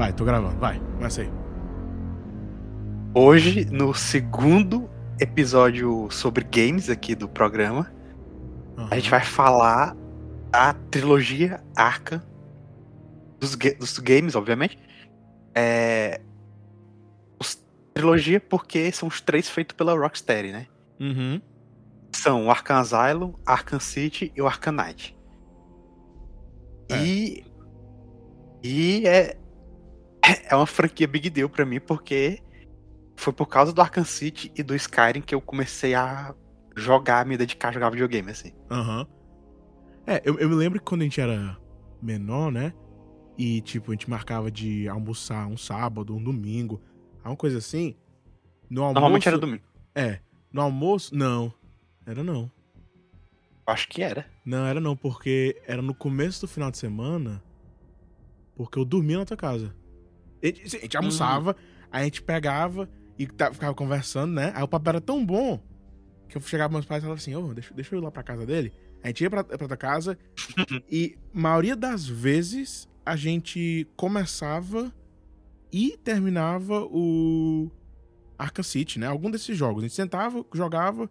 Vai, tô gravando, vai, começa aí. Hoje, no segundo episódio sobre games aqui do programa, Aham. a gente vai falar da trilogia Arca dos, dos games, obviamente. É. Os, trilogia porque são os três feitos pela Rocksteady, né? Uhum. São o Arkham Asylum, Arkham City e o Arkham Knight. É. E. E é. É uma franquia big deal pra mim, porque foi por causa do Arkham City e do Skyrim que eu comecei a jogar, me dedicar a jogar videogame, assim. Aham. É, eu, eu me lembro que quando a gente era menor, né? E, tipo, a gente marcava de almoçar um sábado, um domingo, alguma coisa assim. No almoço. Normalmente era domingo. É. No almoço. Não. Era não. Eu acho que era. Não, era não, porque era no começo do final de semana. Porque eu dormia na tua casa. A gente, a gente almoçava, aí a gente pegava e ficava conversando, né? Aí o papo era tão bom que eu chegava meus pais e falava assim: Ô, deixa, deixa eu ir lá pra casa dele. A gente ia pra, pra tua casa e, maioria das vezes, a gente começava e terminava o Arkham City, né? Algum desses jogos. A gente sentava, jogava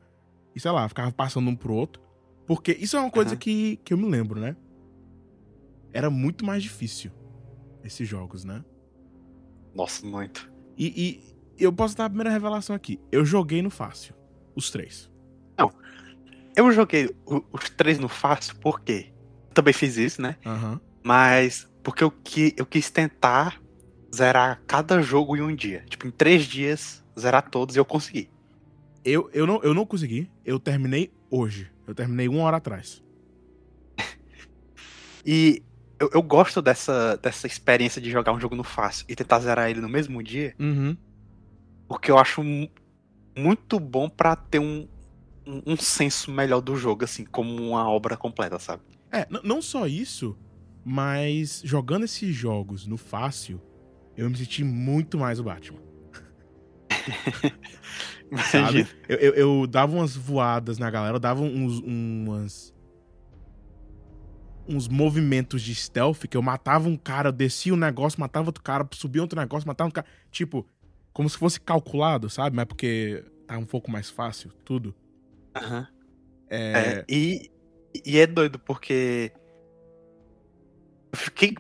e, sei lá, ficava passando um pro outro. Porque isso é uma coisa Aham. que, que eu me lembro, né? Era muito mais difícil esses jogos, né? Nossa, muito. E, e eu posso dar a primeira revelação aqui. Eu joguei no fácil. Os três. Eu joguei os três no fácil porque eu também fiz isso, né? Aham. Mas porque eu, qui, eu quis tentar zerar cada jogo em um dia. Tipo, em três dias, zerar todos e eu consegui. Eu, eu, não, eu não consegui. Eu terminei hoje. Eu terminei uma hora atrás. E eu, eu gosto dessa, dessa experiência de jogar um jogo no fácil e tentar zerar ele no mesmo dia, Uhum. porque eu acho mu- muito bom pra ter um, um, um senso melhor do jogo, assim, como uma obra completa, sabe? É, não só isso, mas jogando esses jogos no fácil, eu me senti muito mais o Batman. Sabe? Eu, eu, eu dava umas voadas na galera, eu dava uns, umas. Uns movimentos de stealth que eu matava um cara, descia um negócio, matava outro cara, subia outro negócio, matava um cara. Tipo, como se fosse calculado, sabe? Mas porque tá um pouco mais fácil, tudo. Aham. É. É, e, e é doido, porque. Eu fiquei.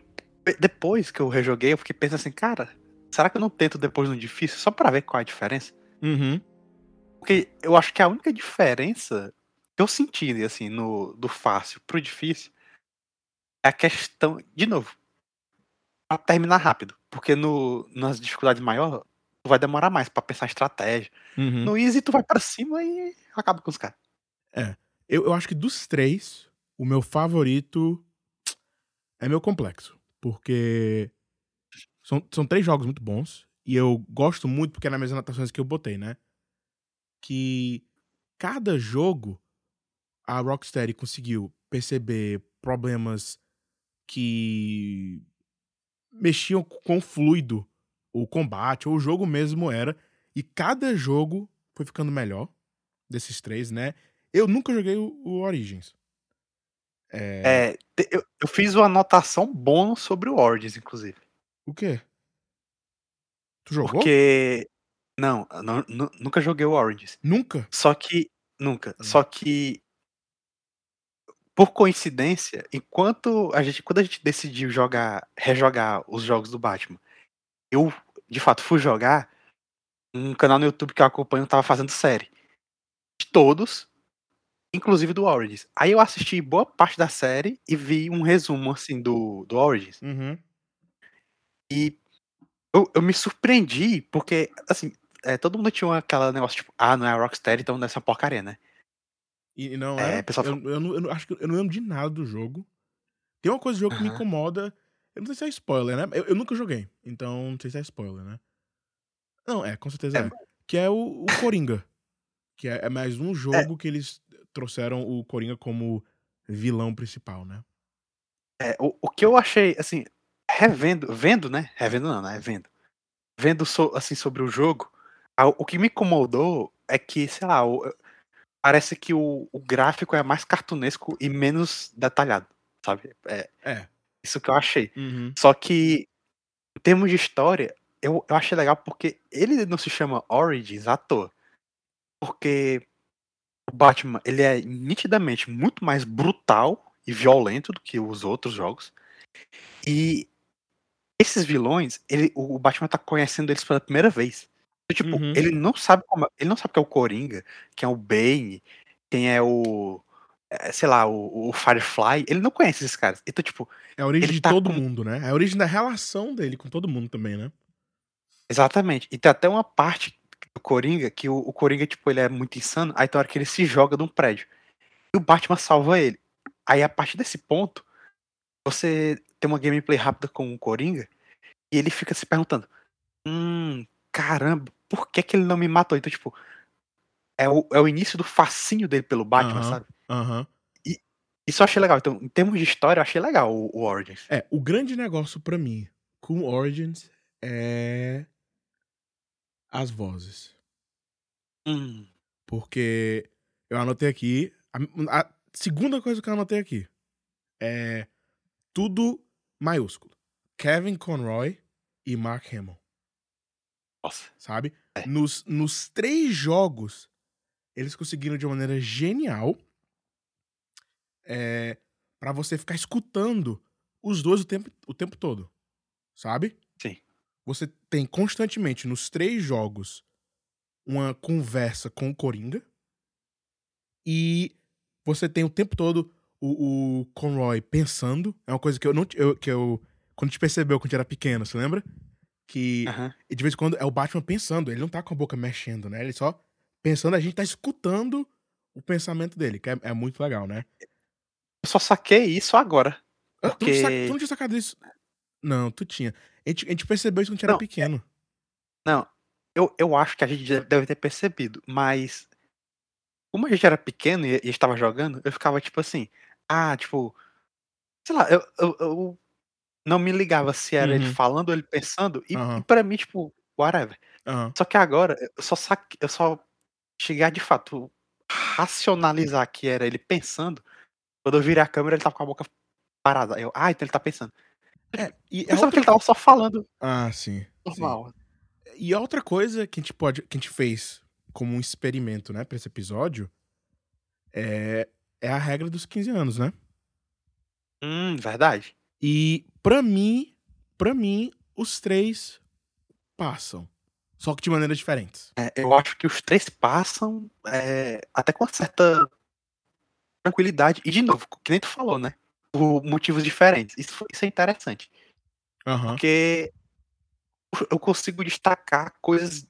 Depois que eu rejoguei, eu fiquei pensando assim, cara, será que eu não tento depois no difícil só pra ver qual é a diferença? Uhum. Porque eu acho que a única diferença que eu senti, assim, no, do fácil pro difícil a questão, de novo, pra terminar rápido. Porque no, nas dificuldades maiores, tu vai demorar mais pra pensar estratégia. Uhum. No easy, tu vai pra cima e acaba com os caras. Eu, eu acho que dos três, o meu favorito é meu complexo. Porque são, são três jogos muito bons. E eu gosto muito porque é nas minhas anotações que eu botei, né? Que cada jogo a Rocksteady conseguiu perceber problemas que mexiam com o fluido, o combate, ou o jogo mesmo era. E cada jogo foi ficando melhor desses três, né? Eu nunca joguei o, o Origins. É, É, eu, eu fiz uma anotação bônus sobre o Origins, inclusive. O quê? Tu jogou? Porque. Não, não- nu- nunca joguei o Origins. Nunca? Só que. Nunca. Hum. Só que. Por coincidência, enquanto a gente. Quando a gente decidiu jogar. rejogar os jogos do Batman, eu, de fato, fui jogar. Um canal no YouTube que eu acompanho tava fazendo série. De todos. Inclusive do Origins. Aí eu assisti boa parte da série e vi um resumo, assim, do, do Origins. Uhum. E eu, eu me surpreendi, porque, assim, é, todo mundo tinha aquela negócio, tipo, ah, não é a Rocksteady, então deve ser uma porcaria, né? E, não É, é? pessoal eu, eu, não, eu não- acho que eu não lembro de nada do jogo. Tem uma coisa do jogo que me incomoda. Eu não sei se é spoiler, né? Eu, eu nunca joguei. Então, não sei se é spoiler, né? Não, é, com certeza É. é. Que é o, o Coringa. que é, é mais um jogo que eles trouxeram o Coringa como vilão principal, né? É, o, o que eu achei, assim, revendo, vendo, né? Revendo não, né? Vendo. Vendo, so- assim, sobre o jogo, a- o que me incomodou é que, sei lá, o- parece que o, o gráfico é mais cartunesco e menos detalhado, sabe? É É. isso que eu achei. Uhum. Só que em termos de história, eu, eu achei legal porque ele não se chama Origins à toa. Porque o Batman, ele é nitidamente muito mais brutal e violento do que os outros jogos. E esses vilões, ele, o Batman tá conhecendo eles pela primeira vez. Tipo, Uhum. ele não sabe como. Ele não sabe quem é o Coringa, quem é o Bane, quem é o. é, sei lá, o, o Firefly. Ele não conhece esses caras. Então, tipo, É a origem de tá todo com- mundo, né? É a origem da relação dele com todo mundo também, né? exatamente. E tem até uma parte do Coringa que o, o Coringa, tipo, ele é muito insano. Aí tem hora que ele se joga de um prédio. E o Batman salva ele. Aí a partir desse ponto, você tem uma gameplay rápida com o Coringa e ele fica se perguntando: Hum, caramba, por que, que ele não me matou? Então, tipo, é o, é o início do fascínio dele pelo Batman, Aham. sabe? Aham. Isso eu achei legal. Então, em termos de história, eu achei legal o, o Origins. É, o grande negócio pra mim com Origins é as vozes. Hum, Porque eu anotei aqui. A, a segunda coisa que eu anotei aqui é tudo maiúsculo. Kevin Conroy e Mark Hamill, nossa. sabe? É. Nos, nos três jogos, eles conseguiram de uma maneira genial é, para você ficar escutando os dois o tempo, o tempo todo, sabe? Sim. Você tem constantemente nos três jogos uma conversa com o Coringa e você tem o tempo todo o, o Conroy pensando. É uma coisa que eu não. Eu, que eu. Quando a gente percebeu quando a gente era pequeno, você lembra? Que e de vez em quando é o Batman pensando, ele não tá com a boca mexendo, né? Ele só pensando, a gente tá escutando o pensamento dele, que é, é muito legal, né? Eu só saquei isso agora. Ah, Tu, não tu não tinha sacado isso? Não, tu tinha. A gente, a gente percebeu isso quando a gente era Não, pequeno. Não, eu, eu acho que a gente deve ter percebido, mas como a gente era pequeno e, e estava jogando, eu ficava tipo assim, ah, tipo, sei lá, eu, eu, eu não me ligava se era ele Uhum. falando ou ele pensando, e, Aham. e pra mim, tipo, whatever. Aham. Só que agora, eu só saque, eu só cheguei a de fato racionalizar que era ele pensando, quando eu virei a câmera, ele tava com a boca parada. Eu, ah, então ele tá pensando. É, e Eu é outra... que ele tava só falando Ah, sim. sim. normal. E a outra coisa que a gente pode, que a gente fez como um experimento, né, pra esse episódio, é, é a regra dos 15 anos, né? Hum, verdade. E pra mim, pra mim, os três passam. Só que de maneiras diferentes. É, eu acho que os três passam é, até com uma certa tranquilidade. E, de novo, que nem tu falou, né? Por motivos diferentes. Isso, isso é interessante. Aham. Porque eu consigo destacar coisas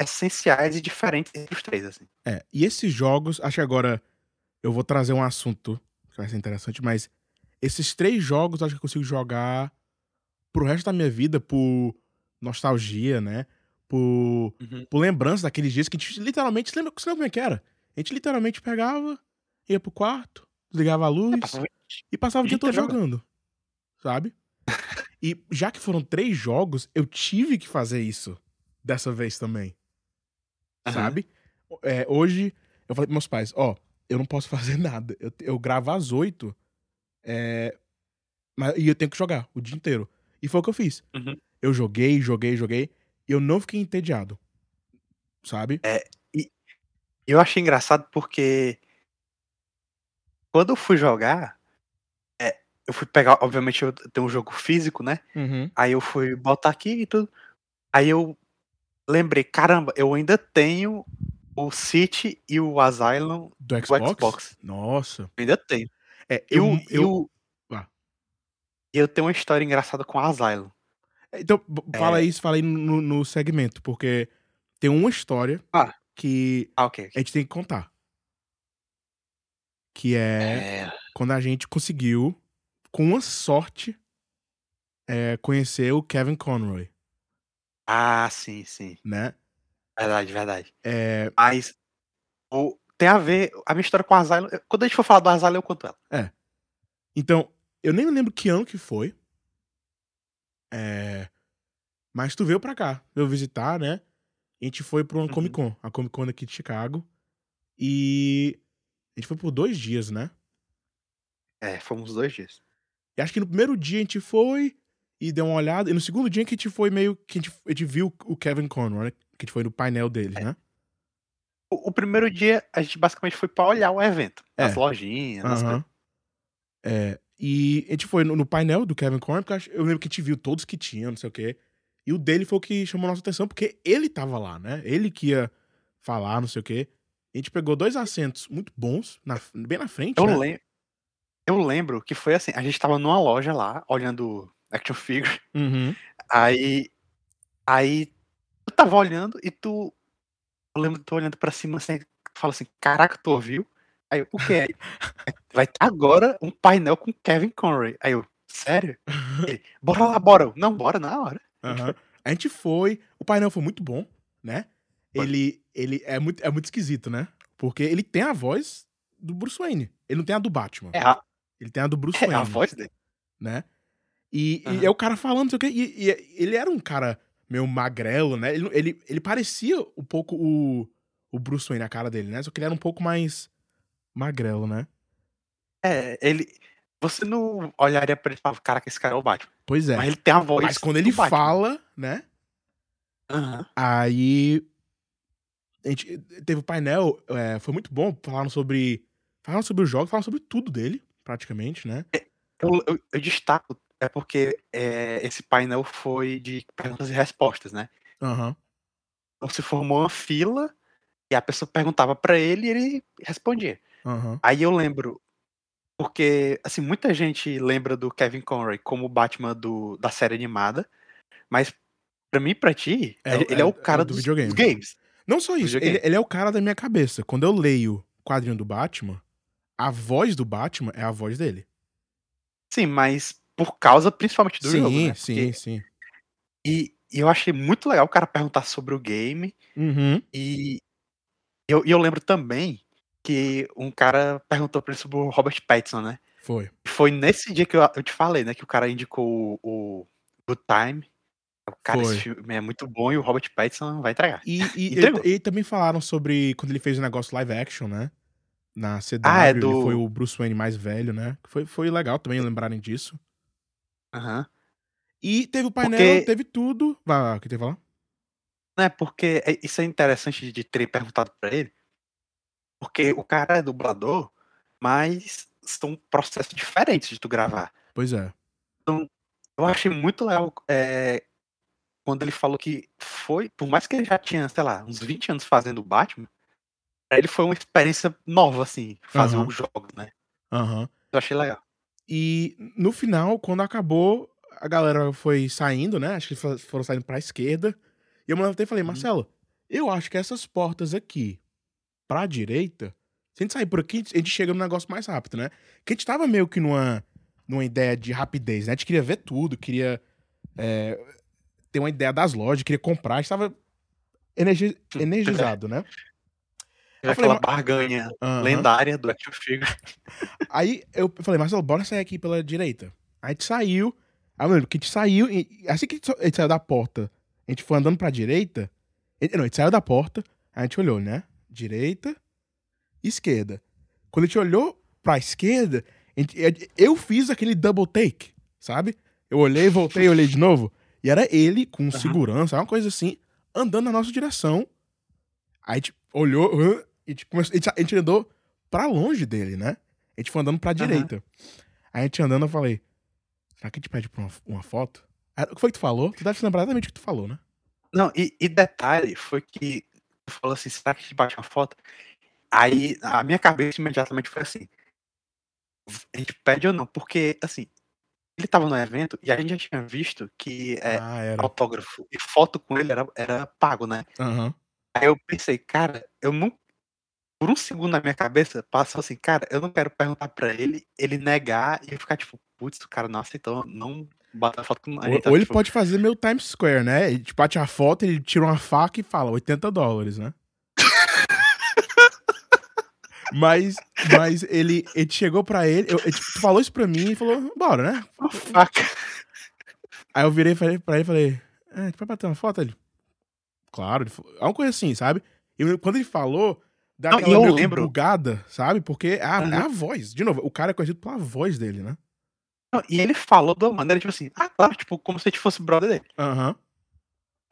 essenciais e diferentes entre os três, assim. É, e esses jogos, acho que agora eu vou trazer um assunto que vai ser interessante, mas esses três jogos acho que eu consigo jogar pro resto da minha vida por nostalgia, né? Por, Uhum. por lembrança daqueles dias que a gente literalmente. Você lembra, você lembra como é que era? A gente literalmente pegava, ia pro quarto, desligava a luz Passava- e passava o dia todo joga. jogando. Sabe? E já que foram três jogos, eu tive que fazer isso dessa vez também. Aham. Sabe? É, hoje, eu falei pros meus pais: Ó, eu não posso fazer nada. Eu, eu gravo às oito é, mas, e eu tenho que jogar o dia inteiro. E foi o que eu fiz. Uhum. Eu joguei, joguei, joguei. E eu não fiquei entediado. Sabe? Eu achei engraçado porque quando eu fui jogar, é, eu fui pegar, obviamente eu tenho um jogo físico, né? Uhum. Aí eu fui botar aqui e tudo. Aí eu lembrei, caramba, eu ainda tenho o City e o Asylum Do do Xbox? Xbox. Nossa. Eu ainda tenho. É, eu, eu, o- Ah. eu tenho uma história engraçada com o Asylum. Então, b- fala É. isso, fala aí no, no segmento, porque tem uma história Ah. que Ah, ok. a gente tem que contar. Que é, É, quando a gente conseguiu, com uma sorte, é, conhecer o Kevin Conroy, Ah, sim, sim. né? Verdade, verdade. É, Mas o- tem a ver. A minha história com o Asylum. Quando a gente for falar do Asylum, eu conto ela. então, eu nem lembro que ano que foi. É, mas tu veio pra cá, veio visitar, né? A gente foi pra uma Uhum. Comic Con, a Comic Con aqui de Chicago. E a gente foi por dois dias, né? É, fomos dois dias. E acho que no primeiro dia a gente foi e deu uma olhada. E no segundo dia que a gente foi meio. que a gente, a gente viu o Kevin Conroy, né? Que a gente foi no painel dele, É. né? O, o primeiro dia a gente basicamente foi pra olhar o evento. É. As lojinhas, as Aham. coisas. É, e a gente foi no, no painel do Kevin Conroy, porque eu eu lembro que a gente viu todos que tinham, não sei o quê. E o dele foi o que chamou nossa atenção, porque ele tava lá, né? Ele que ia falar, não sei o quê. A gente pegou dois assentos muito bons, na- bem na frente, Eu, né? lem- eu lembro que foi assim, a gente tava numa loja lá, olhando action figure, Uhum. aí aí tu tava olhando e tu eu lembro de tu olhando pra cima assim, fala assim, caraca, tu ouviu? Aí eu, o que é? Vai ter agora um painel com Kevin Conroy. Aí eu, sério? Ele, bora lá, bora. Não, bora na hora. Aham. A gente foi. O painel foi muito bom, né? Foi. Ele, ele é, muito, é muito esquisito, né? Porque ele tem a voz do Bruce Wayne. Ele não tem a do Batman. É a, Ele tem a do Bruce é Wayne. a voz dele. né? E, e Aham. é o cara falando, não sei o quê. E, e ele era um cara meio magrelo, né? Ele, ele, ele parecia um pouco o, o Bruce Wayne, a cara dele, né? Só que ele era um pouco mais magrelo, né? É, ele. Você não olharia pra ele e falava, caraca, esse cara é o Batman. Pois é. Mas ele tem a voz. Mas quando ele fala, né? Aham. Aí. A gente teve o painel, é, foi muito bom. Falaram sobre. Falaram sobre o jogo, falaram sobre tudo dele, praticamente, né? Eu, eu- eu destaco, é porque é, esse painel foi de perguntas e respostas, né? Aham. Então se formou uma fila e a pessoa perguntava pra ele e ele respondia. Aham. Aí eu lembro, porque assim, muita gente lembra do Kevin Conroy como o Batman do, da série animada, mas pra mim e pra ti, É, ele, ele é, é- o cara é do dos, videogame. dos games. Não só isso, ele, ele é o cara da minha cabeça. Quando eu leio o quadrinho do Batman, a voz do Batman é a voz dele. Sim, mas por causa principalmente do sim, jogo, né? sim, Porque- sim. E, e eu achei muito legal o cara perguntar sobre o game. Uhum. E eu, eu lembro também que um cara perguntou pra ele sobre o Robert Pattinson, né? Foi. Foi nesse dia que eu, eu te falei, né? Que o cara indicou o, o Good Time. O cara, Foi. esse filme é muito bom e o Robert Pattinson vai entregar. E, e, e- e também falaram sobre quando ele fez o negócio live action, né? Na CW, Ah, é ele do- foi o Bruce Wayne mais velho, né? Foi, foi legal também lembrarem disso. Aham. E teve o painel, Porque- teve tudo. Vai, vai, o que tem que falar? Não é porque é- isso é interessante de- ter perguntado pra ele. Porque o cara é dublador, mas são processos diferentes de tu gravar. Pois é. Eu achei muito legal é, quando ele falou que foi, por mais que ele já tinha, sei lá, uns 20 anos fazendo o Batman, pra ele foi uma experiência nova, assim, fazer Aham. os jogos, né? Aham. Eu achei legal. E no final, quando acabou, a galera foi saindo, né? Acho que eles foram saindo pra esquerda. E eu me levantei e falei, Uhum. Marcelo, eu acho que essas portas aqui, pra direita, se a gente sair por aqui, a gente chega no negócio mais rápido, né? Que a gente tava meio que numa, numa ideia de rapidez, né? A gente queria ver tudo, queria é, ter uma ideia das lojas, queria comprar, a gente tava energi- energizado, né? Eu falei, aquela barganha Aham. lendária do Action Figure. Aí eu falei, Marcelo, bora sair aqui pela direita. Aí a gente saiu. Aí eu lembro que a gente saiu. E assim que a gente, saiu da porta, a gente foi andando pra direita. Não, a gente saiu da porta, aí a gente olhou, né? Direita, esquerda. Quando a gente olhou pra esquerda, gente- eu fiz aquele double take, sabe? Eu olhei, voltei, olhei de novo. E era ele com segurança, uma coisa assim, andando na nossa direção. Aí a gente olhou e a gente, a gente, a gente andou pra longe dele, né? A gente foi andando pra direita. Aí a gente andando, eu falei, será que a gente pede pra uma, uma foto? Aí, o que foi que tu falou? Tu deve se lembrar exatamente o que tu falou, né? Não, e, e detalhe foi que tu falou assim, será que a gente bate uma foto? Aí a minha cabeça imediatamente foi assim, a gente pede ou não? Porque, assim, ele tava no evento e a gente já tinha visto que é, ah, era. autógrafo e foto com ele era, era pago, né? Aham. Aí eu pensei, cara, eu não. Por um segundo na minha cabeça, passou assim, cara, eu não quero perguntar pra ele, ele negar e eu ficar tipo, putz, o cara não aceitou, não bota foto com a Ou, gente. ou ele tipo, pode fazer meu Times Square, né? Ele te bate a foto, ele tira uma faca e fala 80 dólares, né? mas, mas ele, ele chegou pra ele, eu, ele, tipo, falou isso pra mim e falou, bora, né? uma faca. Aí eu virei falei pra ele e falei, é, a gente vai bater uma foto? Ele, claro. Ele falou, é uma coisa assim, sabe? E quando ele falou, dá Não, e eu lembro- bugada, sabe? Porque é a, é Uhum. a voz. De novo, o cara é conhecido pela voz dele, né? Não, E ele falou de uma maneira, tipo assim, ah, claro, tipo, como se a gente fosse brother dele. Aham.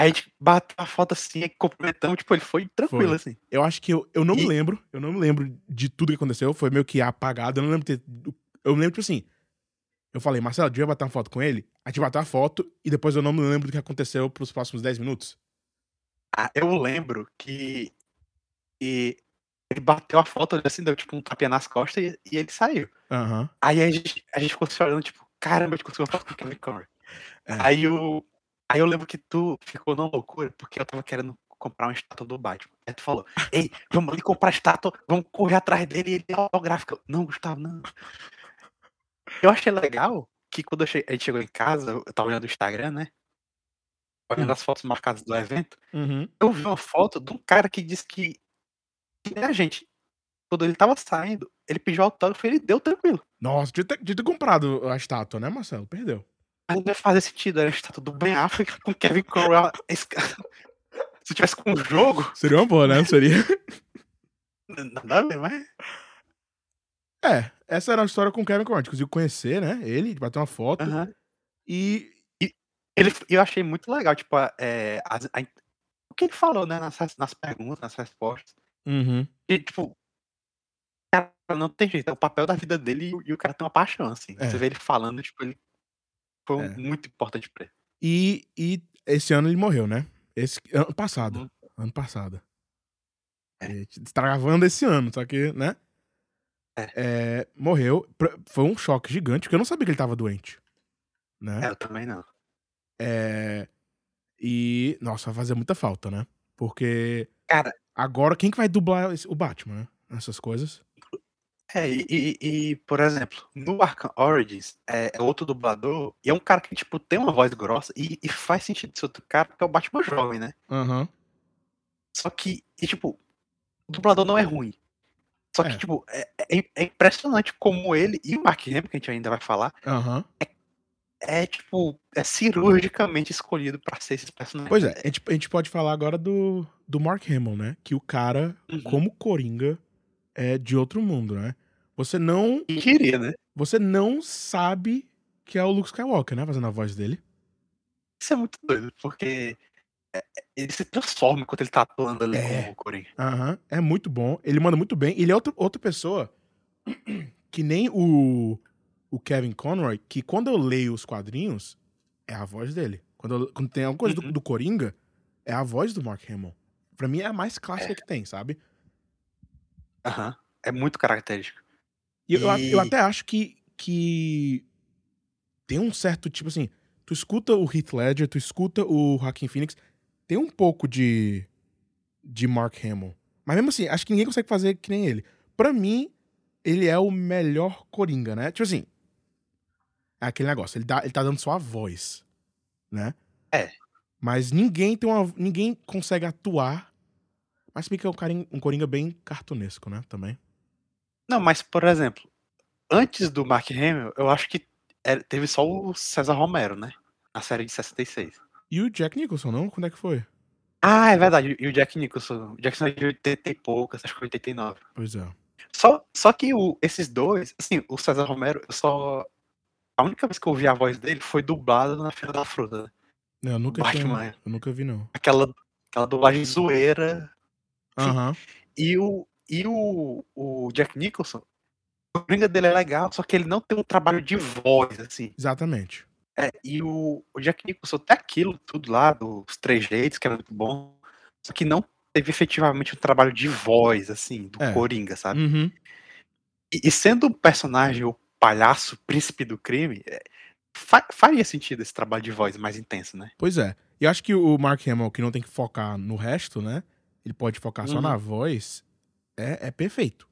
Aí a gente bateu a foto assim, aí cumprimentamos, tipo, ele foi tranquilo, Foi. assim. Eu acho que eu, eu não me E- lembro. Eu não me lembro de tudo que aconteceu. Foi meio que apagado. Eu não lembro ter. Eu me lembro, tipo assim. Eu falei, Marcelo, devia bater uma foto com ele. A gente bateu a foto e depois eu não me lembro do que aconteceu pros próximos 10 minutos. Ah, eu lembro que e ele bateu a foto, ele assim, deu tipo um tapinha nas costas e, e ele saiu. Aham. Aí a gente, a gente ficou se olhando, tipo, caramba, a gente conseguiu uma foto com o Kevin Conroy. É. Aí, o, aí eu lembro que tu ficou na loucura, porque eu tava querendo comprar uma estátua do Batman. Aí tu falou, ei, vamos ali comprar a estátua, vamos correr atrás dele e ele é autográfico. Eu, Não, Gustavo, não. Eu achei legal que quando eu che- a gente chegou em casa, eu tava olhando o Instagram, né? Olhando Hum. as fotos marcadas do evento, Uhum. eu vi uma foto de um cara que disse que, que a gente, quando ele tava saindo, ele pediu autógrafo e ele deu tranquilo. Nossa, devia ter, devia ter comprado a estátua, né, Marcelo? Perdeu. Mas não vai fazer sentido, era a estátua do Ben Affleck com Kevin cara- Se tivesse com um jogo, Seria uma boa, né? Seria. nada a ver, mas. É, essa era a história com o Kevin Conrad. Conseguiu conhecer, né? Ele, bater uma foto. Aham. E. Ele, eu achei muito legal, tipo, a- é, as- a- o que ele falou, né, nas, nas perguntas, nas respostas. Uhum. E, tipo, cara, não tem jeito, é o papel da vida dele e, o- e o cara tem uma paixão, assim. É. Você vê ele falando, tipo, ele foi É. muito importante pra ele. E, e esse ano ele morreu, né? Esse ano passado. Uhum. Ano passado. É. Tá gravando esse ano, só que, né? É. É, morreu. Foi um choque gigante, porque eu não sabia que ele tava doente. Né? É, eu também não. É, E, nossa, vai fazer muita falta, né? Porque Cara, agora quem que vai dublar esse- o Batman, né? Essas coisas. é, e, e- por exemplo, no Arkham Origins, é, é outro dublador, e é um cara que, tipo, tem uma voz grossa, e, e faz sentido ser outro cara, porque é o Batman jovem, né? Aham. Só que, e, tipo, o dublador não é ruim. Só que, É. tipo, é, é- é impressionante como ele e o Mark Hamill, que a gente ainda vai falar, Aham. é, tipo, é cirurgicamente escolhido pra ser esses personagens. Pois é, a gente, a gente pode falar agora do, do Mark Hamill, né? Que o cara, Uhum. como Coringa, é de outro mundo, né? Você não, E queria, né? você não sabe que é o Luke Skywalker, né? Fazendo a voz dele. Isso é muito doido, porque é- é- ele se transforma enquanto ele tá atuando ali É. como o Coringa. Aham, é muito bom. Ele manda muito bem. Ele é outra, outra pessoa que nem o, o Kevin Conroy, que quando eu leio os quadrinhos, é a voz dele. Quando, eu- quando tem alguma coisa do, Uhum. do Coringa, é a voz do Mark Hamill. Pra mim é a mais clássica É. que tem, sabe? Aham. É muito característico. E eu, a- eu E- até acho que, que tem um certo, tipo assim, tu escuta o Heath Ledger, tu escuta o Joaquin Phoenix, tem um pouco de, de Mark Hamill. Mas mesmo assim, acho que ninguém consegue fazer que nem ele. Pra mim, ele é o melhor Coringa, né? Tipo assim, é aquele negócio, ele, dá, ele tá dando só a voz, né? É. Mas ninguém tem uma, ninguém consegue atuar. Mas se bem que é um, carinha- um Coringa bem cartunesco, né? Também. Não, mas, por exemplo, antes do Mark Hamill, eu acho que era- teve só o César Romero, né? Na série de 66. E o Jack Nicholson, não? Quando é que foi? Ah, é verdade. E o Jack Nicholson. O Jack Nicholson é de 80 e poucas, acho que 89. Pois é. Só, só que o- esses dois, assim, o César Romero, eu só. A única vez que eu ouvi a voz dele foi dublada na Feira da Fruta. Né? Não, eu nunca tinha, eu nunca vi, não. Aquela, aquela dublagem zoeira. Aham. E o, e o, o Jack Nicholson, o Coringa dele é legal, só que ele não tem um trabalho de voz, assim. Exatamente. É, e o, o Jack Nicholson tem aquilo tudo lá, dos três jeitos, que é muito bom, só que não teve efetivamente um trabalho de voz, assim, do É. Coringa, sabe? Uhum. E, e sendo o personagem o palhaço príncipe do crime, é, fa- faria sentido esse trabalho de voz mais intenso, né? Pois é. E eu acho que o Mark Hamill, que não tem que focar no resto, né? Ele pode focar só Uhum. na voz. É, é perfeito.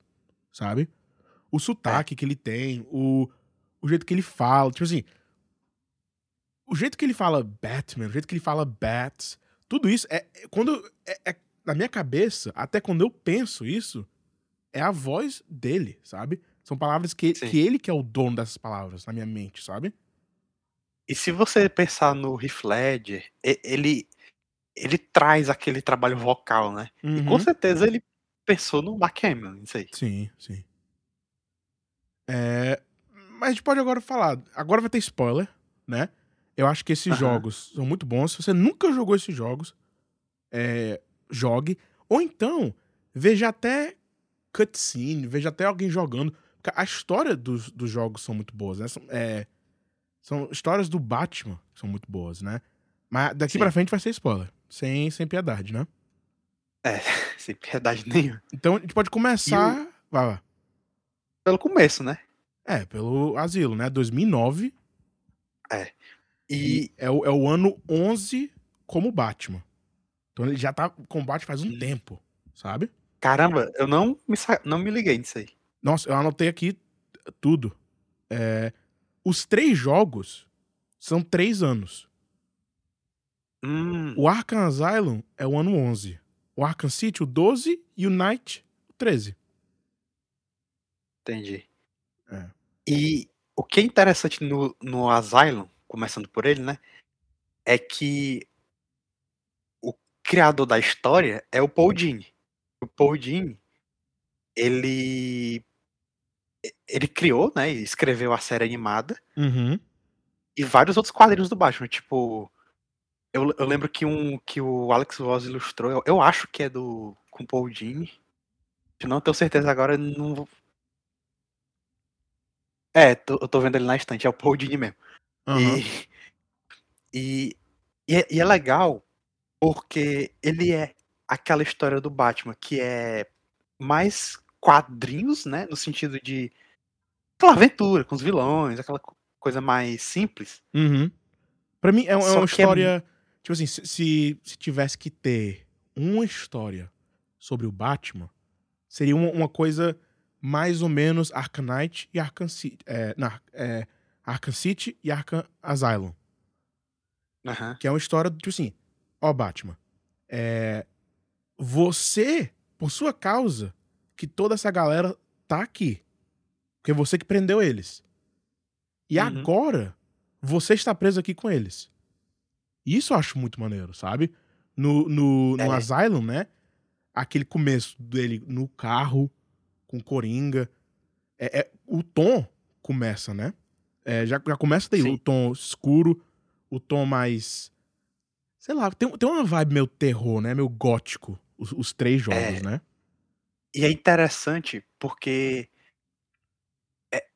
Sabe? O sotaque É. que ele tem, o, o jeito que ele fala. Tipo assim. O jeito que ele fala Batman, o jeito que ele fala Bats. Tudo isso é. é- Quando. É, é- na minha cabeça, até quando eu penso isso, é a voz dele, sabe? São palavras que, Sim. que ele que é o dono dessas palavras na minha mente, sabe? E se você pensar no Heath Ledger, e- ele, ele traz aquele trabalho vocal, né? E Uhum. com certeza ele pensou no Mark Hamill, isso aí. Sim, sim. É, mas a gente pode agora falar. Agora vai ter spoiler, né? Eu acho que esses Aham. jogos são muito bons. Se você nunca jogou esses jogos, é, jogue. Ou então, veja até cutscene, veja até alguém jogando. A história dos, dos jogos são muito boas, né? São, é, são histórias do Batman que são muito boas, né? Mas daqui Sim. pra frente vai ser spoiler. Sem, sem piedade, né? É, sem piedade nenhuma. Então a gente pode começar. Vai lá. Pelo começo, né? É, pelo asilo, né? 2009. E E é o, é o ano 11 como Batman. Então ele já tá com Batman faz um tempo, sabe? caramba, eu não me, não me liguei nisso aí. Nossa, eu anotei aqui tudo. É, os três jogos são três anos. Hum, O Arkham Asylum é o ano 11. O Arkham City, o 12. E o Night, o 13. entendi. É. E o que é interessante no, no Asylum, começando por ele, né? É que o criador da história é o Paul Dini. O Paul Dini, ele ele criou, né, e escreveu a série animada Uhum. e vários outros quadrinhos do Batman, tipo eu, eu lembro que um que o Alex Ross ilustrou, eu, eu acho que é do com o Paul Dini. Eu não tenho certeza agora, não vou- É, tô- eu tô vendo ele na estante, é o Paul Dini mesmo. Aham. E, e, e, é, e é legal porque ele é aquela história do Batman que é mais quadrinhos, né? No sentido de aquela aventura com os vilões, aquela co- coisa mais simples. Uhum. Pra mim, é, um- é uma é história. Tipo assim, se, se, se tivesse que ter uma história sobre o Batman, seria uma, uma coisa mais ou menos Arkham Knight e Arkham City. É, não, é, Arkham City e Arkham Asylum. Aham. Que é uma história, tipo assim, ó, Batman. É, você, por sua causa, que toda essa galera tá aqui. Porque é você que prendeu eles. E Uhum. agora, você está preso aqui com eles. Isso eu acho muito maneiro, sabe? No, no, no É. Asylum, né? Aquele começo dele no carro, com Coringa. É, é- o tom começa, né? É, já, já começa daí, Sim. o tom escuro, o tom mais. Sei lá, tem, tem uma vibe meio terror, né? Meio gótico, os, os três jogos, É. né? E é interessante porque é,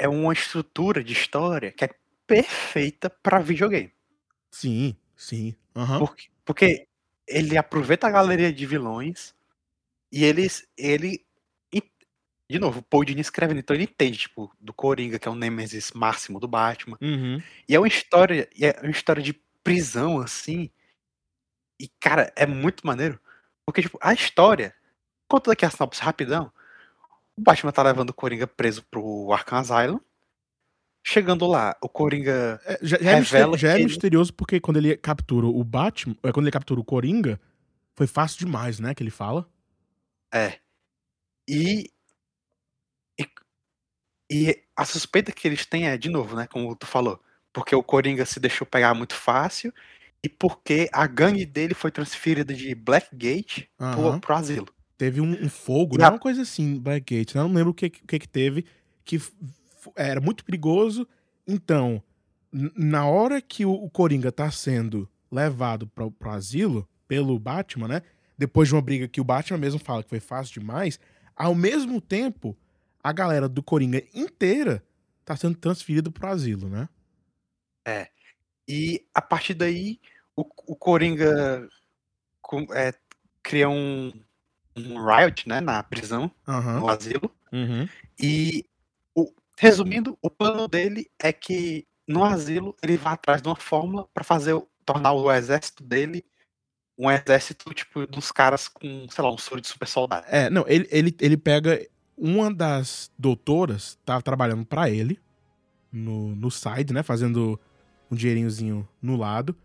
é uma estrutura de história que é perfeita pra videogame. Sim, sim. Aham. Porque, porque ele aproveita a galeria de vilões e eles, ele. De novo, o Paul Dini escreve, então ele entende, tipo, do Coringa, que é o Nemesis máximo do Batman. Uhum. E é uma história, e é uma história de prisão, assim. E, cara, é muito maneiro. Porque, tipo, a história. Conta daqui a sinopse rapidão. O Batman tá levando o Coringa preso pro Arkham Asylum. Chegando lá, o Coringa. É, já, já é, Revela já é ele- misterioso porque quando ele captura o Batman, é, quando ele captura o Coringa, foi fácil demais, né? Que ele fala. É. E, e. e a suspeita que eles têm é, de novo, né? Como tu falou. Porque o Coringa se deixou pegar muito fácil. E porque a gangue dele foi transferida de Blackgate pro, Aham. pro asilo. Teve um, um fogo, E né? a- Uma coisa assim, Blackgate. né? Eu não lembro o que, que que teve, que era muito perigoso. Então, na hora que o, o Coringa tá sendo levado pro, pro asilo pelo Batman, né? Depois de uma briga que o Batman mesmo fala que foi fácil demais, ao mesmo tempo, a galera do Coringa inteira tá sendo transferida pro asilo, né? E a partir daí, o, o Coringa é, cria um, um riot né, na prisão, Aham. no asilo. Uhum. E, o- resumindo, o plano dele é que no asilo ele vai atrás de uma fórmula para fazer tornar o exército dele um exército tipo dos caras com, sei lá, um soro de super soldado. É, não, ele, ele, ele pega uma das doutoras, tava trabalhando pra ele no, no side, né? Fazendo um dinheirinhozinho no lado,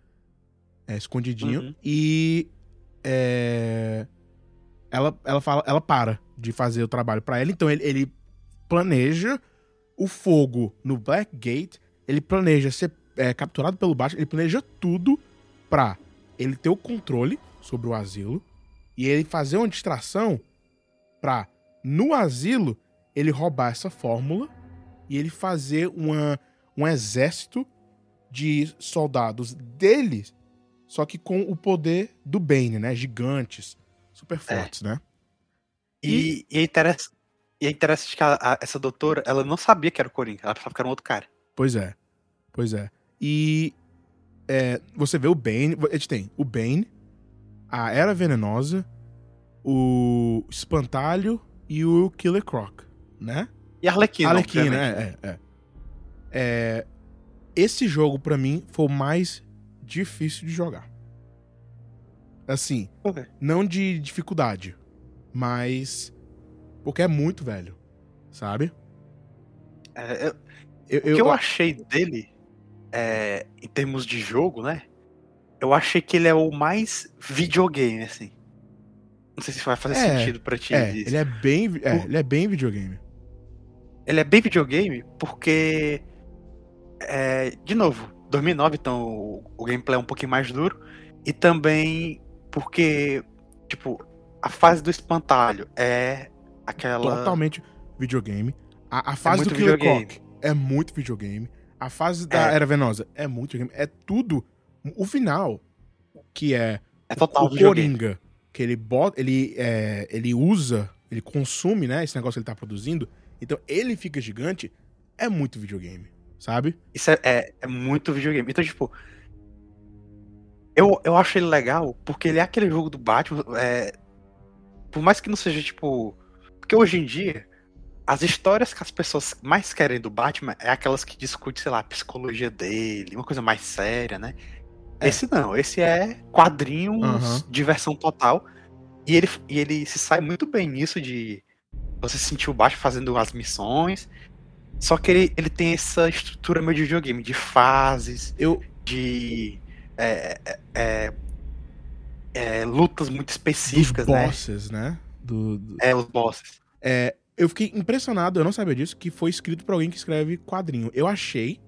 é, escondidinho. Uhum. E é, ela, ela, fala, ela para de fazer o trabalho pra ele. Então ele, ele planeja o fogo no Blackgate, ele planeja ser é, capturado pelo Batman, ele planeja tudo pra ele ter o controle sobre o asilo e ele fazer uma distração pra, no asilo, ele roubar essa fórmula e ele fazer uma, um exército de soldados deles, só que com o poder do Bane, né? Gigantes, super fortes, é. né? E, e, é interessante, e é interessante que a, a, essa doutora, ela não sabia que era o Coringa, ela pensava que era um outro cara. Pois é, pois é. E é, você vê o Bane, a gente tem o Bane, a Era Venenosa, o Espantalho e o Killer Croc, né? E a Arlequina. Arlequina, né? É, é, é. Esse jogo, para mim, foi o mais difícil de jogar. Assim, okay. não de dificuldade, mas. Porque é muito velho, sabe? É, eu, eu, o que eu, eu achei dele, é, em termos de jogo, né? Eu achei que ele é o mais videogame, assim. Não sei se vai fazer é, sentido pra ti. É, ele é bem, é, ele é bem videogame. Ele é bem videogame porque, é, de novo, 2009, então o, o gameplay é um pouquinho mais duro e também porque, tipo, a fase do espantalho é aquela totalmente videogame. A, a é fase é do Killer Croc é muito videogame. A fase da é. Era Venosa é muito videogame. É tudo. O final, que é, é total o Coringa que ele bota, ele, é, ele usa, ele consome, né, esse negócio que ele tá produzindo, então ele fica gigante, é muito videogame, sabe? Isso é, é, é muito videogame. Então, tipo, eu, eu acho ele legal porque ele é aquele jogo do Batman, é, por mais que não seja, tipo, porque hoje em dia, as histórias que as pessoas mais querem do Batman é aquelas que discutem, sei lá, a psicologia dele, uma coisa mais séria, né? É. Esse não, esse é quadrinhos, uhum. diversão total. E ele, e ele se sai muito bem nisso de você sentir o baixo fazendo as missões. Só que ele, ele tem essa estrutura meio de videogame, de fases, eu... de é, é, é, é lutas muito específicas, Dos bosses, né? né? Do, do... É, os bosses. É, eu fiquei impressionado, eu não sabia disso, que foi escrito por alguém que escreve quadrinho. Eu achei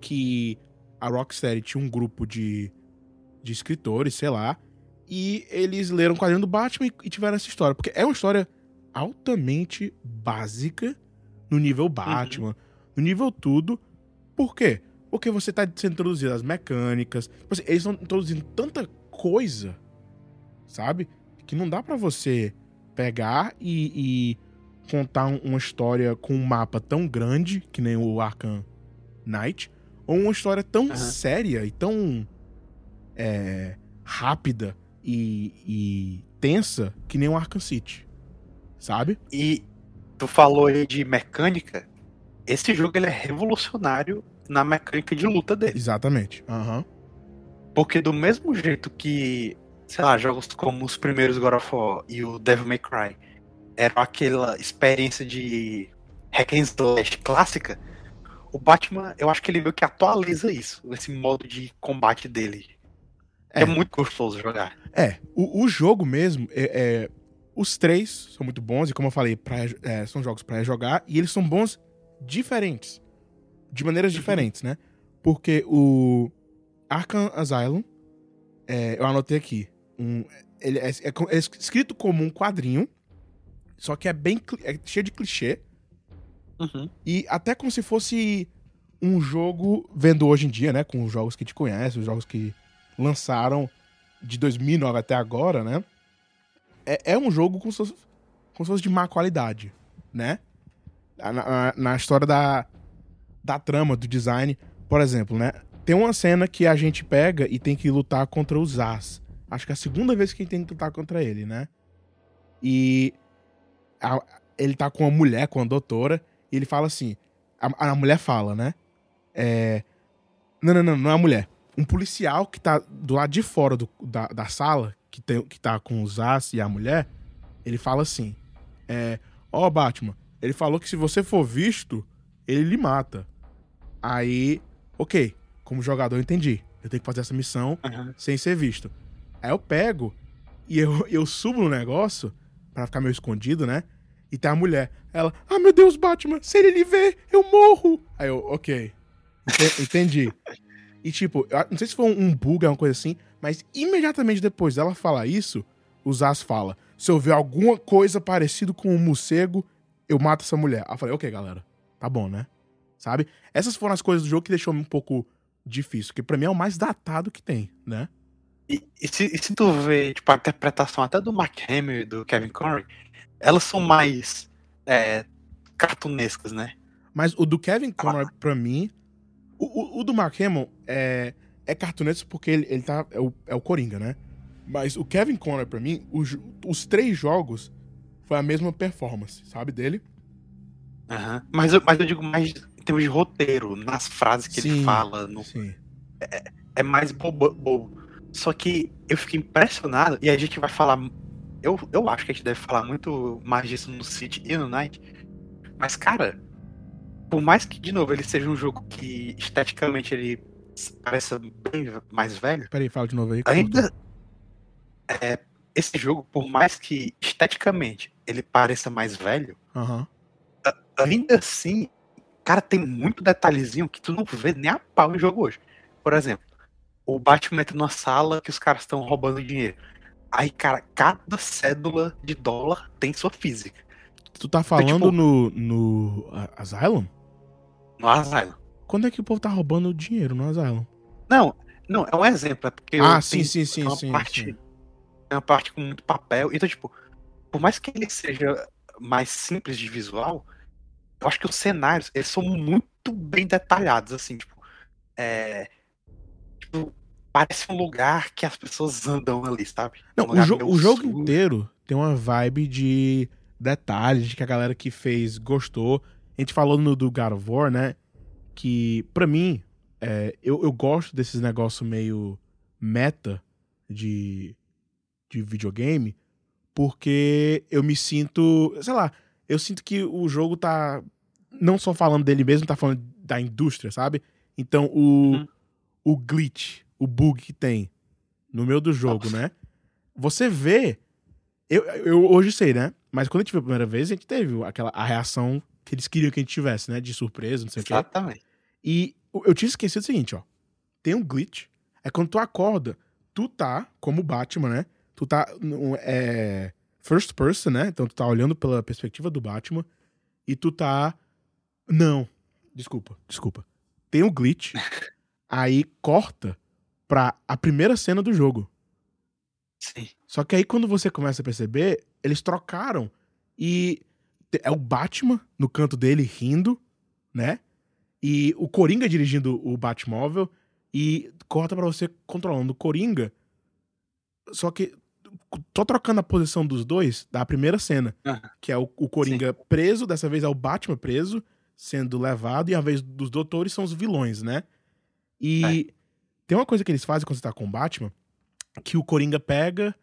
que a Rocksteady tinha um grupo de, de escritores, sei lá, e eles leram o quadrinho do Batman e, e tiveram essa história. Porque é uma história altamente básica no nível uhum. Batman, uhum. no nível tudo. Por quê? Porque você tá sendo introduzido as mecânicas. Eles estão introduzindo tanta coisa, sabe? Que não dá para você pegar e, e contar uma história com um mapa tão grande, que nem o Arkham Knight, ou uma história tão uhum. séria e tão é, rápida e, e, tensa que nem o Arkham City, sabe? E tu falou aí de mecânica, esse jogo ele é revolucionário na mecânica de luta dele. Exatamente. Uhum. Porque do mesmo jeito que, sei lá, jogos como os primeiros God of War e o Devil May Cry eram aquela experiência de hack and slash clássica, o Batman, eu acho que ele meio que atualiza isso, esse modo de combate dele. É, é muito gostoso jogar. É, o, o jogo mesmo, é, é, os três são muito bons, e como eu falei, pra, é, são jogos para jogar, e eles são bons diferentes. De maneiras uhum. diferentes, né? Porque o Arkham Asylum, é, eu anotei aqui, um, ele é, é, escrito como um quadrinho, só que é bem cheio de clichê, Uhum. E até como se fosse um jogo vendo hoje em dia, né? Com os jogos que te conhecem, os jogos que lançaram de 2009 até agora, né? É, é um jogo com se, com se fosse de má qualidade, né? Na, na, na, história da, da trama, do design, por exemplo, né? Tem uma cena que a gente pega e tem que lutar contra os As. Acho que é a segunda vez que a gente tem que lutar contra ele, né? E a, ele tá com uma mulher, com a doutora, e ele fala assim: a, a mulher fala, né? É, não, não, não, não é a mulher. Um policial que tá do lado de fora do, da, da sala, que, tem, que tá com os As e a mulher, ele fala assim: é, Ó, oh, Batman, ele falou que se você for visto, ele lhe mata. Aí, ok, como jogador eu entendi. Eu tenho que fazer essa missão uhum. sem ser visto. Aí eu pego e eu, eu subo no negócio, para ficar meio escondido, né? E tem a mulher. Ela, ah, meu Deus, Batman, se ele lhe ver, eu morro. Aí eu, ok. Entendi. e tipo, não sei se foi um bug, uma coisa assim, mas imediatamente depois dela falar isso, o Zaz fala: se eu ver alguma coisa parecida com um morcego, eu mato essa mulher. Aí eu falei, ok, galera. tá bom, né? Sabe? Essas foram as coisas do jogo que deixou um pouco difícil, que pra mim é o mais datado que tem, né? E, e, se, e se tu vê, tipo, a interpretação até do Mark Hamill e do Kevin Conroy, elas são mais é, cartunescas, né? Mas o do Kevin Conroy, ah. pra mim, o, o, o, do Mark Hamill é, é cartunesco porque ele, ele tá, é o, é o Coringa, né? Mas o Kevin Conroy, pra mim, os, os três jogos foi a mesma performance, sabe, dele. Uhum. Mas, mas eu digo mais termos de roteiro, nas frases que sim, ele fala. No, é, é, mais bobo, bobo. Só que eu fiquei impressionado, e a gente vai falar. Eu, eu acho que a gente deve falar muito mais disso no City e no Night. Mas, cara, por mais que, de novo, ele seja um jogo que esteticamente ele pareça bem mais velho. Peraí, fala de novo aí. Ainda. É, esse jogo, por mais que esteticamente ele pareça mais velho, uhum. ainda assim, cara, tem muito detalhezinho que tu não vê nem a pau no jogo hoje. Por exemplo, o Batman entra numa sala que os caras estão roubando dinheiro. Aí, cara, cada cédula de dólar tem sua física. Tu tá falando então, tipo, no, no Asylum? No Asylum. Quando é que o povo tá roubando dinheiro no Asylum? Não, não, é um exemplo. É porque ah, sim, sim, sim, uma sim, parte, sim. É uma parte com muito papel. Então, tipo, por mais que ele seja mais simples de visual, eu acho que os cenários, eles são muito bem detalhados, assim, tipo, é, tipo, parece um lugar que as pessoas andam ali, sabe? Não, um o, jo o jogo inteiro tem uma vibe de detalhes, de que a galera que fez gostou. A gente falou no do God of War, né? Que, pra mim, é, eu, eu gosto desses negócios meio meta de, de videogame, porque eu me sinto, sei lá, eu sinto que o jogo tá não só falando dele mesmo, tá falando da indústria, sabe? Então o, uhum. o glitch, o bug que tem no meio do jogo, Nossa. né? Você vê. Eu, eu hoje sei, né? Mas quando a gente viu a primeira vez, a gente teve aquela a reação que eles queriam que a gente tivesse, né? De surpresa, não sei o quê. Exatamente. E eu tinha esquecido o seguinte, ó. Tem um glitch. É quando tu acorda, tu tá, como Batman, né? Tu tá. É, first person, né? Então tu tá olhando pela perspectiva do Batman. E tu tá. Não. Desculpa, desculpa. Tem um glitch. aí corta pra a primeira cena do jogo. Sim. Só que aí quando você começa a perceber, eles trocaram e é o Batman no canto dele rindo, né? E o Coringa dirigindo o Batmóvel e corta para você controlando o Coringa. Só que tô trocando a posição dos dois da primeira cena, que é o, o Coringa Sim. preso, dessa vez é o Batman preso, sendo levado, e a vez dos doutores são os vilões, né? E é. Tem uma coisa que eles fazem quando você tá com o Batman, que o Coringa pega.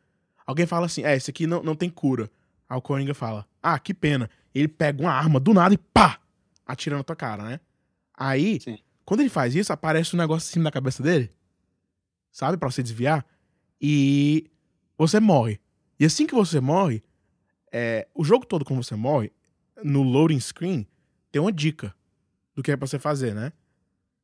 Alguém fala assim: é, esse aqui não, não tem cura. Aí o Coringa fala: ah, que pena. Ele pega uma arma do nada e pá! Atira na tua cara, né? Aí, Sim. quando ele faz isso, aparece um negócio assim na cabeça dele. Sabe? para você desviar. E você morre. E assim que você morre, é, o jogo todo, quando você morre, no loading screen, tem uma dica do que é pra você fazer, né?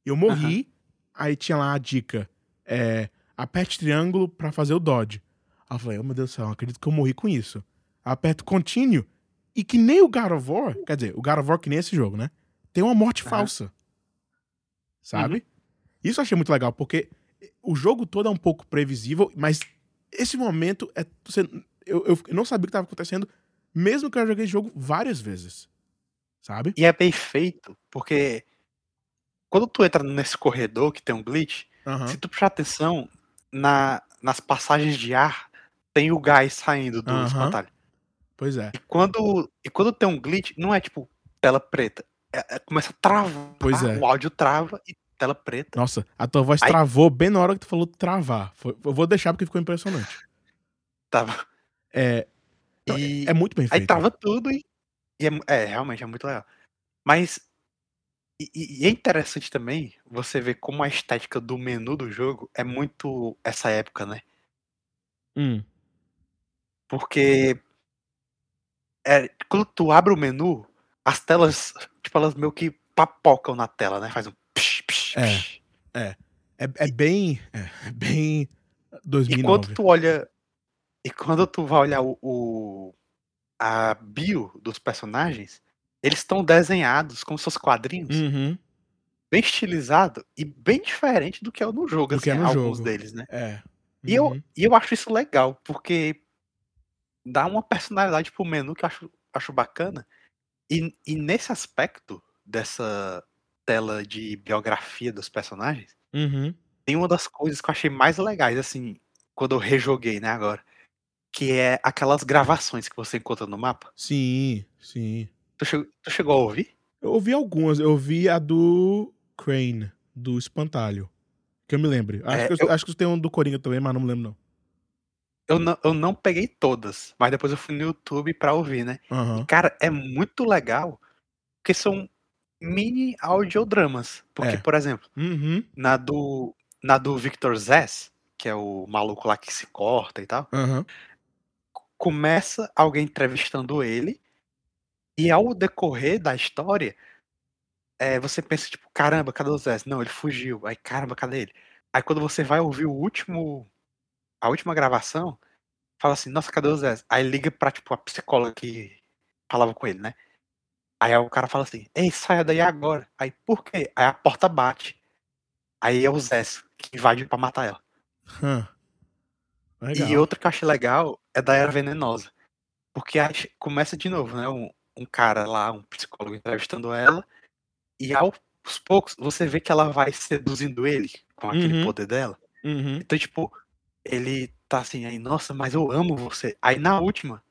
Eu morri, Aí tinha lá a dica: é, aperte triângulo para fazer o dodge. Aí eu falei: oh meu Deus do céu, acredito que eu morri com isso. Aperto contínuo e que nem o God of War, quer dizer, o God of War que nem esse jogo, né? Tem uma morte uhum. falsa. Sabe? Uhum. Isso eu achei muito legal, porque o jogo todo é um pouco previsível, mas esse momento é. Você, eu, eu não sabia o que estava acontecendo, mesmo que eu joguei esse jogo várias vezes. Sabe? E é bem feito, porque quando tu entra nesse corredor que tem um glitch, uhum. se tu prestar atenção, na, nas passagens de ar, tem o gás saindo do uhum. espantalho. Pois é. E quando, e quando tem um glitch, não é tipo tela preta. É, é, começa a travar. Pois é. O áudio trava e tela preta. Nossa, a tua voz travou bem na hora que tu falou travar. Foi, eu vou deixar porque ficou impressionante. Tava. É. E... É muito bem feito. Aí trava tudo e. e é, é, realmente é muito legal. Mas e, e, é interessante também você ver como a estética do menu do jogo é muito essa época, né? Hum. Porque é, quando tu abre o menu, as telas, tipo, elas meio que papocam na tela, né? Faz um é, psh. É, é, é bem, é, bem 2009. E quando tu olha, e quando tu vai olhar o, o a bio dos personagens, eles estão desenhados como se fossem quadrinhos, Uhum. bem estilizado e bem diferente do que é no jogo, assim, que é no alguns jogo. deles, né. É. E eu Uhum. e eu acho isso legal, porque dá uma personalidade para o menu que eu acho acho bacana. E e nesse aspecto dessa tela de biografia dos personagens, Uhum. tem uma das coisas que eu achei mais legais, assim, quando eu rejoguei, né, agora, que é aquelas gravações que você encontra no mapa. Sim, sim. Tu chegou tu chegou a ouvir? Eu ouvi algumas, eu ouvi a do Crane, do Espantalho, que eu me lembre. Acho É, que eu eu acho que tem um do Coringa também, mas não me lembro não. Eu não eu não peguei todas, mas depois eu fui no YouTube pra ouvir, né. E Aham. cara, é muito legal, porque são mini audiodramas. Porque, É. por exemplo, Uhum. na do na do Victor Zsasz, que é o maluco lá que se corta e tal, Aham. começa alguém entrevistando ele, e ao decorrer da história, eh, você pensa tipo: "Caramba, cadê o Zsasz? Não, ele fugiu". Aí: "Caramba, cadê ele?". Aí quando você vai ouvir o último a última gravação, fala assim: "Nossa, cadê o Zsasz?". Aí liga pra, tipo, a psicóloga que falava com ele, né. Aí o cara fala assim: "Ei, saia daí agora". Aí: "Por quê?". Aí a porta bate. Aí é o Zsasz que invade pra matar ela. Legal. E outra que eu achei legal é da Era Venenosa. Porque começa de novo, né, um um cara lá, um psicólogo entrevistando ela, e aos poucos você vê que ela vai seduzindo ele com aquele Uhum. poder dela. Uhum. Então, tipo, ele tá assim aí: "Nossa, mas eu amo você". Aí na última,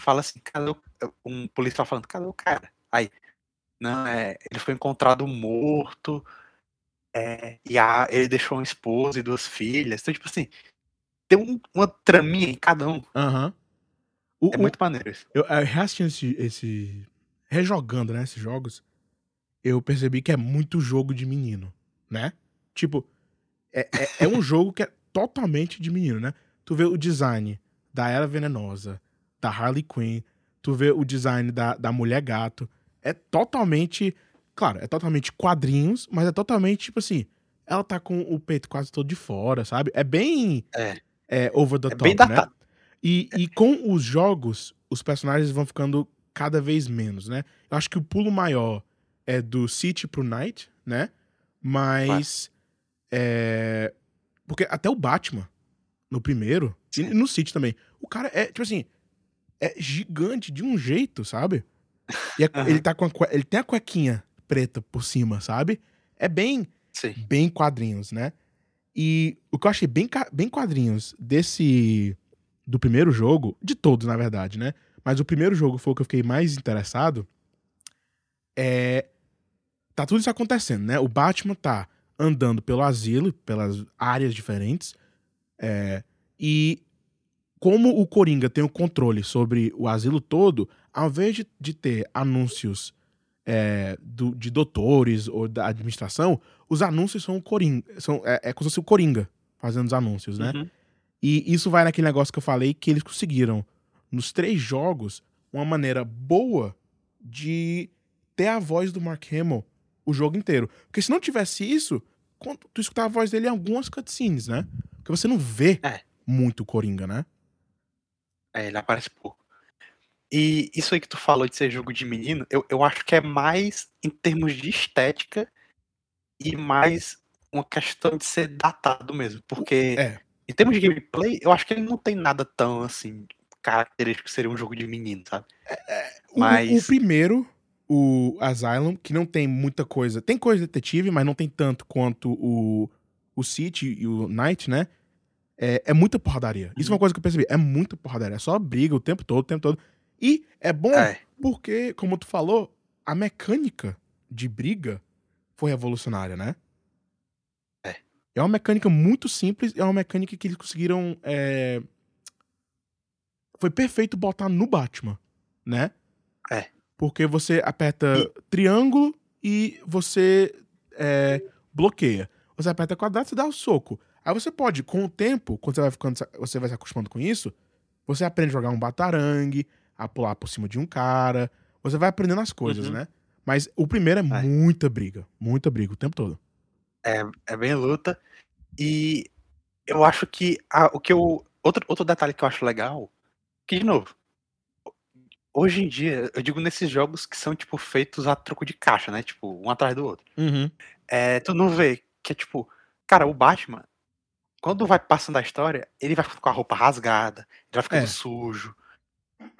fala assim: "Cadê o" um policial falando: "Cadê o cara?". Aí: "Não, eh, ele foi encontrado morto, eh, e a ele deixou uma esposa e 2 filhas". Então, tipo assim, tem um uma traminha em cada um. Aham. O É o muito maneiro isso. eu, eh, reassistindo esse esse rejogando, né, esses jogos, eu percebi que é muito jogo de menino, né. Tipo, é é é um jogo que é totalmente de menino, né. Tu vê o design da Era Venenosa, da Harley Quinn, tu vê o design da da Mulher Gato, é totalmente claro, é totalmente quadrinhos, mas é totalmente, tipo assim, ela tá com o peito quase todo de fora, sabe. É bem, É. eh, over the É top, bem né. E e com os jogos, os personagens vão ficando cada vez menos, né. Eu acho que o pulo maior é do City para o Knight, né, mas, eh, porque até o Batman, no primeiro, e Sim. no City também, o cara é, tipo assim, é gigante de um jeito, sabe. E é ele Aham. tá com a ele tem a cuequinha preta por cima, sabe. É bem Sim. bem quadrinhos, né. E o que eu achei bem bem quadrinhos desse do primeiro jogo, de todos na verdade, né, mas o primeiro jogo foi o que eu fiquei mais interessado, eh, tá tudo isso acontecendo, né, o Batman tá andando pelo asilo, pelas áreas diferentes, eh, e como o Coringa tem o controle sobre o asilo todo, ao invés de de ter anúncios, eh, do de doutores ou da administração, os anúncios são o Corin são é é como se fosse o Coringa fazendo os anúncios, né. Uhum. E isso vai naquele negócio que eu falei que eles conseguiram, nos 3 jogos, uma maneira boa de ter a voz do Mark Hamill o jogo inteiro. Porque se não tivesse isso, tu escutava a voz dele em algumas cutscenes, né, porque você não vê É. muito o Coringa, né. É, ele aparece pouco. E isso aí que tu falou de ser jogo de menino, eu eu acho que é mais em termos de estética e mais uma questão de ser datado mesmo, porque É. em termos de gameplay, eu acho que ele não tem nada tão, assim, característico que seria um jogo de menino, sabe. O o o Mas primeiro, o Asylum, que não tem muita coisa tem coisa de detetive, mas não tem tanto quanto o o City e o Knight, né, é é muita porradaria. Isso é uma Uhum. coisa que eu percebi, é muita porradaria, é só briga o tempo todo, o tempo todo. E é bom É. porque, como tu falou, a mecânica de briga foi revolucionária, né. É. É uma mecânica muito simples, é uma mecânica que eles conseguiram, eh foi perfeito botar no Batman, né. É. Porque você aperta E triângulo e você, eh, bloqueia. Você aperta quadrado, você dá o soco. Aí você pode, com o tempo, quando você vai ficando você vai se acostumando com isso, você aprende a jogar um batarangue, a pular por cima de um cara, você vai aprendendo as coisas, Uhum. né. Mas o primeiro é É. muita briga, muita briga o tempo todo. É é bem luta. E eu acho que a o que eu outro outro detalhe que eu acho legal, que de novo, hoje em dia, eu digo nesses jogos que são, tipo, feitos a troco de caixa, né? Tipo, um atrás do outro. Uhum. É, tu não vê que é tipo, cara, o Batman, quando vai passando a história, ele vai com a roupa rasgada, ele vai ficando É. sujo.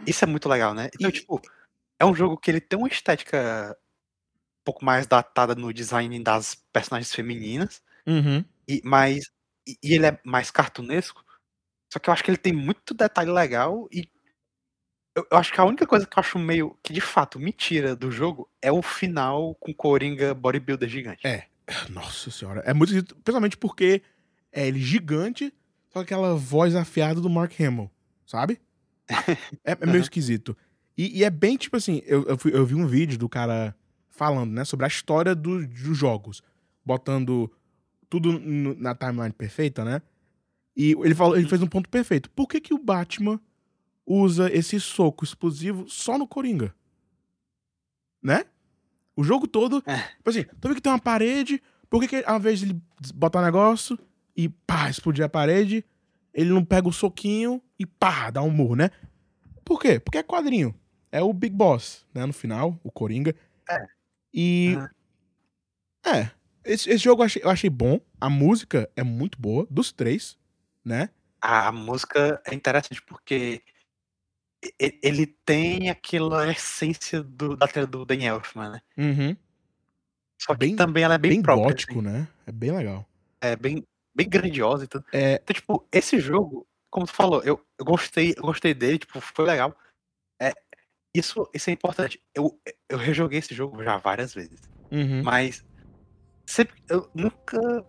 Isso é muito legal, né? Então, E- tipo, é um jogo que ele tem uma estética um pouco mais datada no design das personagens femininas, Uhum. e, mas, e, e ele é mais cartunesco. Só que eu acho que ele tem muito detalhe legal e eu, eu acho que a única coisa que eu acho meio que de fato me tira do jogo é o final com Coringa bodybuilder gigante. É. Nossa senhora. É muito principalmente porque é ele gigante, só aquela voz afiada do Mark Hamill, sabe? É, é meio esquisito. E, e é bem tipo assim, eu, eu, fui- eu vi um vídeo do cara falando, né, sobre a história do- dos jogos, botando tudo no- na timeline perfeita, né? E ele falou, ele fez um ponto perfeito. Por que que o Batman usa esse soco explosivo só no Coringa? Né? O jogo todo, É. tipo assim, tu vê que tem uma parede, por que que ao invés de ele botar um negócio e pá, explodir a parede, ele não pega o soquinho e pá, dá um murro, né? Por quê? Porque é quadrinho. É o Big Boss, né? No final, o Coringa. É. E. Aham. É. Esse, esse jogo eu achei, eu achei bom. A música é muito boa, dos três, né? A, música é interessante porque ele tem aquela essência do, da trilha do Dan Elfman, né? Uhum. Só que Bem- também ela é bem, Bem, própria, gótico, assim. né? É bem legal. É bem, bem grandiosa e tudo. É. Então, tipo, esse jogo, como tu falou, eu, eu gostei, eu gostei dele, tipo, foi legal. É, isso, isso é importante. Eu, eu rejoguei esse jogo já várias vezes. Uhum. Mas sempre, eu nunca.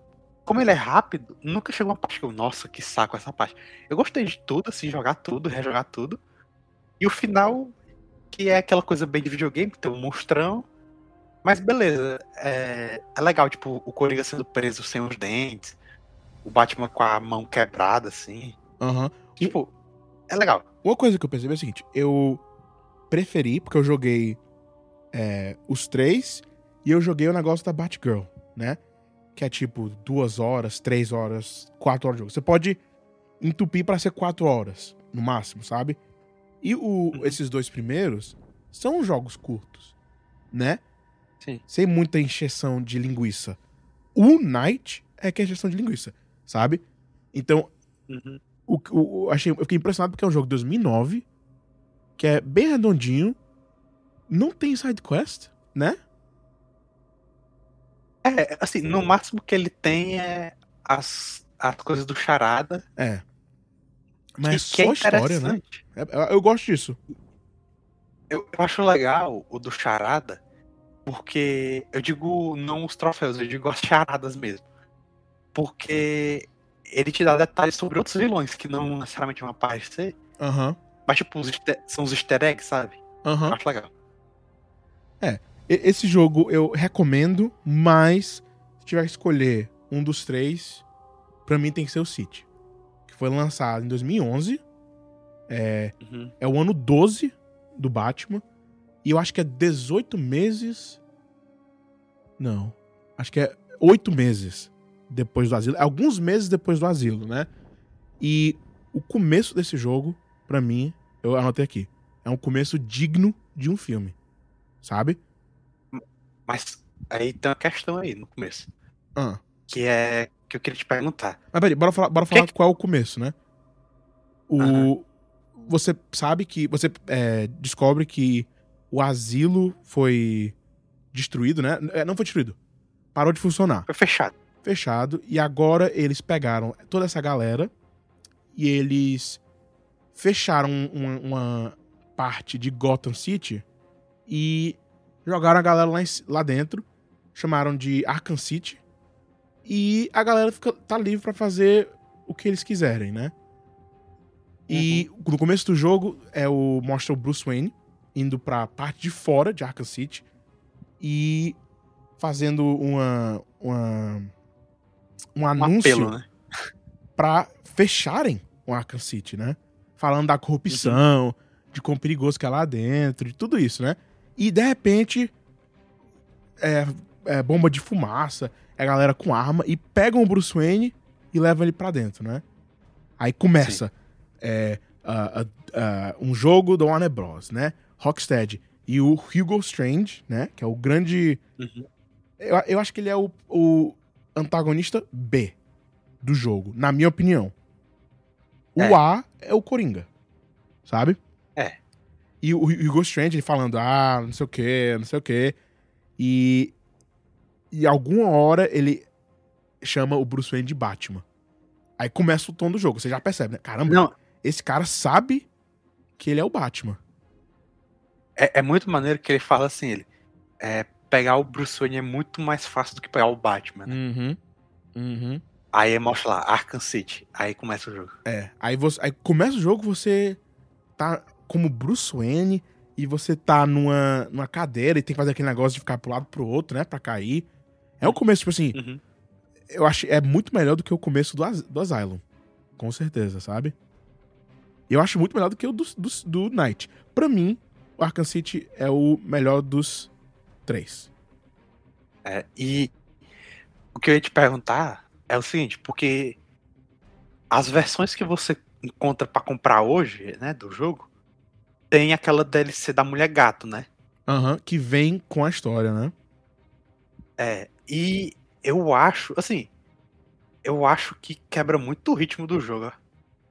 Como ele é rápido, nunca chegou uma parte que eu, nossa, que saco essa parte. Eu gostei de tudo, assim, jogar tudo, rejogar tudo. E o final, que é aquela coisa bem de videogame, que tem um monstrão. Mas beleza, é, é legal, tipo, o Coringa sendo preso sem os dentes, o Batman com a mão quebrada, assim. Aham. Tipo, é legal. Uma coisa que eu percebi é o seguinte: eu preferi, porque eu joguei é, os três e eu joguei o negócio da Batgirl, né? Que é tipo duas horas, três horas, quatro horas de jogo. Você pode entupir pra ser quatro horas, no máximo, sabe? E o- Uhum. esses dois primeiros são jogos curtos, né? Sim. Sem muita encheção de linguiça. O Night é que é encheção de linguiça, sabe? Então, Uhum. O, o, achei, eu fiquei impressionado porque é um jogo de 2009, que é bem redondinho, não tem side quest, né? É, assim, no máximo que ele tem é as, as coisas do charada. É. Mas que, é que só é história, né? É- Eu, eu gosto disso. Eu, eu acho legal o do charada, porque eu digo não os troféus, eu digo as charadas mesmo. Porque ele te dá detalhes sobre outros vilões que não necessariamente vão aparecer, Aham. mas tipo, os easter- são os easter eggs, sabe? Aham. acho legal. E- Esse jogo eu recomendo, mas se tiver que escolher um dos três, pra mim tem que ser o City. Que foi lançado em 2011. É, Uhum. é o ano 12 do Batman. E eu acho que é 18 meses. Não. Acho que é 8 meses depois do asilo. Alguns meses depois do asilo, né? E o começo desse jogo, pra mim, eu anotei aqui. É um começo digno de um filme. Sabe? Mas aí tem uma questão aí no começo, Ah. que é que eu queria te perguntar. Mas peraí, bora falar, bora falar que- qual é o começo, né? O. Você sabe que. Você é, descobre que o asilo foi destruído, né? É, Não foi destruído. Parou de funcionar. Foi fechado. Fechado. E agora eles pegaram toda essa galera e eles fecharam uma, uma parte de Gotham City e jogaram a galera lá, em lá dentro. Chamaram de Arkham City. E a galera fica, tá livre pra fazer o que eles quiserem, né? E no começo do jogo é o mostra o Bruce Wayne indo pra parte de fora de Arkham City e fazendo uma, uma um Um anúncio apelo, né? pra fecharem o Arkham City, né? Falando da corrupção, de quão perigoso que é lá dentro, de tudo isso, né? E de repente é, é bomba de fumaça, é galera com arma e pegam o Bruce Wayne e levam ele pra dentro, né? Aí começa é, a- a- a- um jogo do Warner Bros, né? Rocksteady e o Hugo Strange, né? Que é o grande. Uhum. Eu, eu acho que ele é o, o antagonista B do jogo, na minha opinião. O É. A é o Coringa, sabe? É. E o Hugo Strange ele falando, ah, não sei o que, não sei o que. E. E alguma hora ele chama o Bruce Wayne de Batman. Aí começa o tom do jogo, você já percebe, né? Caramba, Não, esse cara sabe que ele é o Batman. é, é muito maneiro que ele fala assim, ele. É, pegar o Bruce Wayne é muito mais fácil do que pegar o Batman. né? Uhum. Uhum. Aí mostra lá, Arkham City. Aí começa o jogo. É. Aí, você, aí começa o jogo, você tá como Bruce Wayne e você tá numa, numa cadeira e tem que fazer aquele negócio de ficar pro lado pro outro, né? Pra cair. É o começo, tipo assim, Uhum. eu acho é muito melhor do que o começo do, As- do Asylum. Com certeza, sabe? Eu acho muito melhor do que o do, do, do Night. Pra mim, o Arkham City é o melhor dos três. É, e o que eu ia te perguntar é o seguinte, porque as versões que você encontra pra comprar hoje, né, do jogo, tem aquela DLC da Mulher Gato, né? Aham, que vem com a história, né? É, e eu acho, assim, eu acho que quebra muito o ritmo do jogo.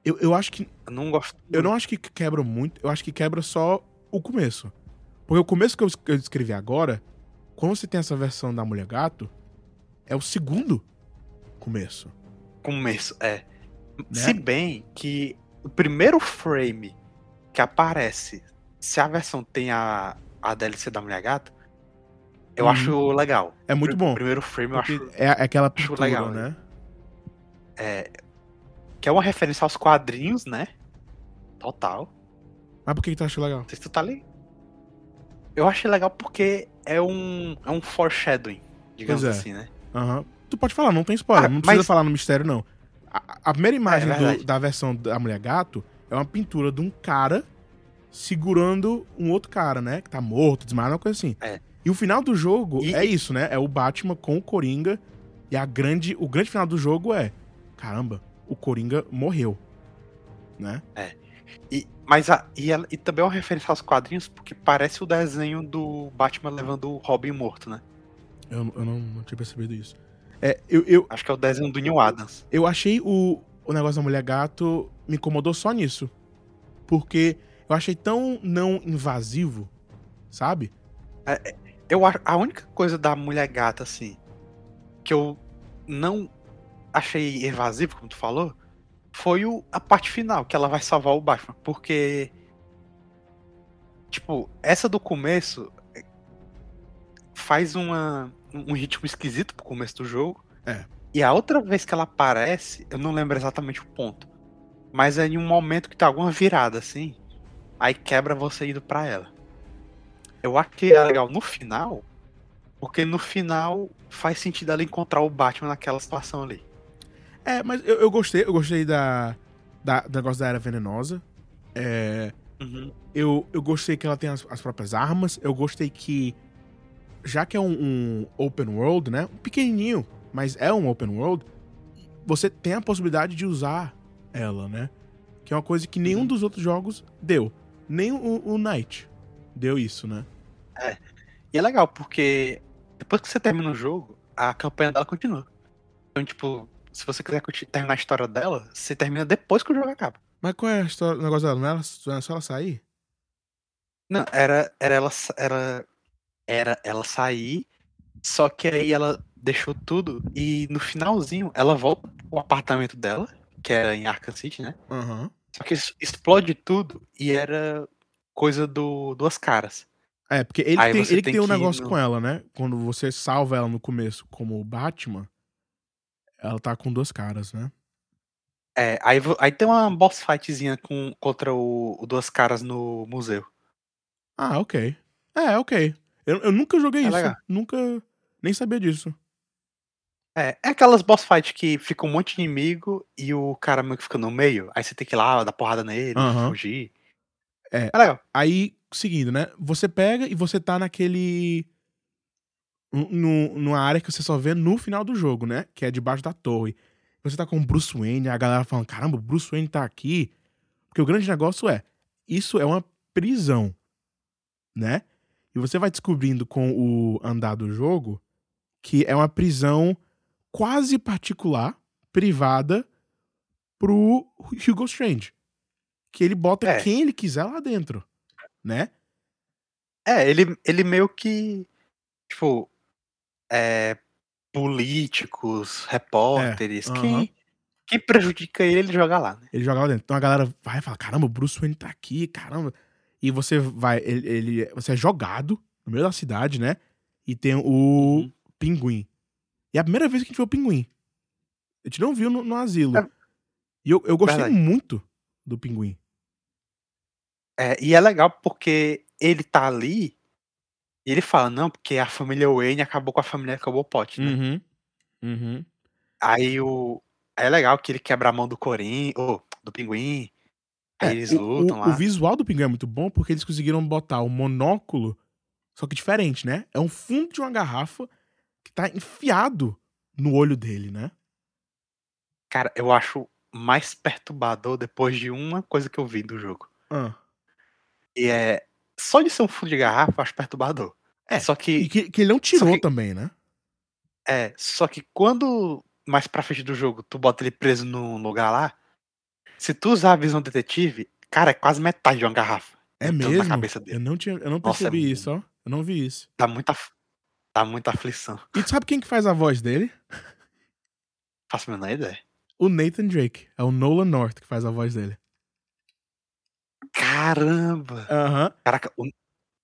Eu, eu acho que Eu não gosto. Eu não acho que quebra muito, eu acho que quebra só o começo. Porque o começo que eu, que eu descrevi agora, quando você tem essa versão da Mulher Gato, é o segundo começo. começo, é. Né? Se bem que o primeiro frame que aparece, se a versão tem a, a DLC da Mulher Gato, eu Uhum. acho legal. É muito O bom. primeiro frame eu Porque acho é, é aquela pintura, legal, né? é, que é uma referência aos quadrinhos, né? Total. Mas por que, que tu acha legal? Não sei se tu tá ali. Eu achei legal porque é um, é um foreshadowing, digamos é. assim, né? Aham. Tu pode falar, não tem spoiler, Ah, não precisa mas- falar no mistério, não. A, a primeira imagem É do- da versão da Mulher Gato é uma pintura de um cara segurando um outro cara, né? Que tá morto, desmaiado, uma coisa assim. É. E o final do jogo E- é isso, né? É o Batman com o Coringa. E a grande, o grande final do jogo é: caramba, o Coringa morreu. Né? E, mas a, e, ela- e também é uma referência aos quadrinhos porque parece o desenho do Batman levando o Robin morto, né? Eu, eu não, não tinha percebido isso. É, eu, eu, Acho que é o desenho do Neil Adams. eu achei o, o negócio da mulher gato me incomodou só nisso. Porque eu achei tão não invasivo, sabe? Eu acho a única coisa da mulher gata, assim, que eu não achei evasivo, como tu falou, foi o, a parte final, que ela vai salvar o Batman. Porque. Tipo, essa do começo é, faz uma, um ritmo esquisito pro começo do jogo. É. E a outra vez que ela aparece, eu não lembro exatamente o ponto. Mas é em um momento que tá alguma virada, assim. Aí quebra você indo pra ela. Eu acho que é legal no final, porque no final faz sentido ela encontrar o Batman naquela situação ali. É, mas eu, eu gostei, eu gostei da, da, do negócio da Era Venenosa. É, eu, eu gostei que ela tem as, as próprias armas. Eu gostei que, já que é um, um open world, né? Um pequenininho, mas é um open world. Você tem a possibilidade de usar ela, né? Que é uma coisa que nenhum Uhum. dos outros jogos deu. Nem o, o Knight deu isso, né? E é legal, porque depois que você termina o jogo, a campanha dela continua. Então, tipo, se você quiser terminar a história dela, você termina depois que o jogo acaba. Mas qual é a história, o negócio dela? Não é só ela sair? Não, era, era ela era, era ela sair, só que aí ela deixou tudo e no finalzinho ela volta pro apartamento dela, que era em Arkham City, né? Aham. Só que explode tudo e era coisa do Duas Caras. É, porque ele, Aí tem, ele que tem tem um negócio no- com ela, né? Quando você salva ela no começo como Batman, ela tá com duas caras, né? É, aí, aí tem uma boss fightzinha com, contra o, o Duas Caras no museu. Ah, ok. É, ok. Eu, eu nunca joguei É isso. legal. Nunca. Nem sabia disso. É, é aquelas boss fight que fica um monte de inimigo e o cara meio que fica no meio, aí você tem que ir lá dar porrada nele, Aham. fugir. É. É legal. Aí, seguindo, né? Você pega e você tá naquele. No, numa área que você só vê no final do jogo, né? Que é debaixo da torre. Você tá com o Bruce Wayne, a galera falando: caramba, o Bruce Wayne tá aqui. Porque o grande negócio é: isso é uma prisão. né? E você vai descobrindo com o andar do jogo que é uma prisão quase particular, privada, pro Hugo Strange. Que ele bota É. quem ele quiser lá dentro, né? É, ele, ele meio que. Tipo. É, políticos, repórteres. É, quem, quem prejudica ele, ele joga lá, né? Ele joga lá dentro. Então a galera vai e fala: caramba, o Bruce Wayne tá aqui, caramba. E você vai, ele, ele- você é jogado no meio da cidade, né? E tem o Uhum. pinguim. E é a primeira vez que a gente vê o pinguim. A gente não viu no, no asilo. É. E eu, eu gostei Verdade. muito do pinguim. É, e é legal porque ele tá ali ele fala, não, porque a família Wayne acabou com a família Cobblepot, né? Uhum. Uhum. Aí o. aí é legal que ele quebra a mão do Corim, ou do pinguim. Aí É, eles o, lutam o- lá. o visual do pinguim é muito bom porque eles conseguiram botar o monóculo, só que diferente, né? É um fundo de uma garrafa que tá enfiado no olho dele, né? Cara, eu acho mais perturbador depois de uma coisa que eu vi do jogo. Ah. E é. Só de ser um fundo de garrafa, eu acho perturbador. É, Só que. E que, que ele não tirou que- também, né? É, só que quando mais pra frente do jogo tu bota ele preso num lugar lá, se tu usar a visão detetive, cara, é quase metade de uma garrafa. É mesmo? Na cabeça dele. Eu não, tinha, eu não Nossa, é percebi muito- isso, ó. Eu não vi isso. Dá muita, dá muita aflição. E tu sabe quem que faz a voz dele? Faço a menor ideia. O Nathan Drake. É o Nolan North que faz a voz dele. Caramba! Aham. Caraca, o,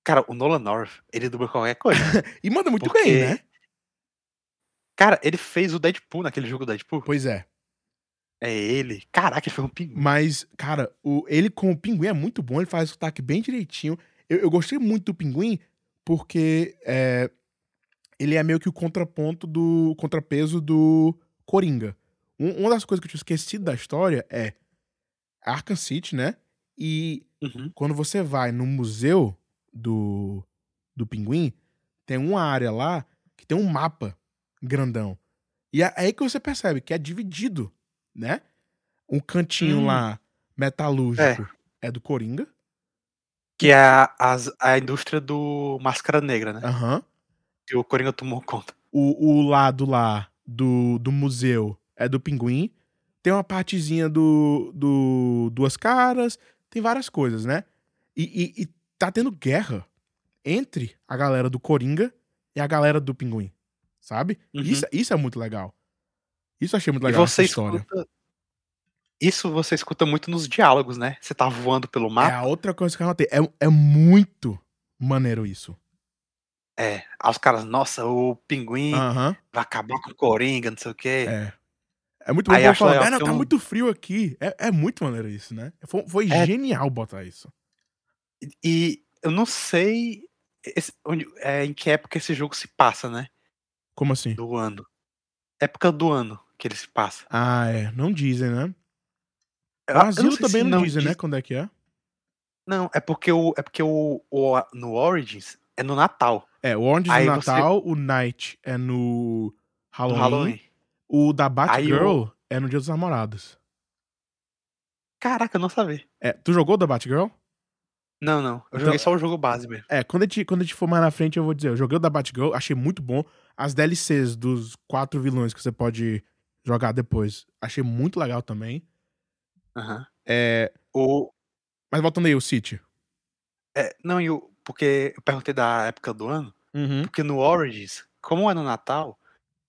cara, o Nolan North, ele dubla qualquer coisa. E manda muito Porque- bem, né? cara, ele fez o Deadpool naquele jogo Deadpool. Pois é. É ele. Caraca, ele foi um pinguim. Mas, cara, o, ele com o pinguim é muito bom. Ele faz o sotaque bem direitinho. Eu, eu gostei muito do pinguim porque é, ele é meio que o contraponto do contrapeso do Coringa. Um- uma das coisas que eu tinha esquecido da história é Arkham City, né? E Uhum. quando você vai no museu do, do pinguim, tem uma área lá que tem um mapa grandão. E é aí que você percebe que é dividido, né? Um cantinho Hum. lá metalúrgico é. do Coringa. Que é a, as- a indústria do Máscara Negra, né? Aham. Que o Coringa tomou conta. O, o lado lá do, do museu é do pinguim. Tem uma partezinha do, do Duas Caras. Tem várias coisas, né? E, e- e tá tendo guerra entre a galera do Coringa e a galera do pinguim. Sabe? Uhum. Isso, isso é muito legal. Isso eu achei muito E legal você essa história. escuta. Isso você escuta muito nos diálogos, né? Você tá voando pelo É mapa. a outra coisa que eu anotei. É, é muito maneiro isso. É. Os caras, nossa, o pinguim Aham. vai acabar com o Coringa, não sei o quê. É. É muito bom Aí quando acho fala, legal "Ah, não, tá um- muito frio aqui. É, é muito maneiro isso, né? Foi, foi É. genial botar isso. E eu não sei esse- onde- é, em que época esse jogo se passa, né? Como assim? Do ano. Época do ano que ele se passa. Ah, é. Não dizem, né? Eu- O eu asilo sei também não, dizem, diz- né? Quando é que é? Não, é porque, o, é porque o, o- no Origins é no Natal. É, o Orange Aí no você- Natal, o Night é no No Halloween. Halloween. O da Batgirl é no Dia dos Namorados. Caraca, eu não sabia. É, tu jogou da Batgirl? Não, não. Eu Então- joguei só o jogo base mesmo. É, quando a, gente, quando a gente for mais na frente, eu vou dizer. Eu joguei o da Batgirl, achei muito bom. As DLCs dos quatro vilões que você pode jogar depois, achei muito legal também. Aham. É, O, mas voltando aí, o City. é, não, e o, porque eu perguntei da época do ano. Uhum. Porque no Origins, como é no Natal,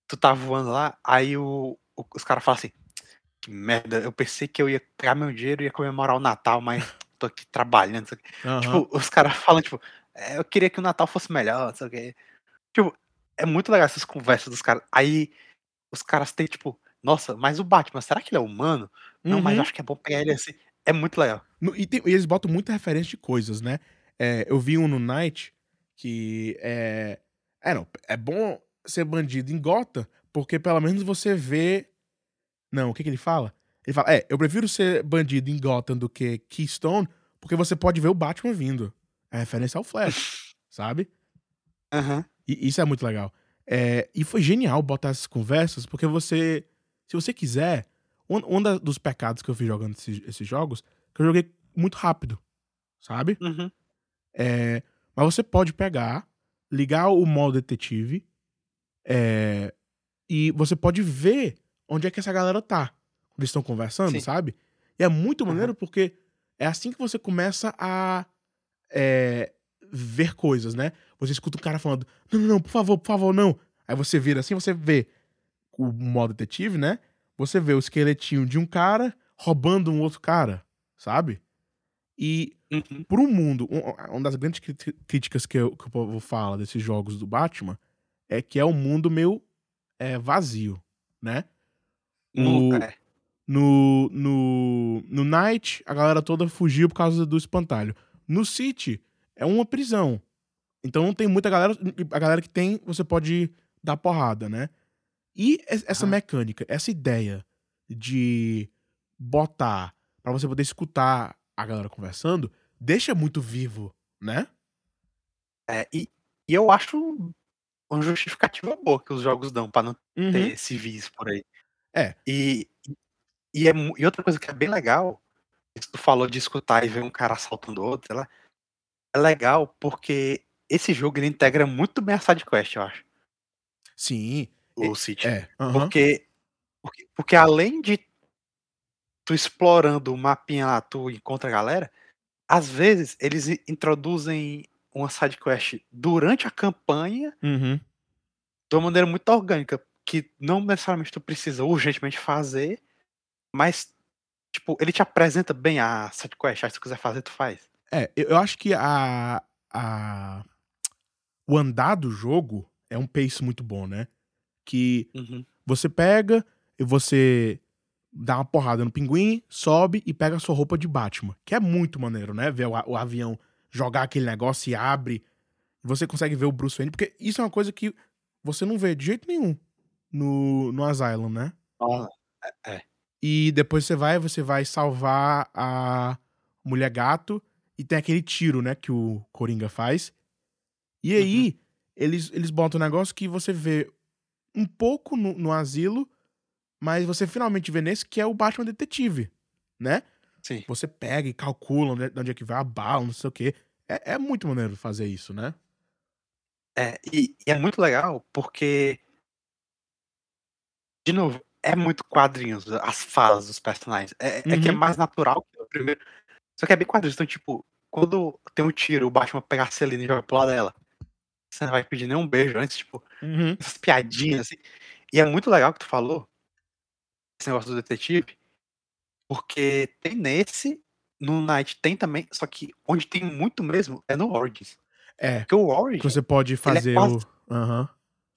tu tá voando lá, aí o, o- os caras falam assim: que merda, eu pensei que eu ia pegar meu dinheiro e ia comemorar o Natal, mas tô aqui trabalhando. não sei o quê." Aham. Tipo, os caras falam, tipo, "É, eu queria que o Natal fosse melhor, não sei o quê. Tipo, é muito legal essas conversas dos caras. Aí os caras têm, tipo, nossa, mas o Batman, será que ele é humano? Não, mas Uhum. acho que é bom pegar ele assim. É muito legal. No- e, tem- e eles botam muita referência de coisas, né? É, eu vi um no Night que é. É, não. É bom ser bandido em Gotham, porque pelo menos você vê. Não, o que, que ele fala? Ele fala: É, eu prefiro ser bandido em Gotham do que Keystone, porque você pode ver o Batman vindo. É referência ao Flash, sabe? E isso é muito legal. É, e foi genial botar essas conversas, porque você. Se você quiser. Um, um da- dos pecados que eu fiz jogando esses, esses jogos, que eu joguei muito rápido, sabe? Uhum. É, Mas você pode pegar, ligar o modo detetive, é, e você pode ver onde é que essa galera tá. Eles estão conversando, Sim. sabe? E é muito maneiro porque é assim que você começa a é, ver coisas, né? Você escuta um cara falando, não, não, não, por favor, por favor, não. Aí você vira assim, você vê o modo detetive, né? Você vê o esqueletinho de um cara roubando um outro cara, sabe? E Uhum. pro mundo, um- uma das grandes críticas que, eu- que o povo fala desses jogos do Batman é que é um mundo meio é, vazio, né? O- é, No, no, no Night, a galera toda fugiu por causa do espantalho. No City, é uma prisão. Então não tem muita galera. A galera que tem, você pode dar porrada, né? E es- essa Aham. mecânica, essa ideia de botar pra você poder escutar a galera conversando, deixa muito vivo, né? é, e, e eu acho uma justificativa boa que os jogos dão pra não Uhum. ter civis por aí. É. E, e, é, e outra coisa que é bem legal, isso tu falou de escutar e ver um cara assaltando outro, sei lá, é legal porque esse jogo ele integra muito bem a sidequest, eu acho, Sim. o City. É. Porque, porque, porque além de tu explorando o mapinha lá, tu encontra a galera, às vezes eles introduzem uma sidequest durante a campanha Uhum. de uma maneira muito orgânica, que não necessariamente tu precisa urgentemente fazer, mas tipo, ele te apresenta bem a sidequest, aí se tu quiser fazer, tu faz. É, eu, acho que a, a. O andar do jogo é um pace muito bom, né? Que Uhum. você pega e você dá uma porrada no pinguim, sobe e pega a sua roupa de Batman. Que é muito maneiro, né? Ver o, o avião jogar aquele negócio e abre. E você consegue ver o Bruce Wayne, porque isso é uma coisa que você não vê de jeito nenhum no, no Asylum, né? Ó, E depois você vai, você vai salvar a mulher gato e tem aquele tiro, né, que o Coringa faz. E aí, eles, eles botam um negócio que você vê um pouco no, no asilo, mas você finalmente vê nesse que é o Batman Detetive, né? Sim. Você pega e calcula onde, onde é que vai a bala, não sei o quê. É, é muito maneiro fazer isso, né? É, e, e é muito legal porque, de novo, é muito quadrinhos, as falas dos personagens. É, é que é Uhum. mais natural que o primeiro. Só que é bem quadrinhos. Então, tipo, quando tem um tiro, o Batman pega a Celina e joga pro lado dela. Você não vai pedir nenhum beijo antes, tipo, Uhum. essas piadinhas assim. E é muito legal que tu falou, esse negócio do detetive, porque tem nesse, no Night tem também, só que onde tem muito mesmo é no Origins. É, Porque o Origins você pode fazer quase- o...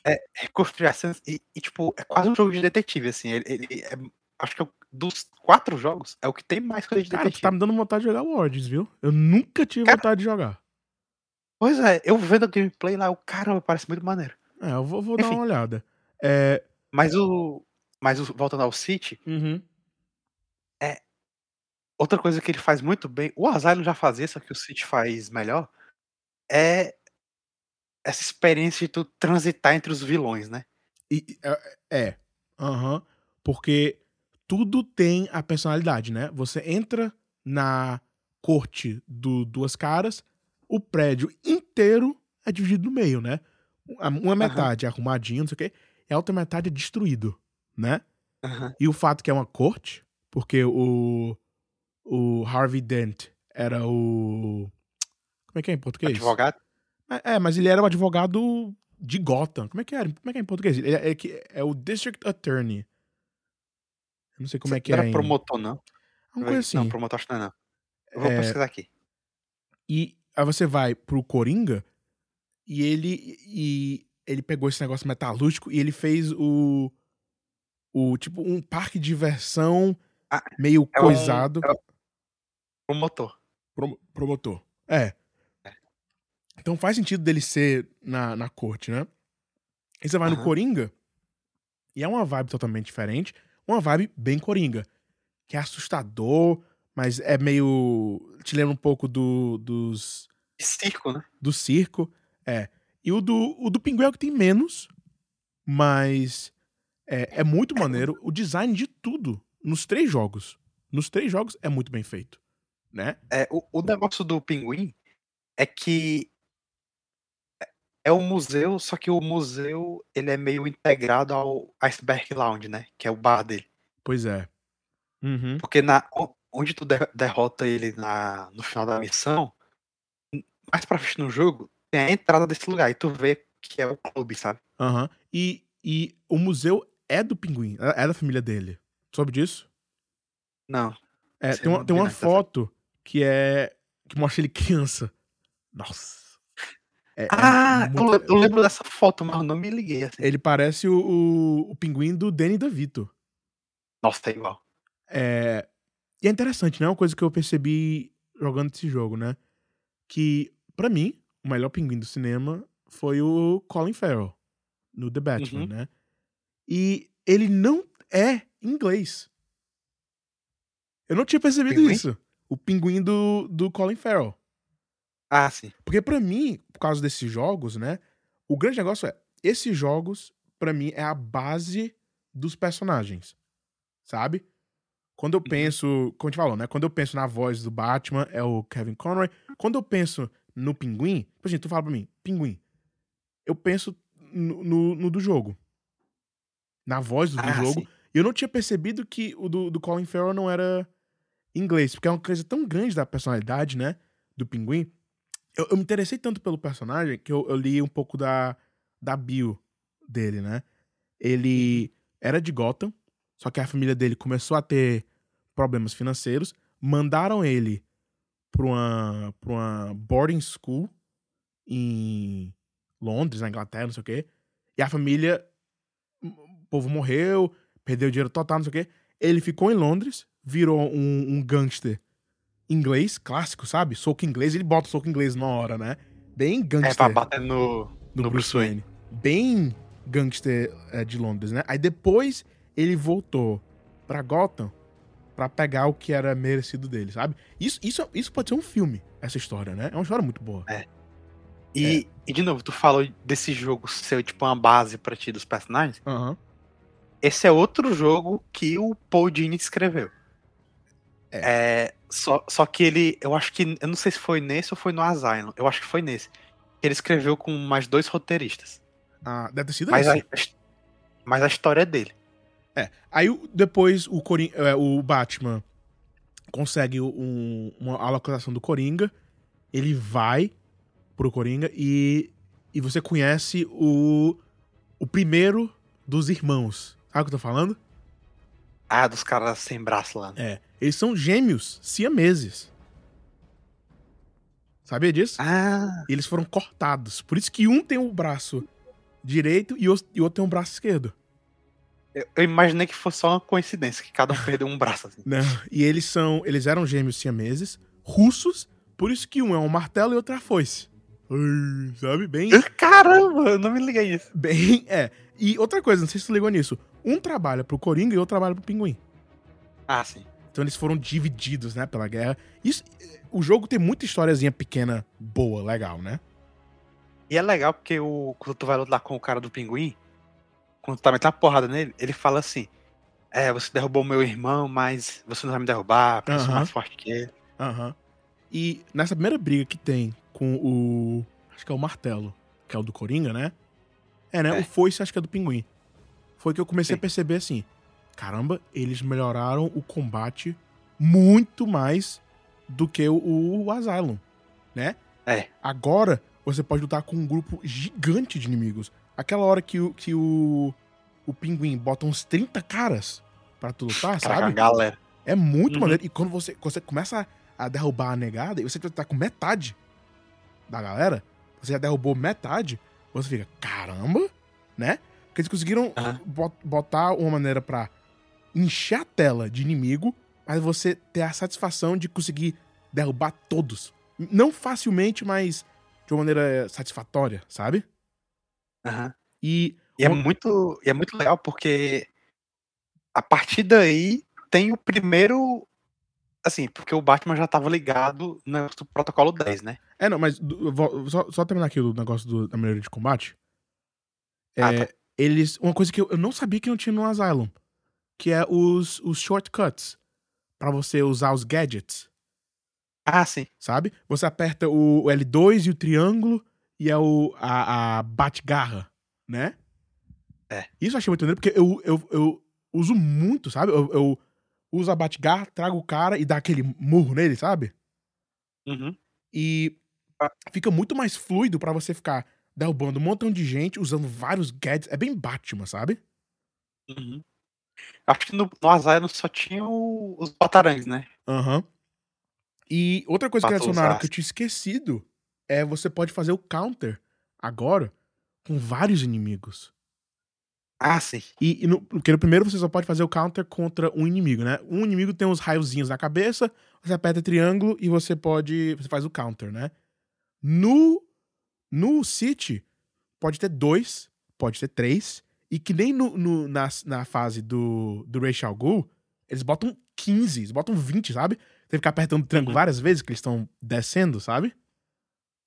Aham. reconstruir cenas e, e, tipo, é quase um jogo de detetive, assim. Ele, ele é- acho que é o- dos quatro jogos é o que tem mais coisa de Cara, tu detetive. tá me dando vontade de jogar o Origins, viu? Eu nunca tive Cara- vontade de jogar. Pois é, eu vendo a gameplay lá, o caramba, parece muito maneiro. É, eu vou, vou dar Enfim. uma olhada. É. Mas o. Mas o, voltando ao City, Uhum. outra coisa que ele faz muito bem, o Asylum já fazia, só que o City faz melhor, é essa experiência de tu transitar entre os vilões, né? E- é, É. Aham. Porque tudo tem a personalidade, né? Você entra na corte do Duas Caras, o prédio inteiro é dividido no meio, né? Uma metade é arrumadinho, não sei o quê, e a outra metade é destruído, né? Aham. E o fato que é uma corte, porque o, o Harvey Dent era o. Como é que é em português? Advogado. É, é, mas ele era o advogado de Gotham. Como é que era? Como é que é em português? Ele é, é, é o District Attorney. Eu não sei como é que não é. era promotor, não. Uma coisa assim. Não, promotor acho que não é não. Eu vou É, pesquisar aqui. E aí você vai pro Coringa e ele e ele pegou esse negócio metalúrgico e ele fez o o tipo um parque de diversão Ah, meio é um- coisado. é Promotor. Promo- promotor. É. Então faz sentido dele ser na, na corte, né? Aí você vai no Aham. Coringa e é uma vibe totalmente diferente. Uma vibe bem Coringa. Que é assustador, mas é meio. Te lembra um pouco do, dos. E circo, né? do circo. É. E o do, o do Pinguim é o que tem menos, mas é, é muito maneiro. O design de tudo, nos três jogos. Nos três jogos é muito bem feito, né? É, o, o negócio do pinguim é que É um museu, só que o museu ele é meio integrado ao Iceberg Lounge, né? Que é o bar dele. Pois é. Uhum. Porque na, onde tu de- derrota ele na, no final da missão, mais pra frente no jogo, tem a entrada desse lugar. E tu vê que é o clube, sabe? Aham. E, e o museu é do pinguim, é é da família dele. Soube disso? Não. É, tem uma, tem uma foto que é. que mostra ele criança. Nossa. É- é Ah, eu, muito- eu lembro dessa foto, mas eu não me liguei assim. Ele parece o, o, o pinguim do Danny DeVito. Nossa, tá igual. É, e é interessante, né? Uma coisa que eu percebi jogando esse jogo, né? Que, pra mim, o melhor pinguim do cinema foi o Colin Farrell, no The Batman, Uhum. né? E ele não é inglês. Eu não tinha percebido Pinguim? isso. O pinguim do, do Colin Farrell. Ah, sim. Porque pra mim, por causa desses jogos, né? O grande negócio é, esses jogos, pra mim, é a base dos personagens. Sabe? Quando eu penso, como a gente falou, né? Quando eu penso na voz do Batman, é o Kevin Conroy. Quando eu penso no Pinguim, por exemplo, tu fala pra mim, Pinguim. Eu penso no, no- no do jogo. Na voz do, do Ah, jogo. sim. E eu não tinha percebido que o do, do Colin Farrell não era inglês, porque é uma coisa tão grande da personalidade, né? Do Pinguim. Eu, eu me interessei tanto pelo personagem que eu, eu li um pouco da, da bio dele, né? Ele era de Gotham, só que a família dele começou a ter problemas financeiros, mandaram ele pra uma, pra uma boarding school em Londres, na Inglaterra, não sei o quê. E a família, o povo morreu, perdeu dinheiro total, não sei o quê. Ele ficou em Londres, virou um, um gangster inglês, clássico, sabe? Soco inglês, ele bota o soco inglês na hora, né? Bem É gangster pra bater no, do no Bruce Wayne. Wayne. Bem gangster é, de Londres, né? Aí depois ele voltou pra Gotham pra pegar o que era merecido dele, sabe? Isso, isso, isso pode ser um filme, essa história, né? É uma história muito boa. E, e, de novo, tu falou desse jogo ser tipo uma base pra ti dos personagens. Aham. Esse é outro jogo que o Paul Dini escreveu. É, só, só que ele, eu acho que, eu não sei se foi nesse ou foi no Asylum, eu acho que foi nesse. Ele escreveu com mais dois roteiristas. Ah, deve ter sido Mas a, mas a história é dele. É. Aí depois o, Corin- é, o Batman consegue um- uma a localização do Coringa. Ele vai pro Coringa e, e você conhece o, o primeiro dos irmãos. Sabe o que eu tô falando? Ah, dos caras sem braço lá. É. Eles são gêmeos siameses. Sabia disso? Ah, E eles foram cortados. Por isso que um tem o braço direito e o outro tem o braço esquerdo. eu, imaginei que fosse só uma coincidência, que cada um perdeu um braço assim. Não. E eles são. Eles eram gêmeos siameses, russos, por isso que um é um martelo e outro é a foice. Sabe? Bem. Caramba, eu não me liguei nisso. Bem. É. E outra coisa, não sei se tu ligou nisso. Um trabalha pro Coringa e outro trabalha pro Pinguim. Ah, sim. Então eles foram divididos, né, pela guerra. Isso, o jogo tem muita historiazinha pequena, boa, legal, né? E é legal porque o, quando tu vai lutar com o cara do pinguim, quando tu tá metendo uma porrada nele, ele fala assim: É, você derrubou meu irmão, mas você não vai me derrubar, porque eu sou mais forte que ele. Aham. E nessa primeira briga que tem com o. Acho que é o martelo, que é o do Coringa, né? É, né? É. O foice acho que é do pinguim. Foi que eu comecei Sim. a perceber assim: caramba, eles melhoraram o combate muito mais do que o, o Asylum, né? É. Agora você pode lutar com um grupo gigante de inimigos. Aquela hora que o, que o, o pinguim bota uns 30 caras pra tu lutar, Caraca, sabe? galera. É muito Uhum. maneiro. E quando você, você começa a, a derrubar a negada, e você tá com metade da galera, você já derrubou metade, você fica, caramba, né? Porque eles conseguiram botar uma maneira pra encher a tela de inimigo, mas você ter a satisfação de conseguir derrubar todos. Não facilmente, mas de uma maneira satisfatória, sabe? Aham. E E é Uma- muito, e é muito legal porque a partir daí tem o primeiro. Assim, porque o Batman já tava ligado no protocolo 10, né? É, não, mas do- vou- só, só terminar aqui o negócio do- da maneira de combate. É, Ah, tá. Eles. Uma coisa que eu, eu não sabia que não tinha no Asylum. Que é os, os shortcuts. Pra você usar os gadgets, Ah, sim. sabe? Você aperta o, o L2 e o triângulo. e é o, a, a Batgarra, né? É. Isso eu achei muito maneiro, porque eu, eu, eu uso muito, sabe? Eu, eu uso a Batgarra, trago o cara e dá aquele murro nele, sabe? Uhum. E fica muito mais fluido pra você ficar derrubando um montão de gente, usando vários gadgets. É bem Batman, sabe? Uhum. Acho que no, no Asylum só tinha o- os batarangues, né? Aham. E outra coisa que adicionaram que eu tinha esquecido é você pode fazer o counter agora com vários inimigos. Ah, sim. E, e no, porque no primeiro você só pode fazer o counter contra um inimigo, né? Um inimigo tem uns raiozinhos na cabeça, você aperta triângulo e você pode. Você faz o counter, né? No. No City, pode ter dois, pode ter três. E que nem no, no- na, na fase do, do Rachel Ghul, eles botam 15, eles botam 20, sabe? Tem que ficar apertando triângulo Uhum. várias vezes, que eles estão descendo, sabe?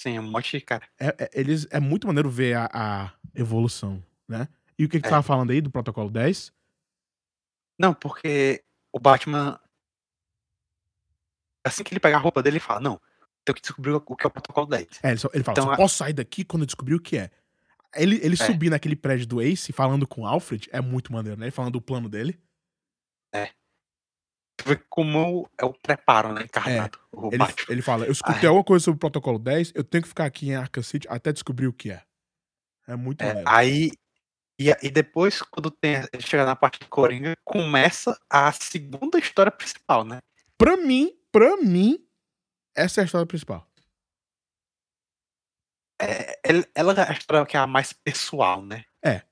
Sim, um monte de cara. É, é- eles, é muito maneiro ver a, a evolução, né? E o que, que É. tava falando aí do protocolo 10? Não, porque o Batman. Assim que ele pega a roupa dele, ele fala: Não, tenho que descobrir o que é o protocolo 10. É, ele, só- ele fala, Então, só a- posso sair daqui quando eu descobrir o que é. Ele, ele É. subir naquele prédio do Ace falando com o Alfred é muito maneiro, né? Ele falando do plano dele. Vê como é o preparo, né? Encarnado. O Ele, ele fala, eu escutei Ai. alguma coisa sobre o protocolo 10, eu tenho que ficar aqui em Arkham City até descobrir o que é. É muito É, aí. E, e depois, quando tem, ele chega na parte de Coringa, começa a segunda história principal, né? Pra mim, pra mim, essa é a história principal. É, ele- ela é a história que é a mais pessoal, né? É. É.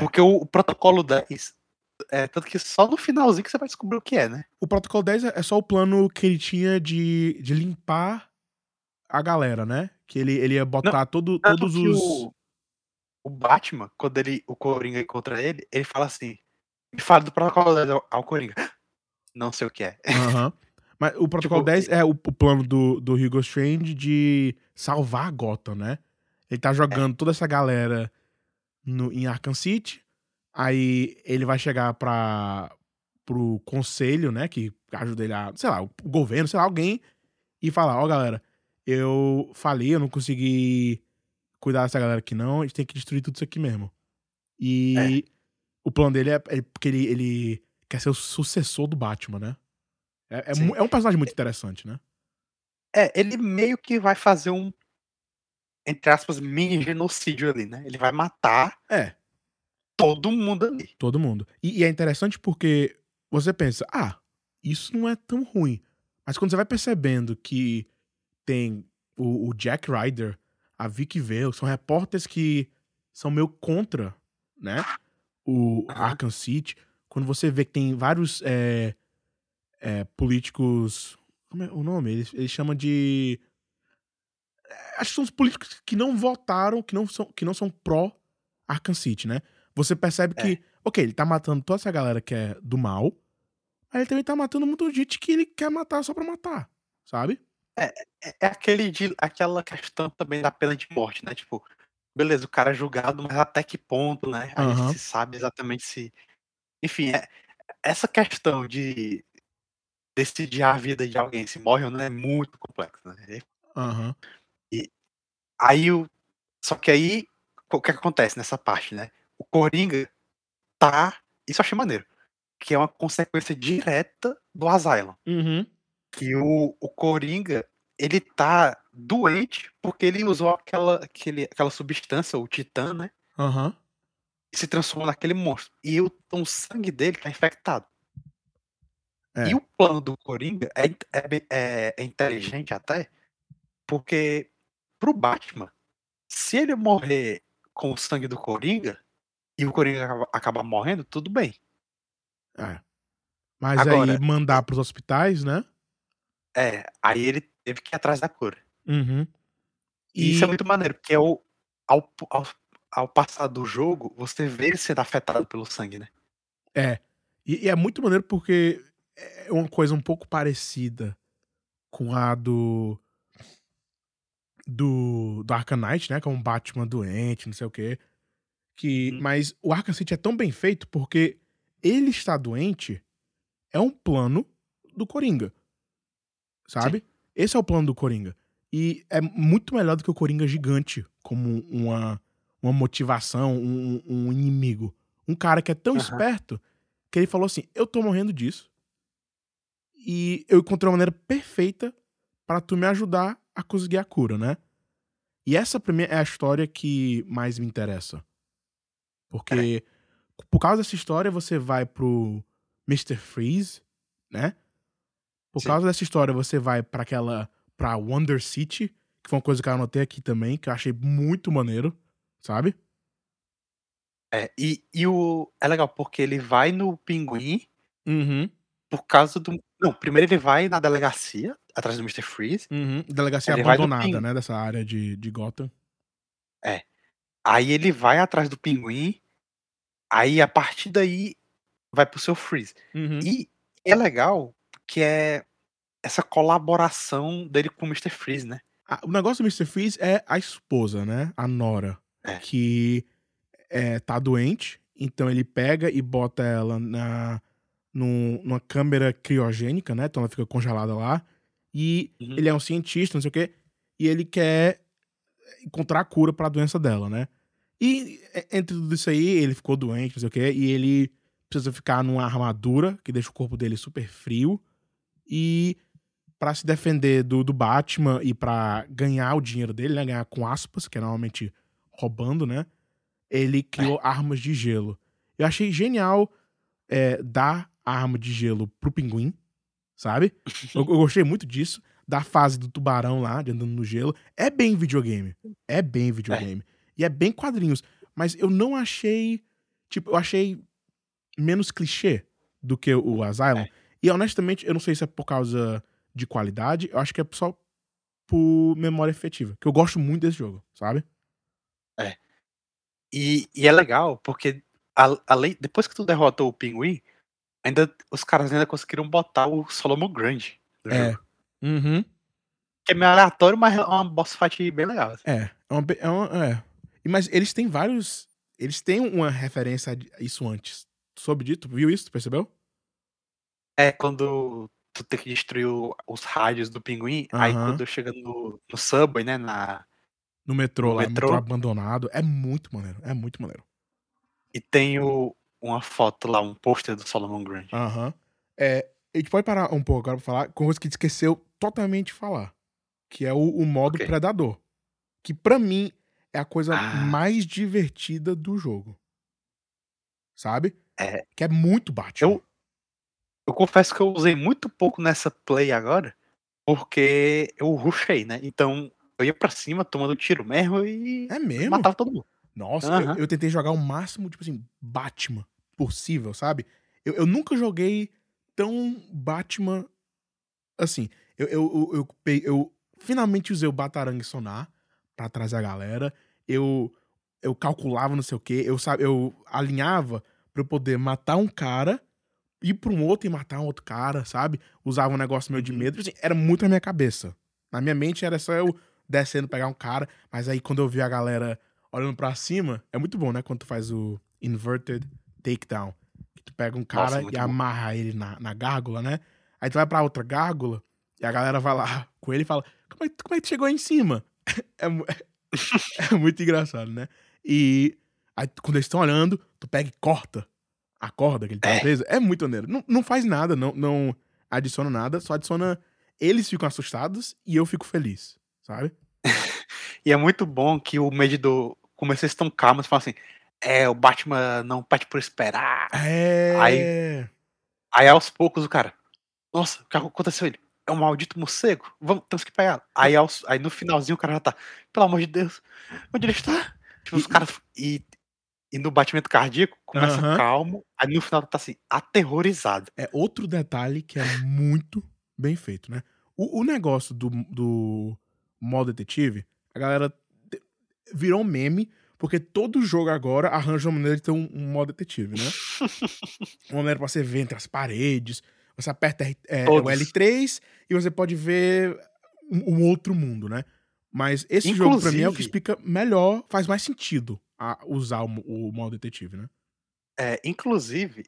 Porque o, o protocolo 10. É, tanto que só no finalzinho que você vai descobrir o que é, né? O protocolo 10 é é só o plano que ele tinha de, de limpar a galera, né? Que ele, ele ia botar todo, Tanto todos os. O, o Batman, quando ele, o Coringa encontra ele, ele fala assim: Me fala do protocolo 10 ao, ao Coringa. Não sei o que é. Aham. Mas o protocolo Tipo, 10 é o, o plano do, do Hugo Strange de salvar a Gotham, né? Ele tá jogando toda essa galera no, em Arkham City. Aí ele vai chegar pra, pro conselho, né? Que ajuda ele a, sei lá, o governo, sei lá, alguém. E falar: Ó, galera, eu falei, eu não consegui cuidar dessa galera aqui não. A gente tem que destruir tudo isso aqui mesmo. E o plano dele é, é porque ele, ele quer ser o sucessor do Batman, né? É, é, é um personagem muito interessante, né? É, ele meio que vai fazer um, entre aspas, mini genocídio ali, né? Ele vai matar É, todo mundo ali. todo mundo. E, e é interessante porque você pensa, ah, isso não é tão ruim. Mas quando você vai percebendo que tem o, o Jack Ryder, a Vicky Vale, são repórteres que são meio contra, né? O. Arkham City. Quando você vê que tem vários é, é, políticos. Como é o nome? Eles, eles chamam de. é, Acho que são os políticos que não votaram, que não são, que não são pró Arkham City, né? Você percebe É. que, ok, ele tá matando toda essa galera que é do mal, mas ele também tá matando muita gente que ele quer matar só pra matar, sabe? É, é aquele de, aquela questão também da pena de morte, né? Tipo, beleza, o cara é julgado, mas até que ponto, né? A Aham. gente se sabe exatamente se. Enfim, é, essa questão de decidir a vida de alguém, se morre ou não, é muito complexa, né? Aham. Aí o. Só que aí, o que acontece nessa parte, né? O Coringa tá. Isso eu achei maneiro. Que é uma consequência direta do Asylum. Uhum. Que o, o Coringa, ele tá doente porque ele usou aquela, aquele, aquela substância, o Titã, né? Aham. E se transformou naquele monstro. E o, o sangue dele tá infectado. É. E o plano do Coringa é, é, é- é inteligente até, porque pro Batman, se ele morrer com o sangue do Coringa e o Coringa acaba, acabar morrendo, tudo bem. É. Mas Agora- aí mandar pros hospitais, né? É, aí ele teve que ir atrás da cura. Uhum. E isso é muito maneiro, porque ao, ao, ao, ao passar do jogo, você vê ele sendo afetado pelo sangue, né? É. E, e é muito maneiro porque é uma coisa um pouco parecida com a do. Do, do Arkham Knight, né? Que é um Batman doente, não sei o quê. Que, Hum. Mas o Arkham City é tão bem feito porque ele está doente é um plano do Coringa. Sabe? Esse é o plano do Coringa. E é muito melhor do que o Coringa gigante como uma, uma motivação, um, um inimigo. Um cara que é tão Aham. esperto que ele falou assim: Eu tô morrendo disso. E eu encontrei uma maneira perfeita para tu me ajudar a conseguir a cura, né? E essa pra mim é a história que mais me interessa. Porque por causa dessa história você vai pro Mr. Freeze, né? Por Sim. causa dessa história você vai para aquela pra Wonder City, que foi uma coisa que eu anotei aqui também, que eu achei muito maneiro, sabe? É, e, e o. É legal, porque ele vai no pinguim Uhum. por causa do. Não, primeiro ele vai na delegacia, atrás do Mr. Freeze. Uhum. Delegacia Ele abandonada, né? Dessa área de, de Gotham. Aí ele vai atrás do pinguim. Aí a partir daí vai pro seu Freeze. Uhum. E é legal que é essa colaboração dele com o Mr. Freeze, né? O negócio do Mr. Freeze é a esposa, né? A Nora. É. Que é, tá doente. Então ele pega e bota ela na, num- numa câmera criogênica, né? Então ela fica congelada lá. E Uhum. ele é um cientista, não sei o quê. E ele quer encontrar a cura pra doença dela, né? E é, entre tudo isso aí, ele ficou doente, não sei o quê. E ele precisa ficar numa armadura que deixa o corpo dele super frio. E pra se defender do, do Batman e pra ganhar o dinheiro dele, né? Ganhar com aspas, que é normalmente roubando, né? Ele criou armas de gelo. Eu achei genial é, dar a arma de gelo pro pinguim, sabe? Eu, eu gostei muito disso. Da fase do tubarão lá, de andando no gelo. É bem videogame. É bem videogame. E é bem quadrinhos. Mas eu não achei. Tipo, eu achei menos clichê do que o Asylum. É. E honestamente, eu não sei se é por causa de qualidade. Eu acho que é só por memória efetiva. Que eu gosto muito desse jogo, sabe? E, e é legal, porque a- além, depois que tu derrotou o pinguim, ainda os caras ainda conseguiram botar o Solomon Grande É. jogo. Uhum. Que é meio aleatório, mas é uma boss fight bem legal. assim. É. É uma, é uma- é. Mas eles têm vários. Eles têm uma referência a isso antes. Tu soube disso? Tu viu isso? Tu percebeu? É quando tu tem que destruir o- os rádios do pinguim, aí Aham. quando chega no, no subway, né, na, No metrô No lá, metrô. metrô abandonado. É muito maneiro. É muito maneiro. e tem o, uma foto lá, um pôster do Solomon Grande. Aham. É, a gente pode parar um pouco agora pra falar com coisa que a gente esqueceu totalmente de falar. Que é o, o modo Ok. Predador. Que pra mim é a coisa Ah. mais divertida do jogo. Sabe? É. Que é muito Batman. Eu- Eu confesso que eu usei muito pouco nessa play agora, porque eu rushei, né? Então eu ia pra cima tomando tiro mesmo e É mesmo? matava todo mundo. Nossa, Aham. eu, eu tentei jogar o máximo, tipo assim, Batman possível, sabe? Eu, eu nunca joguei tão Batman assim. Eu, eu, eu, eu, finalmente usei o Batarangue Sonar pra trazer a galera. Eu, eu calculava não sei o quê. Eu, eu alinhava pra eu poder matar um cara, ir pra um outro e matar um outro cara, sabe? Usava um negócio meio de Uhum. medo. Assim, era muito na minha cabeça. Na minha mente era só eu descendo, pegar um cara. Mas aí quando eu vi a galera olhando pra cima, é muito bom, né? Quando tu faz o inverted takedown. Que tu pega um cara Nossa, e bom. amarra ele na, na gárgula, né? Aí tu vai pra outra gárgula e a galera vai lá com ele e fala: Como é, que- como é que tu chegou aí em cima? É, mu- é muito engraçado, né? E aí quando eles estão olhando, tu pega e corta a corda que ele tá É. preso. É muito maneiro. Não, não faz nada, não, não adiciona nada, só adiciona. Eles ficam assustados e eu fico feliz, sabe? E é muito bom que o medidor, como vocês estão calmos, fala assim: é, o Batman não pede por esperar. É. Aí aos poucos o cara, nossa, o que aconteceu ele? É um maldito morcego? Vamos, temos que pegar. Aí, aos- aí no finalzinho o cara já tá, pelo amor de Deus, onde ele está? Tipo, os caras. E, e no batimento cardíaco, começa calmo, aí no final tá assim, aterrorizado. É outro detalhe que é muito bem feito, né? O, o negócio do, do modo detetive, a galera virou um meme, porque todo jogo agora arranja uma maneira de ter um, um modo detetive, né? uma maneira pra você ver entre as paredes. Você aperta é, o Todos. L3 e você pode ver um, um outro mundo, né? Mas esse jogo, pra mim, é o que Inclusive- explica melhor, faz mais sentido a usar o, o modo detetive, né? É, inclusive,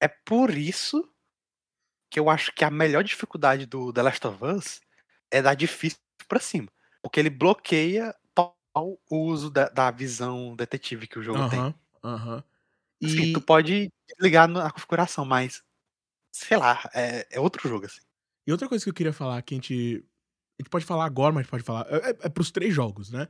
é por isso que eu acho que a melhor dificuldade do The Last of Us é dar difícil pra cima. Porque ele bloqueia o uso da, da visão detetive que o jogo tem. Aham, aham. Assim, E, tu pode desligar na configuração, mas. Sei lá, é, é outro jogo, assim. e outra coisa que eu queria falar, que a gente. A gente pode falar agora, mas a gente pode falar. É, é, é pros três jogos, né?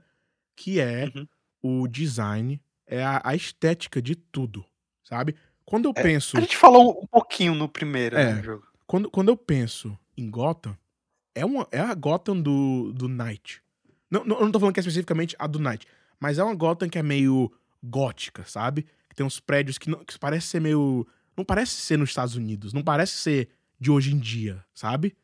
Que é Uhum. o design, é a, a estética de tudo, sabe? Quando eu É, penso. A gente falou um pouquinho no primeiro É. né, jogo. Quando, quando eu penso em Gotham, é, uma, é a Gotham do, do Night. Não, não, eu não tô falando que é especificamente a do Night, mas é uma Gotham que é meio gótica, sabe? Que tem uns prédios que, não, que parece ser meio. Não parece ser nos Estados Unidos, não parece ser de hoje em dia, sabe?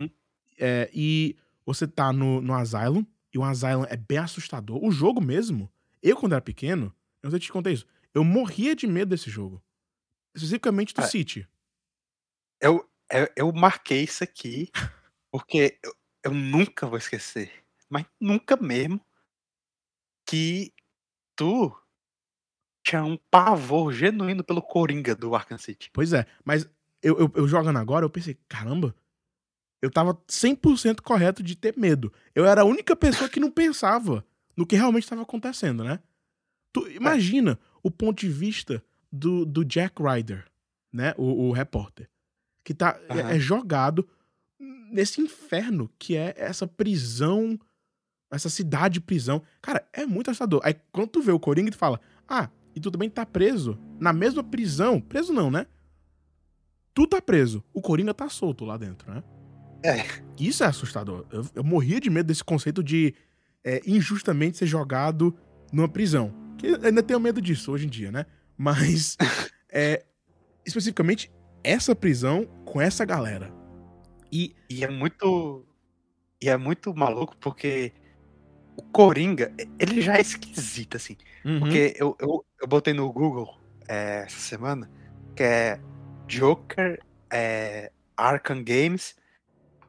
Hum. É, e você tá no, no Asylum, e o Asylum é bem assustador. O jogo mesmo, eu quando era pequeno, eu não sei se eu te contei isso, eu morria de medo desse jogo. Especificamente do Ah, City. Eu, eu, eu marquei isso aqui porque eu, eu nunca vou esquecer. Mas nunca mesmo. Que tu tinha um pavor genuíno pelo Coringa do Arkham City. Pois é, mas eu, eu, eu jogando agora, eu pensei, caramba, eu tava 100% correto de ter medo. Eu era a única pessoa que não pensava no que realmente estava acontecendo, né? Tu imagina o ponto de vista do, do Jack Ryder, né? O, o repórter. Que tá, é- Aham. é jogado nesse inferno que é essa prisão, essa cidade prisão. Cara, é muito assustador. Aí quando tu vê o Coringa, tu fala, ah, e tu também tá preso na mesma prisão. Preso não, né? Tu tá preso, o Coringa tá solto lá dentro, né? É. Isso é assustador. Eu, eu morria de medo desse conceito de é, injustamente ser jogado numa prisão. Que eu ainda tenho medo disso hoje em dia, né? Mas, é, especificamente, essa prisão com essa galera. E, E é muito. E é muito maluco porque o Coringa, ele já é esquisito, assim. uhum, Porque eu, eu, eu botei no Google é, essa semana que é Joker é, Arkham Games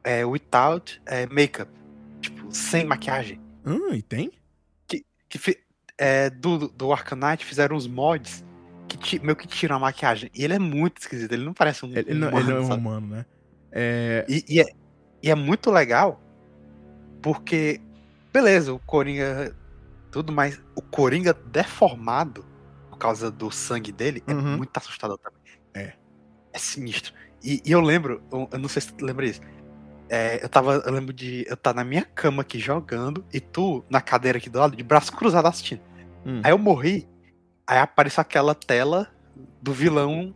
é, without é, makeup. Tipo, sem maquiagem. ah, e tem? Que fi- é, do, do Arkham Knight fizeram uns mods que meio que tiram a maquiagem. E ele é muito esquisito, ele não parece um. Ele, um não, ele não é humano, um humano, né? É, E, e é, e é muito legal porque, beleza, o Coringa, tudo mais. O Coringa deformado por causa do sangue dele é Uhum. muito assustador também. É. É sinistro. E, e eu lembro, eu, eu não sei se tu lembra isso. É, eu tava, eu lembro de eu estar na minha cama aqui jogando e tu na cadeira aqui do lado, de braço cruzado assistindo. hum. Aí eu morri, aí apareceu aquela tela do vilão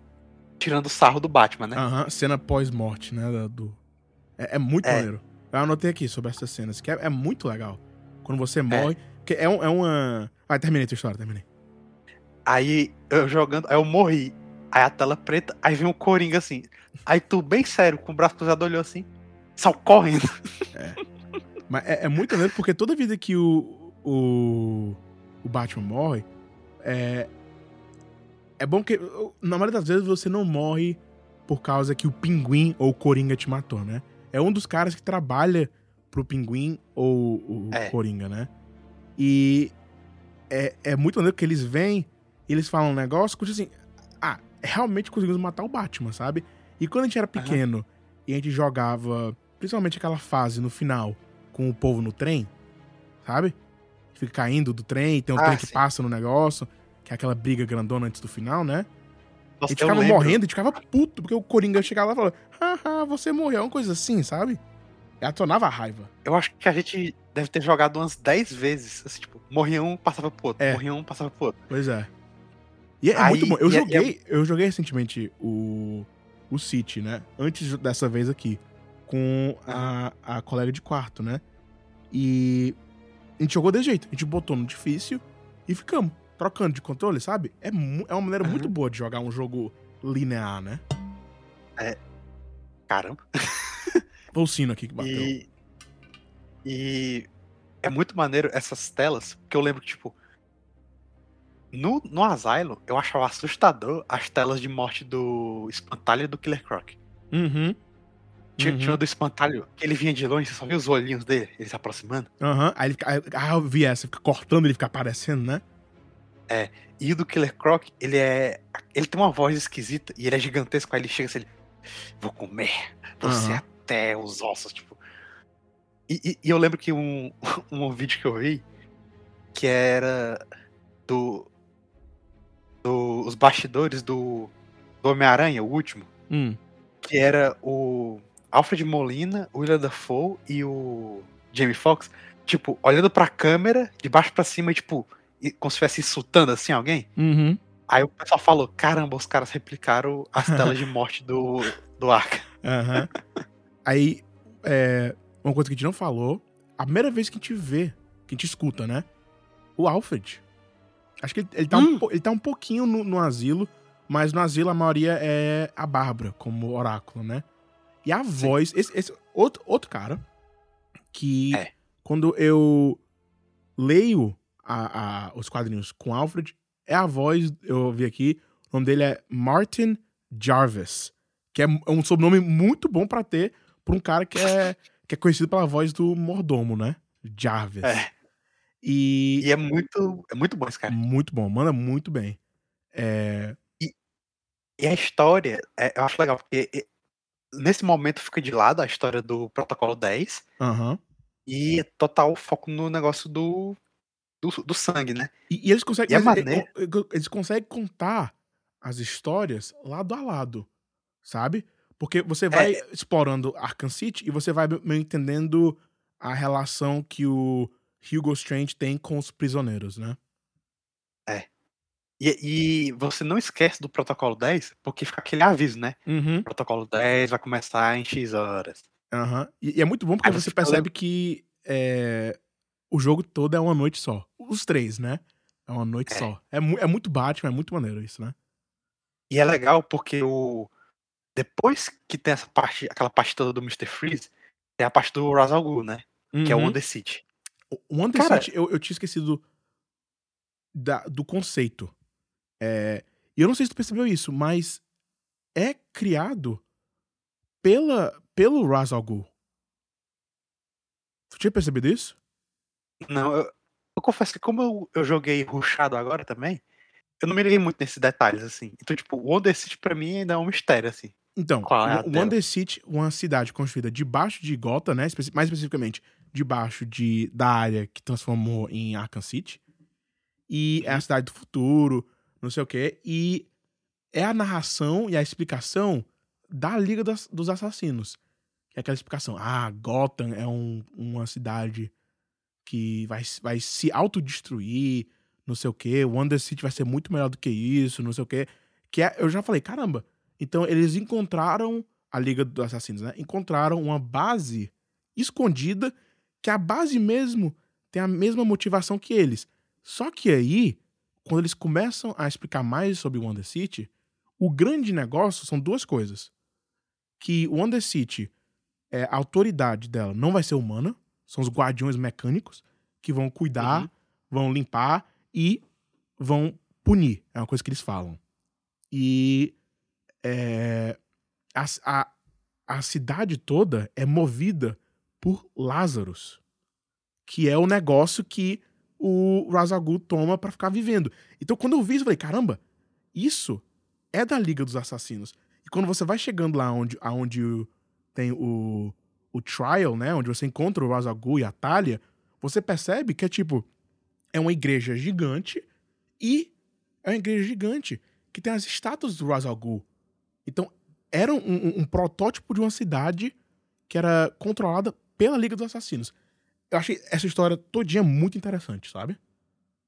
tirando sarro do Batman, né? Aham, cena pós-morte, né? Do... É, é muito É. maneiro. Eu anotei aqui sobre essas cenas, que é, é muito legal. Quando você morre. Porque é, um- é uma. Vai, terminei tua história, terminei. Aí eu jogando, aí eu morri. Aí a tela preta, aí vem o Coringa assim. Aí tu, bem sério, com o braço cruzado, olhou assim, saiu correndo. Mas é, é muito maneiro porque toda vida que o, o, o Batman morre, é, é bom que, na maioria das vezes, você não morre por causa que o Pinguim ou o Coringa te matou, né? É um dos caras que trabalha pro Pinguim ou o É. Coringa, né? E é, é muito maneiro que eles vêm e eles falam um negócio que assim, ah, realmente conseguimos matar o Batman, sabe? E quando a gente era pequeno e a gente jogava, principalmente aquela fase no final, com o povo no trem, sabe? Fica caindo do trem, tem um Ah, trem que sim. passa no negócio, que é aquela briga grandona antes do final, né? a Nossa, ficava morrendo, a gente ficava puto, porque o Coringa chegava lá e falava, haha, você morreu, uma coisa assim, sabe? E atonava a raiva. Eu acho que a gente deve ter jogado umas 10 vezes. Assim, tipo, morria um, passava pro outro. É. Morria um, passava pro outro. Pois é. E é, é Aí- muito bom. Eu e é- joguei, eu joguei recentemente o, o City, né? Antes dessa vez aqui. Com a, a colega de quarto, né? E a gente jogou desse jeito. A gente botou no difícil e ficamos trocando de controle, sabe? É, é uma maneira muito Aham. boa de jogar um jogo linear, né? Caramba. Foi o sino aqui que bateu. E, e é muito maneiro essas telas, porque eu lembro que, tipo, no, no Asylum, eu achava assustador as telas de morte do Espantalho e do Killer Croc. Uhum. Tinha, Uhum. tinha do Espantalho, que ele vinha de longe, você só via os olhinhos dele, ele se aproximando. Aham. Aí ele fica. aí- Ah, eu vi essa, fica cortando, ele fica aparecendo, né? E o do Killer Croc, ele é. Ele tem uma voz esquisita e ele é gigantesco, aí ele chega assim, ele. Vou comer você Aham. até os ossos, tipo. E, e- e eu lembro que um, um vídeo que eu vi que era do, do os bastidores do, do Homem-Aranha, o último, Hum. que era o Alfred Molina, o William Dafoe e o Jamie Foxx, tipo, olhando pra câmera, de baixo pra cima, e, tipo, como se estivesse insultando assim alguém. Uhum. Aí o pessoal falou: caramba, os caras replicaram as telas de morte do, do Arca. Aham. Aí, é, uma coisa que a gente não falou, a primeira vez que a gente vê, que a gente escuta, né? O Alfred. Acho que ele, ele tá, um, Hum. po- ele tá um pouquinho no, no asilo, mas no asilo a maioria é a Bárbara, como oráculo, né? E a voz, esse, esse outro, outro cara, que É. quando eu leio a- a- os quadrinhos com Alfred, é a voz, eu vi aqui, o nome dele é Martin Jarvis, que é um sobrenome muito bom pra ter pra um cara que é, que é conhecido pela voz do mordomo, né? Jarvis. É. E, E é muito, é muito bom esse cara. muito bom, manda muito bem. É, E a história, é, eu acho legal, porque é, nesse momento fica de lado a história do Protocolo 10 aham. e é total foco no negócio do, do, do sangue, né? E, e eles conseguem. E é maneiro. ele- eles conseguem contar as histórias lado a lado, sabe? Porque você vai É. explorando Arkham City e você vai meio entendendo a relação que o Hugo Strange tem com os prisioneiros, né? E, e você não esquece do Protocolo 10, porque fica aquele aviso, né? Uhum. Protocolo 10 vai começar em X horas. Aham. E, e é muito bom porque Aí você você percebe que é, o jogo todo é uma noite só. Os três, né? É uma noite É. só. É, mu- é muito Batman, é muito maneiro isso, né? E é legal porque o depois que tem essa parte, aquela parte toda do Mr. Freeze, tem a parte do Ra's al Ghul, né? Que é o Uhum. Wonder City. O Wonder Cara- City, eu, eu tinha esquecido da- do conceito. É, e eu não sei se tu percebeu isso, mas é criado pela, pelo Ra's al Ghul. Tu tinha percebido isso? Não, eu, eu confesso que como eu, eu joguei rushado agora também, eu não me liguei muito nesses detalhes, assim. Então, tipo, o Wonder City pra mim ainda é um mistério, assim. Então, é? Wonder City, uma cidade construída debaixo de Gotham, né? mais especificamente, debaixo de, da área que transformou em Arkham City. E é a Uhum. cidade do futuro, não sei o quê. E é a narração e a explicação da Liga das- dos Assassinos. Que é aquela explicação. Ah, Gotham é um- uma cidade que vai, vai se autodestruir, não sei o quê. Wonder City vai ser muito melhor do que isso, não sei o quê. Que é, eu já falei, caramba. Então eles encontraram a Liga dos Assassinos, né? Encontraram uma base escondida que a base mesmo tem a mesma motivação que eles. Só que aí, quando eles começam a explicar mais sobre o Wonder City, o grande negócio são duas coisas. Que o Wonder City, é, a autoridade dela não vai ser humana, são os guardiões mecânicos que vão cuidar, Uhum. vão limpar e vão punir. É uma coisa que eles falam. E é, a, a, a cidade toda é movida por Lazarus, que é o negócio que o Ghul toma pra ficar vivendo. Então, quando eu vi isso, eu falei, caramba, isso é da Liga dos Assassinos. E quando você vai chegando lá onde, aonde tem o, o trial, né, onde você encontra o Ghul e a Talia, você percebe que é tipo, é uma igreja gigante e é uma igreja gigante que tem as estátuas do Ghul. Então, era um, um- um protótipo de uma cidade que era controlada pela Liga dos Assassinos. Eu achei essa história todinha muito interessante, sabe?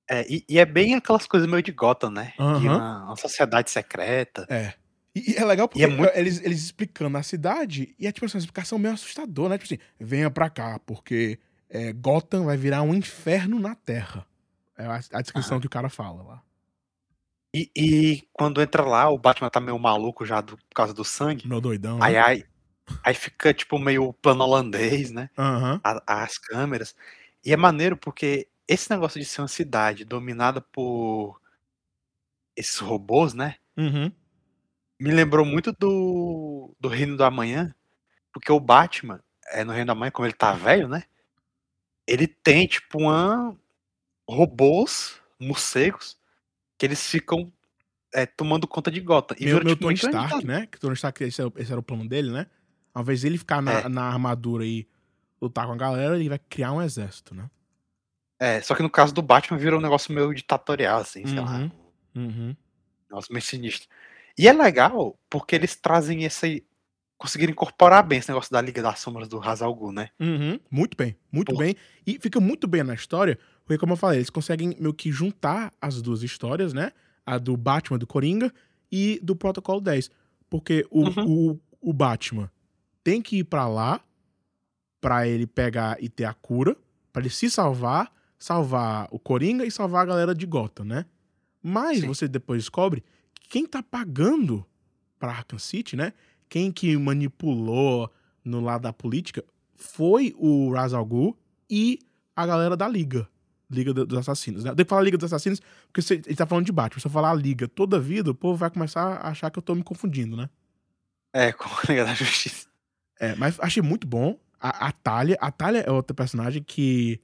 É, e, e é bem aquelas coisas meio de Gotham, né? De Aham. uma, uma sociedade secreta. É. E, é legal porque E é muito- eles, eles explicando a cidade e é tipo assim, uma explicação meio assustadora, né? Tipo assim, venha pra cá, porque é, Gotham vai virar um inferno na Terra. É a, a descrição que o cara fala lá. E, e quando entra lá, o Batman tá meio maluco já do- por causa do sangue. Meu doidão. Aí, né? aí, aí fica tipo meio plano holandês, né? Aham. a- as câmeras. E é maneiro porque esse negócio de ser uma cidade dominada por esses robôs, né? Uhum. Me lembrou muito do, do Reino do Amanhã, porque o Batman, é, no Reino do Amanhã, como ele tá velho, né? Ele tem, tipo, uma robôs, morcegos, que eles ficam é, tomando conta de Gotham. E Meu, meu Tony grande Stark, né? Que Tony Stark, esse era, esse era o plano dele, né? Ao invés dele ficar na, É. na armadura aí lutar com a galera, ele vai criar um exército, né? É, só que no caso do Batman virou um negócio meio ditatorial, assim, sei lá. Uhum. Uhum. Um negócio meio sinistro. E é legal porque eles trazem esse. conseguiram incorporar bem esse negócio da Liga das Sombras do Ra's al Ghul, né? Uhum. Muito bem, muito bem. E fica muito bem na história, porque, como eu falei, eles conseguem meio que juntar as duas histórias, né? A do Batman, do Coringa, e do Protocolo 10. Porque o, o, o Batman tem que ir pra lá pra ele pegar e ter a cura, pra ele se salvar, salvar o Coringa e salvar a galera de Gotham, né? Mas Sim. você depois descobre quem tá pagando pra Arkham City, né? Quem que manipulou no lado da política foi o Ra's al Ghul e a galera da Liga. Liga do- dos Assassinos. Né? Eu tenho que falar Liga dos Assassinos porque você, ele tá falando de Batman. Se eu falar Liga toda vida, o povo vai começar a achar que eu tô me confundindo, né? É, com a Liga da Justiça. É, mas achei muito bom. A, a Talia, a Talia é outra personagem que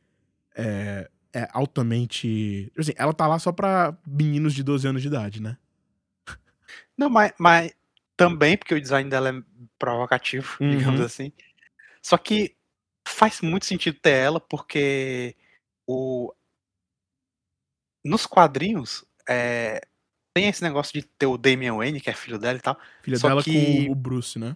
é, é altamente. Assim, ela tá lá só pra meninos de 12 anos de idade, né? Não, mas, mas também porque o design dela é provocativo, Uhum. digamos assim. Só que faz muito sentido ter ela, porque o... nos quadrinhos é, tem esse negócio de ter o Damian Wayne, que é filho dela e tal. Filha dela que- com o Bruce, né?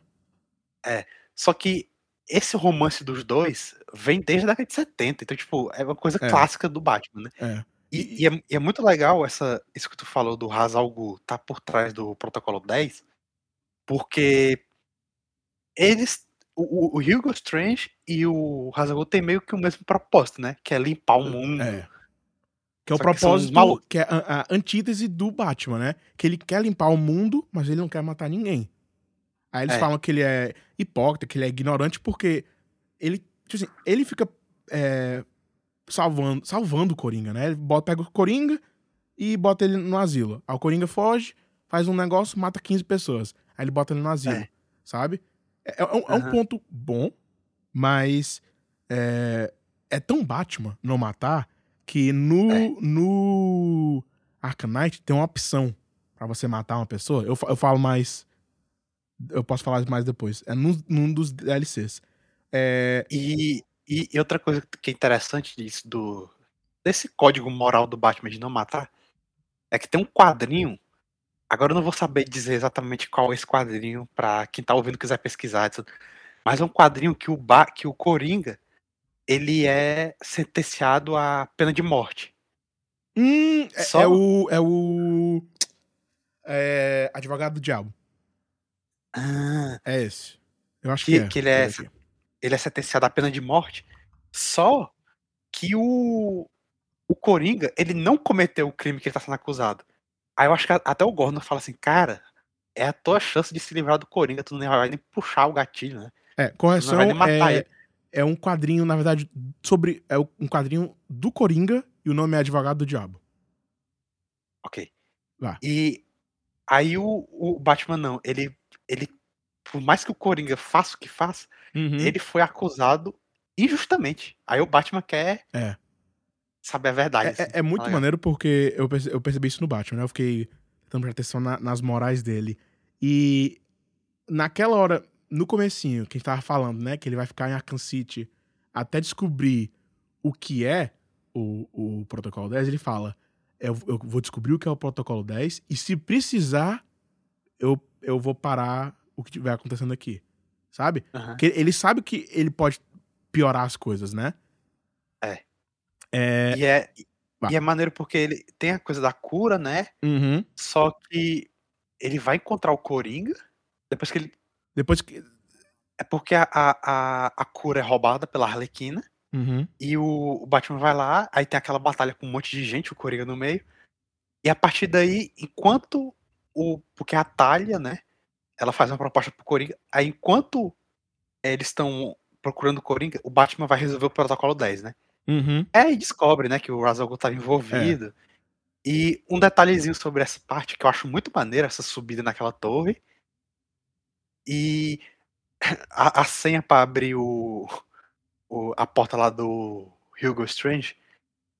Só que esse romance dos dois vem desde a década de 70. Então, tipo, é uma coisa É. clássica do Batman, né? É. E, e é, e é muito legal essa, isso que tu falou do Ra's al Ghul tá por trás do Protocolo 10, porque eles, o, o- Hugo Strange e o Ra's al Ghul têm meio que o mesmo propósito, né? Que é limpar o mundo. É. Que é o Só que propósito, malucos. que é a, a antítese do Batman, né? Que ele quer limpar o mundo, mas ele não quer matar ninguém. Aí eles É. falam que ele é hipócrita, que ele é ignorante, porque ele, tipo assim, ele fica é, salvando, salvando o Coringa, né? Ele bota, pega o Coringa e bota ele no asilo. Aí o Coringa foge, faz um negócio, mata 15 pessoas. Aí ele bota ele no asilo, É. sabe? É, é um, é um ponto bom, mas é, é tão Batman não matar que no, É. no Arkham Knight tem uma opção pra você matar uma pessoa. Eu, eu falo mais. Eu posso falar mais depois. É num, num dos DLCs. É, E, e, e outra coisa que é interessante disso, do, desse código moral do Batman de não matar, é que tem um quadrinho. Agora eu não vou saber dizer exatamente qual é esse quadrinho pra quem tá ouvindo quiser pesquisar. Mas é um quadrinho que o, ba, que o Coringa ele é sentenciado à pena de morte. hum, é, Só- é o. É o. É, Advogado do Diabo. Ah, É esse. Eu acho Que- que, é. que ele é Ele é sentenciado à pena de morte. Só que o, o Coringa, ele não cometeu o crime que ele tá sendo acusado. Aí eu acho que até o Gordon fala assim, cara, é a tua chance de se livrar do Coringa, tu não vai nem puxar o gatilho, né? É, correção é, é um quadrinho, na verdade, sobre. É um quadrinho do Coringa e o nome é Advogado do Diabo. Ok. Vá. E aí o, o Batman não, ele, ele, por mais que o Coringa faça o que faça, Uhum. ele foi acusado injustamente. Aí o Batman quer É. saber a verdade. É, assim. é- é muito ligado? maneiro porque eu, perce- eu percebi isso no Batman, né? Eu fiquei prestar atenção na- nas morais dele. E naquela hora, no comecinho, que a gente tava falando, né? Que ele vai ficar em Arkham City até descobrir o que é o, o Protocolo 10, ele fala: eu, eu vou descobrir o que é o Protocolo 10 e se precisar, eu, eu vou parar o que estiver acontecendo aqui. Sabe? Aham. Porque ele sabe que ele pode piorar as coisas, né? É. É. E é, e é maneiro porque ele tem a coisa da cura, né? Uhum. Só que ele vai encontrar o Coringa. Depois que ele. Depois que. É porque a, a, a, cura é roubada pela Arlequina. Uhum. E o, o Batman vai lá, aí tem aquela batalha com um monte de gente, o Coringa no meio. E a partir daí, enquanto o. Porque a Talia, né? Ela faz uma proposta pro Coringa. Aí enquanto eh, eles estão procurando o Coringa, o Batman vai resolver o protocolo 10, né? Uhum. É, e descobre, né, que o Ra's al Ghul estava envolvido. E um detalhezinho sobre essa parte que eu acho muito maneira, essa subida naquela torre. E a, a senha para abrir o, o- a porta lá do Hugo Strange,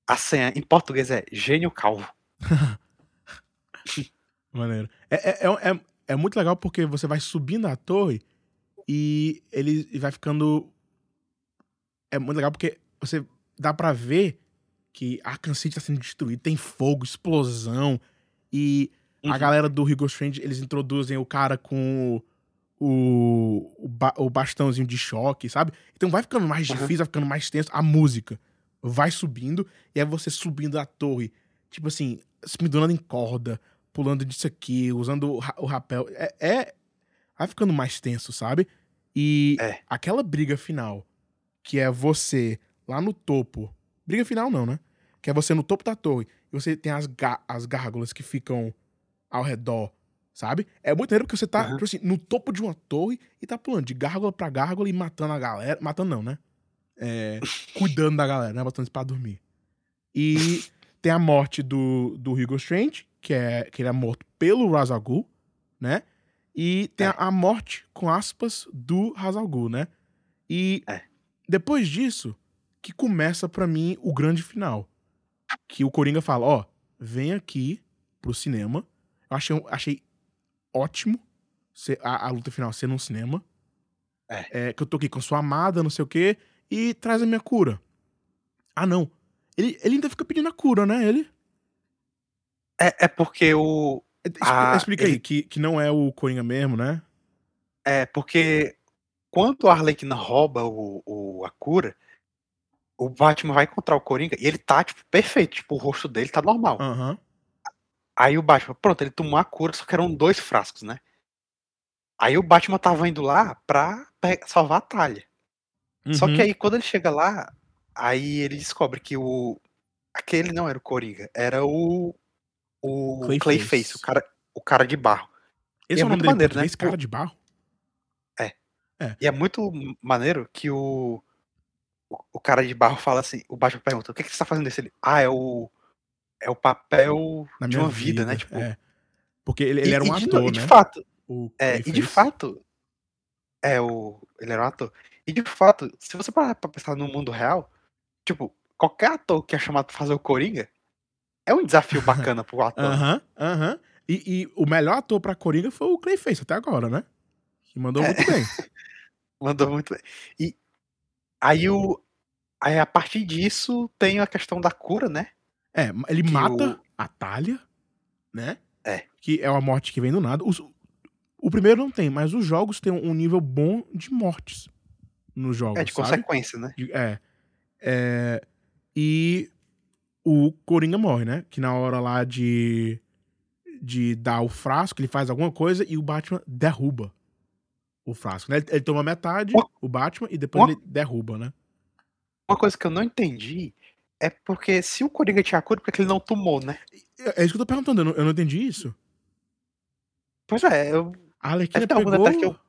a senha em português é gênio calvo. Maneiro. É, é, é, é, muito legal porque você vai subindo a torre e ele vai ficando é muito legal porque você dá pra ver que Arkham City tá sendo destruído, tem fogo, explosão, e a Uhum. galera do Hugo Strange, eles introduzem o cara com o, o, ba- o bastãozinho de choque, sabe? Então vai ficando mais Uhum. difícil, vai ficando mais tenso, a música vai subindo, e é você subindo a torre, tipo assim, se pendurando em corda, pulando disso aqui, usando o, ra- o rapel, é, é- vai ficando mais tenso, sabe? E É. aquela briga final, que é você lá no topo. Briga final não, né? Que é você no topo da torre. E você tem as, gá- as gárgulas que ficam ao redor, sabe? É muito maneiro porque você tá, Uhum. tipo assim, no topo de uma torre e tá pulando de gárgula pra gárgula e matando a galera. Matando não, né? É, cuidando da galera, né? Botando eles pra dormir. E tem a morte do, do Hugo Strange, que é que ele é morto pelo Ghul, né? E tem É. a, a morte, com aspas, do Ghul, né? E É. depois disso, que começa pra mim o grande final. Que o Coringa fala, ó, vem aqui pro cinema. Eu achei, achei ótimo ser- a, a luta final ser num cinema. É. que eu tô aqui com sua amada, não sei o quê, e traz a minha cura. Ah, não. Ele, ele ainda fica pedindo a cura, né? Ele. É, é porque o. Expli- Ah, explica ele- aí, que, que não é o Coringa mesmo, né? É porque quando a Arlequina rouba o, o- a cura, o Batman vai encontrar o Coringa e ele tá, tipo, perfeito. Tipo, o rosto dele tá normal. Aham. Aí o Batman, pronto, ele tomou a cura, só que eram dois frascos, né? Aí o Batman tava indo lá pra salvar a Talha. Só Uhum. que aí quando ele chega lá, aí ele descobre que o. Aquele não era o Coringa, era o. O Clayface. Clayface, o, cara, o cara de barro. Esse é é o nome muito dele, maneiro, né? português, cara de barro. E é muito maneiro que o. O o cara de barro fala assim, o Batman pergunta, o que, que você tá fazendo desse? Ele, ah, é o. É o papel Na de uma vida, né? Tipo, é. Porque ele, ele e- era um e de, ator, no- e de né? fato, O É, e de fato, é o. Ele era um ator. E de fato, se você parar pra pensar no mundo real, tipo, qualquer ator que é chamado pra fazer o Coringa é um desafio bacana pro ator. Aham, aham. E, e o melhor ator pra Coringa foi o Clayface até agora, né? Que mandou É. muito bem. Mandou muito bem. E aí o. Aí a partir disso tem a questão da cura, né? É, ele Que mata o- a Talha, né? É. Que é uma morte que vem do nada. Os- o primeiro não tem, mas os jogos têm um nível bom de mortes nos jogos, É de sabe? consequência, né? De- É. É, E o Coringa morre, né? Que na hora lá de, de dar o frasco, ele faz alguma coisa e o Batman derruba o frasco. Né? Ele, ele toma metade, o Batman, e depois ele derruba, né? Uma coisa que eu não entendi é porque se o Coringa tinha cura, por que ele não tomou, né? É é isso que eu tô perguntando, eu não, eu não entendi isso. Pois é, eu, A Arlequina tem algum pegou... eu-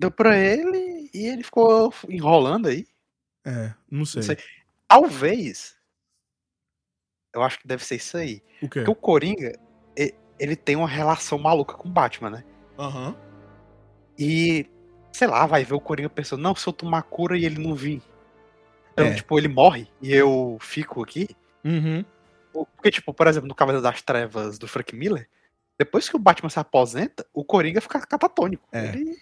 deu pra ele e ele ficou enrolando aí. É, não sei. sei. Talvez. Eu acho que deve ser isso aí. O quê? Porque o Coringa, ele tem uma relação maluca com o Batman, né? Aham. E, sei lá, vai ver o Coringa pensando, não, se eu tomar cura e ele não vir. Então, É. tipo, ele morre e eu fico aqui. Uhum. Porque, tipo, por exemplo, no Cavaleiro das Trevas do Frank Miller, depois que o Batman se aposenta, o Coringa fica catatônico. É. Ele-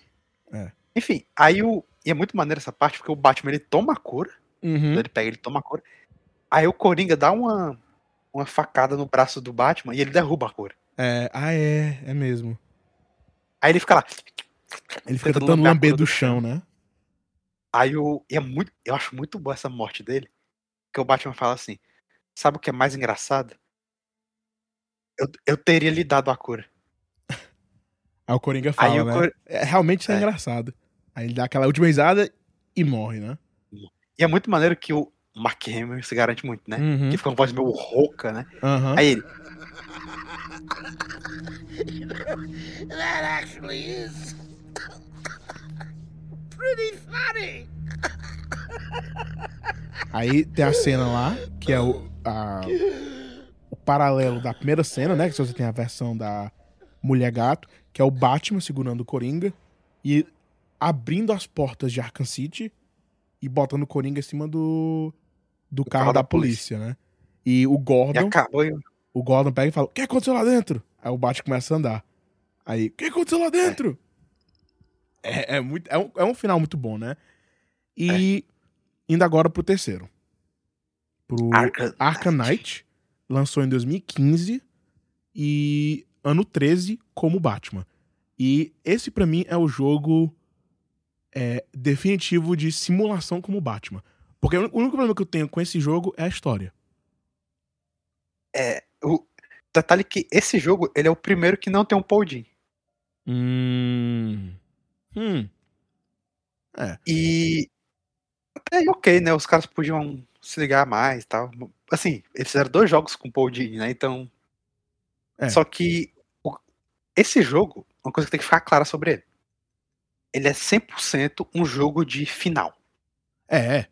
É. Enfim, aí o. E é muito maneiro essa parte, porque o Batman ele toma a cura, Uhum. ele pega, ele toma a cura. Aí o Coringa dá uma, uma facada no braço do Batman e ele derruba a cura. É, ah, é, é mesmo. Aí ele fica lá. Ele fica Tentando tentando lamber do do chão, né? Aí o. E é muito. Eu acho muito boa essa morte dele. Que o Batman fala assim: sabe o que é mais engraçado? Eu, eu teria lhe dado a cura. Aí o Coringa fala, Aí né? Cor- É, realmente é, É. engraçado. Aí ele dá aquela última risada e morre, né? E é muito maneiro que o Mark Hamill se garante muito, né? Uhum. Que fica uma voz meio rouca, né? Aham. Aí ele. That actually is pretty funny. Aí tem a cena lá, que é o, a- o paralelo da primeira cena, né? Que você tem a versão da Mulher Gato, que é o Batman segurando o Coringa e abrindo as portas de Arkham City e botando o Coringa em cima do, do carro, da, polícia, né? E o E Gordon, acabou. e- o Gordon pega e fala: O que aconteceu lá dentro? Aí o Batman começa a andar. Aí, o que aconteceu lá dentro? É, é muito, é, um, é um final muito bom, né? E indo agora pro terceiro. Pro Arkham Knight. Lançou em 2015 e ano 13 como Batman. E esse pra mim é o jogo é, definitivo de simulação como Batman. Porque o único problema que eu tenho com esse jogo é a história. É, o detalhe que esse jogo, ele é o primeiro que não tem um Paul. Hum. Hum. É. E até aí, ok, né? Os caras podiam se ligar mais e tal. Assim, eles fizeram dois jogos com o Paul Dini, né? Então. É. Só que o- esse jogo, uma coisa que tem que ficar clara sobre ele. Ele é 100% um jogo de final. É, é.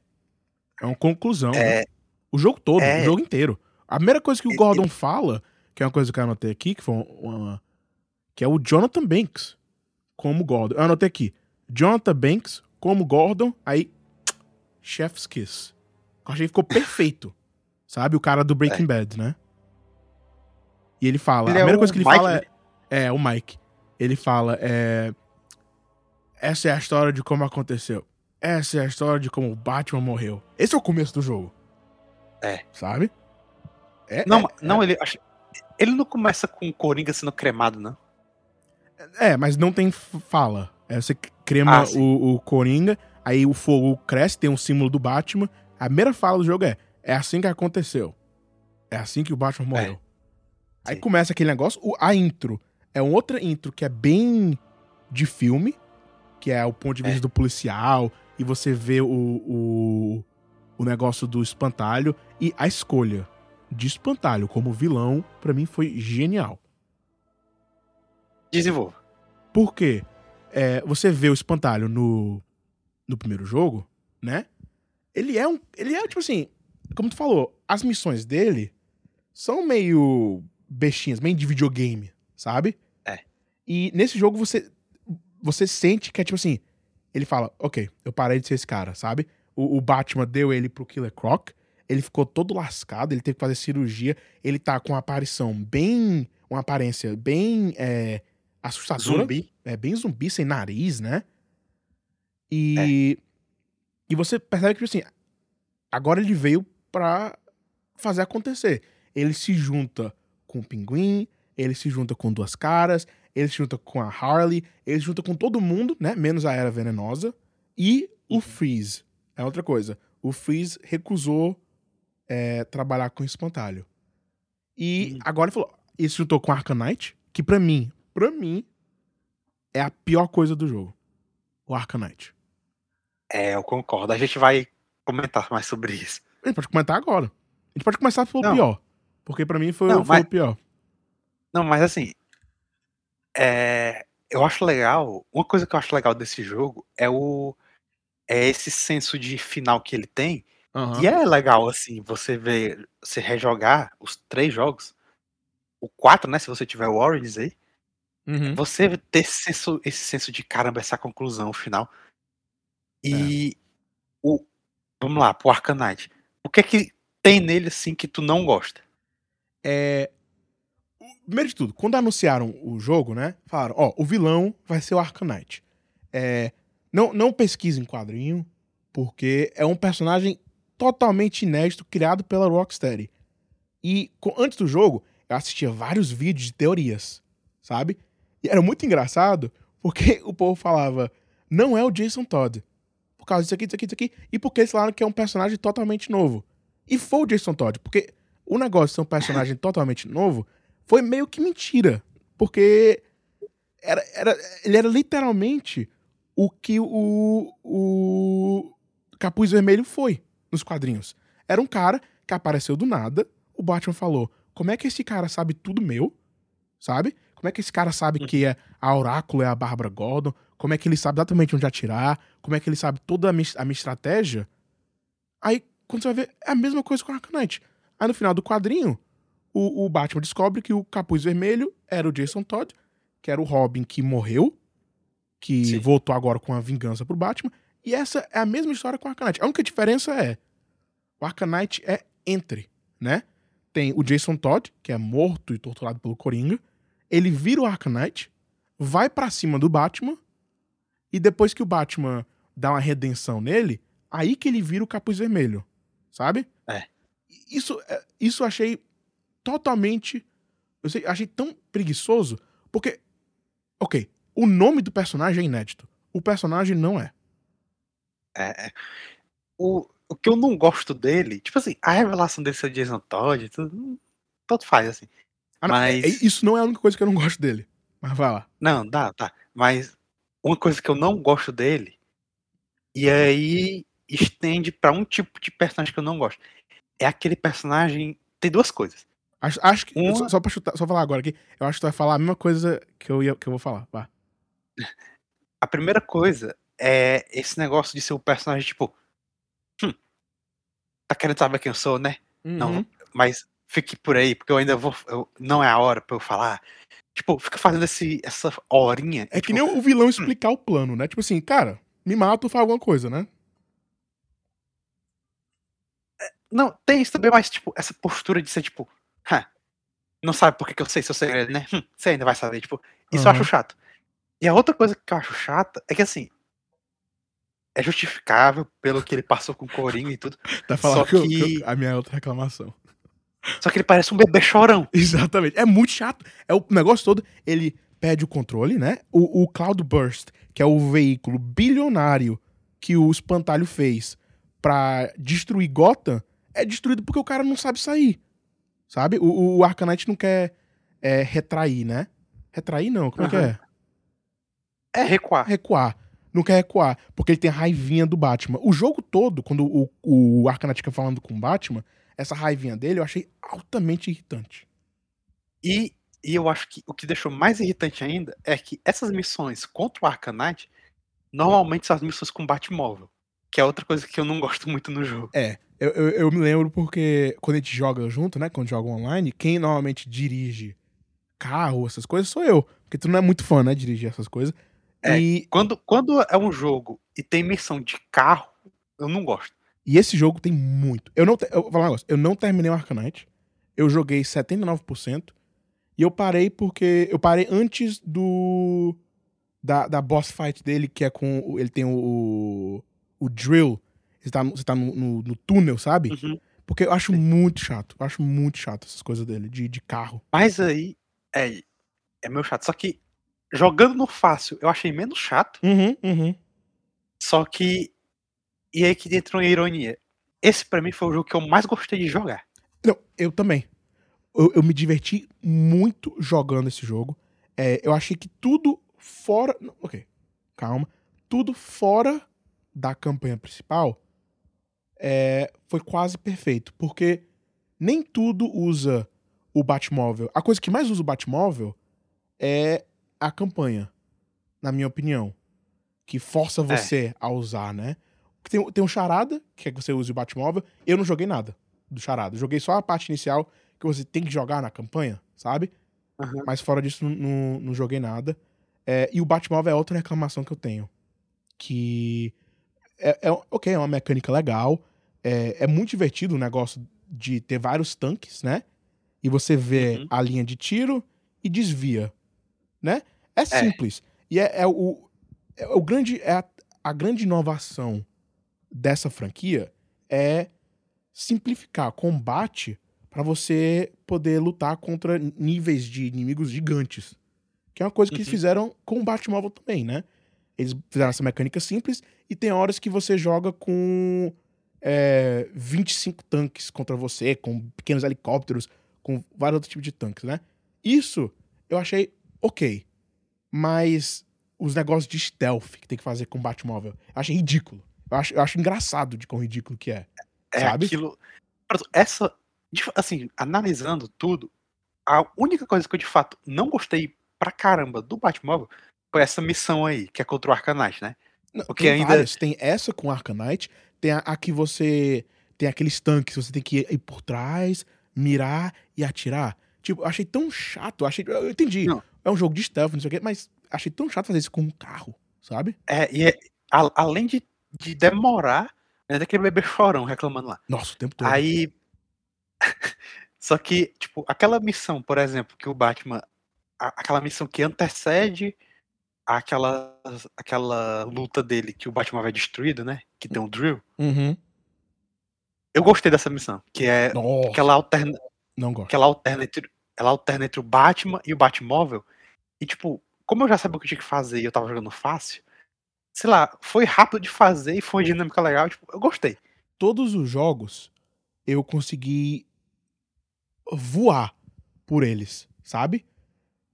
É uma conclusão. né? É, O jogo todo, É. o jogo inteiro. A primeira coisa que o Ele- Gordon fala, que é uma coisa que eu anotei aqui, que foi uma. que é o Jonathan Banks como Gordon. Eu anotei aqui. Jonathan Banks como Gordon, aí. Chef's Kiss. Eu achei que ficou perfeito. Sabe? O cara do Breaking Bad, né? E ele fala. Ele a é primeira o coisa que ele Mike, fala né? é. É, o Mike. Ele fala. É, essa é a história de como aconteceu. Essa é a história de como o Batman morreu. Esse é o começo do jogo. É. Sabe? É, não, é, não ele, acho- ele não começa com o Coringa sendo cremado, não. É, mas não tem fala. É, você crema Ah, o, o Coringa, aí o fogo cresce, tem um símbolo do Batman. A primeira fala do jogo é: é assim que aconteceu. É assim que o Batman morreu. Aí Sim. começa aquele negócio. o- a intro é um outra intro que é bem de filme, que é o ponto de vista É. do policial, e você vê o, o, o negócio do espantalho. E a escolha de espantalho como vilão, pra mim, foi genial. Desenvolva. Porque é, você vê o espantalho no, no primeiro jogo, né? Ele é um. Ele é, tipo assim, como tu falou, as missões dele são meio bestinhas, meio de videogame, sabe? É. E nesse jogo você. Você sente que é tipo assim. Ele fala, ok, eu parei de ser esse cara, sabe? O, o Batman deu ele pro Killer Croc. Ele ficou todo lascado, ele teve que fazer cirurgia. Ele tá com uma aparição bem. Uma aparência bem é, assustadora. Zumbi. É bem zumbi, sem nariz, né? E. E você percebe que, tipo assim, agora ele veio pra fazer acontecer. Ele se junta com o Pinguim, ele se junta com Duas Caras, ele se junta com a Harley, ele se junta com todo mundo, né? Menos a Era Venenosa. E o Freeze. É outra coisa. O Freeze recusou é, trabalhar com espantalho. E Hum. agora ele falou: ele se juntou com Arkham Knight, que pra mim, pra mim, é a pior coisa do jogo. O Knight. É, eu concordo. A gente vai comentar mais sobre isso. A gente pode comentar agora. A gente pode começar pelo Não. pior. Porque pra mim foi, Não, foi mas- o pior. Não, mas assim. É, eu acho legal. Uma coisa que eu acho legal desse jogo é o. É esse senso de final que ele tem. Aham. E é legal, assim, você ver. Você rejogar os três jogos. O 4, né? Se você tiver o Origins aí. Uhum. Você ter esse senso, esse senso de caramba, essa conclusão final. E o. Vamos lá, pro Arcanite. O que é que tem nele assim que tu não gosta? É. Primeiro de tudo, quando anunciaram o jogo, né? Falaram, ó, o vilão vai ser o Arcanite. É. Não, não pesquise em quadrinho, porque é um personagem totalmente inédito criado pela Rocksteady. E antes do jogo, eu assistia vários vídeos de teorias, sabe? E era muito engraçado, porque o povo falava, não é o Jason Todd. Por causa disso aqui, disso aqui, disso aqui. E porque eles falaram que é um personagem totalmente novo. E foi o Jason Todd, porque o negócio de ser um personagem totalmente novo foi meio que mentira. Porque era, era, ele era literalmente o que o, o Capuz Vermelho foi nos quadrinhos. Era um cara que apareceu do nada. O Batman falou: Como é que esse cara sabe tudo meu? Sabe? Como é que esse cara sabe que é a Oráculo é a Bárbara Gordon? Como é que ele sabe exatamente onde atirar? Como é que ele sabe toda a minha, a minha estratégia? Aí, quando você vai ver, é a mesma coisa com o Arcanite. Aí no final do quadrinho, o, o Batman descobre que o Capuz Vermelho era o Jason Todd, que era o Robin que morreu, que Sim. voltou agora com a vingança pro Batman. E essa é a mesma história com o Arcanite. A única diferença é, o Arcanite é entre, né? Tem o Jason Todd, que é morto e torturado pelo Coringa. Ele vira o Arcanite, vai pra cima do Batman, e depois que o Batman dá uma redenção nele, aí que ele vira o capuz vermelho, sabe? É. Isso, é, isso eu achei totalmente. Eu sei, achei tão preguiçoso, porque. Ok, o nome do personagem é inédito. O personagem não é. É, é. o, o que eu não gosto dele, tipo assim, a revelação dele ser Jason Todd, tudo, tanto faz, assim. Ah, não, é- Mas- é- isso não é a única coisa que eu não gosto dele. Mas vai lá. Não, dá, tá. Mas uma coisa que eu não gosto dele, e aí estende pra um tipo de personagem que eu não gosto. É aquele personagem. Tem duas coisas. Acho, acho que. Uma- Só, só pra chutar, só falar agora aqui. Eu acho que tu vai falar a mesma coisa que eu, ia, que eu vou falar. Vá. A primeira coisa é esse negócio de ser o personagem, tipo. Hum, tá querendo saber quem eu sou, né? Não, Uhum. mas fique por aí, porque eu ainda vou. eu- não é a hora pra eu falar. Tipo, fica fazendo esse, essa horinha. É e, que tipo, nem o vilão explicar o plano, né? Tipo assim, cara, me mata ou faz alguma coisa, né? Não, tem isso também, mas, tipo, essa postura de ser, tipo, "Hã, não sabe por que, que eu sei seu segredo, né? Hum, você ainda vai saber, tipo, isso eu Aham. acho chato. E a outra coisa que eu acho chata é que, assim, é justificável pelo que ele passou com o Corinho e tudo, Tá falando Só que, eu- que- eu- a minha outra reclamação. só que ele parece um bebê chorão. Exatamente. É muito chato. É o negócio todo. Ele perde o controle, né? O, o Cloudburst, que é o veículo bilionário que o Espantalho fez pra destruir Gotham, é destruído porque o cara não sabe sair. Sabe? O, o Arcanite não quer é, retrair, né? Retrair não, como é que é? É recuar. recuar. Não quer recuar, porque ele tem a raivinha do Batman. O jogo todo, quando o, o Arcanite fica falando com o Batman, essa raivinha dele eu achei altamente irritante. E, e eu acho que o que deixou mais irritante ainda é que essas missões contra o Arcanite normalmente são as missões com Batmóvel. Que é outra coisa que eu não gosto muito no jogo. Eu, eu, eu me lembro porque quando a gente joga junto, né? Quando joga online, quem normalmente dirige carro, essas coisas, sou eu. Porque tu não é muito fã, né? Dirigir essas coisas. É. E, Quando, quando é um jogo e tem missão de carro, eu não gosto. e esse jogo tem muito. Eu não. te- Eu vou falar um negócio. Eu não terminei o Arcanite. Eu joguei 79%. E eu parei porque. Eu parei antes do. Da, da boss fight dele, que é com. Ele tem o. O drill. Você tá, no- você tá no, no, no túnel, sabe? Uhum. Porque eu acho muito chato. Eu acho muito chato essas coisas dele, de, de carro. Mas aí é, é meio chato. Só que jogando no fácil eu achei menos chato. Uhum, uhum. Só que. E aí que entra uma ironia. Esse pra mim foi o jogo que eu mais gostei de jogar. Não, eu também. Eu, eu me diverti muito jogando esse jogo. É, eu achei que tudo fora. não, Ok, calma. Tudo fora da campanha principal é, foi quase perfeito. Porque nem tudo usa o Batmóvel. A coisa que mais usa o Batmóvel é a campanha, na minha opinião. Que força você a usar, né? Tem, tem um charada, que é que você use o Batmóvel. Eu não joguei nada do charada. Joguei só a parte inicial que você tem que jogar na campanha, sabe? Aham. Mas fora disso, não, não, não joguei nada. É, e o Batmóvel é outra reclamação que eu tenho. Que. É, é, ok, é uma mecânica legal. É, é muito divertido o negócio de ter vários tanques, né? E você vê Uhum. a linha de tiro e desvia, né? É simples. E é, é o, é o grande. É a, a grande inovação dessa franquia é simplificar combate pra você poder lutar contra níveis de inimigos gigantes. Que é uma coisa que Uhum. fizeram com o Batmóvel também, né? Eles fizeram essa mecânica simples e tem horas que você joga com é, 25 tanques contra você, com pequenos helicópteros, com vários outros tipos de tanques, né? Isso eu achei ok. Mas os negócios de stealth que tem que fazer com o Batmóvel, eu achei ridículo. Eu acho, eu acho engraçado de quão ridículo que é. É Sabe? aquilo. Essa. Assim, analisando tudo, a única coisa que eu de fato não gostei pra caramba do Batmóvel foi essa missão aí, que é contra o Arcanite, né? Porque tem ainda- várias. Tem essa com Arcanite, tem a, a que você. Tem aqueles tanques, você tem que ir por trás, mirar e atirar. Tipo, eu achei tão chato. Achei, eu entendi. Não. É um jogo de stealth, não sei o quê, mas achei tão chato fazer isso com um carro, sabe? É, e é, a- além de, de demorar, é daquele bebê chorão reclamando lá. Nossa, o tempo todo. Aí. Só que, tipo, aquela missão, por exemplo, que o Batman. a- aquela missão que antecede aquela, aquela luta dele que o Batman vai destruído, né? Que tem um drill. Uhum. Eu gostei dessa missão, que é Nossa, que ela alterna, não gosto. que ela alterna, entre, ela alterna entre o Batman e o Batmóvel. E, tipo, como eu já sabia o que eu tinha que fazer e eu tava jogando fácil, sei lá, foi rápido de fazer e foi uma dinâmica legal. Tipo, eu gostei. Todos os jogos eu consegui voar por eles, sabe?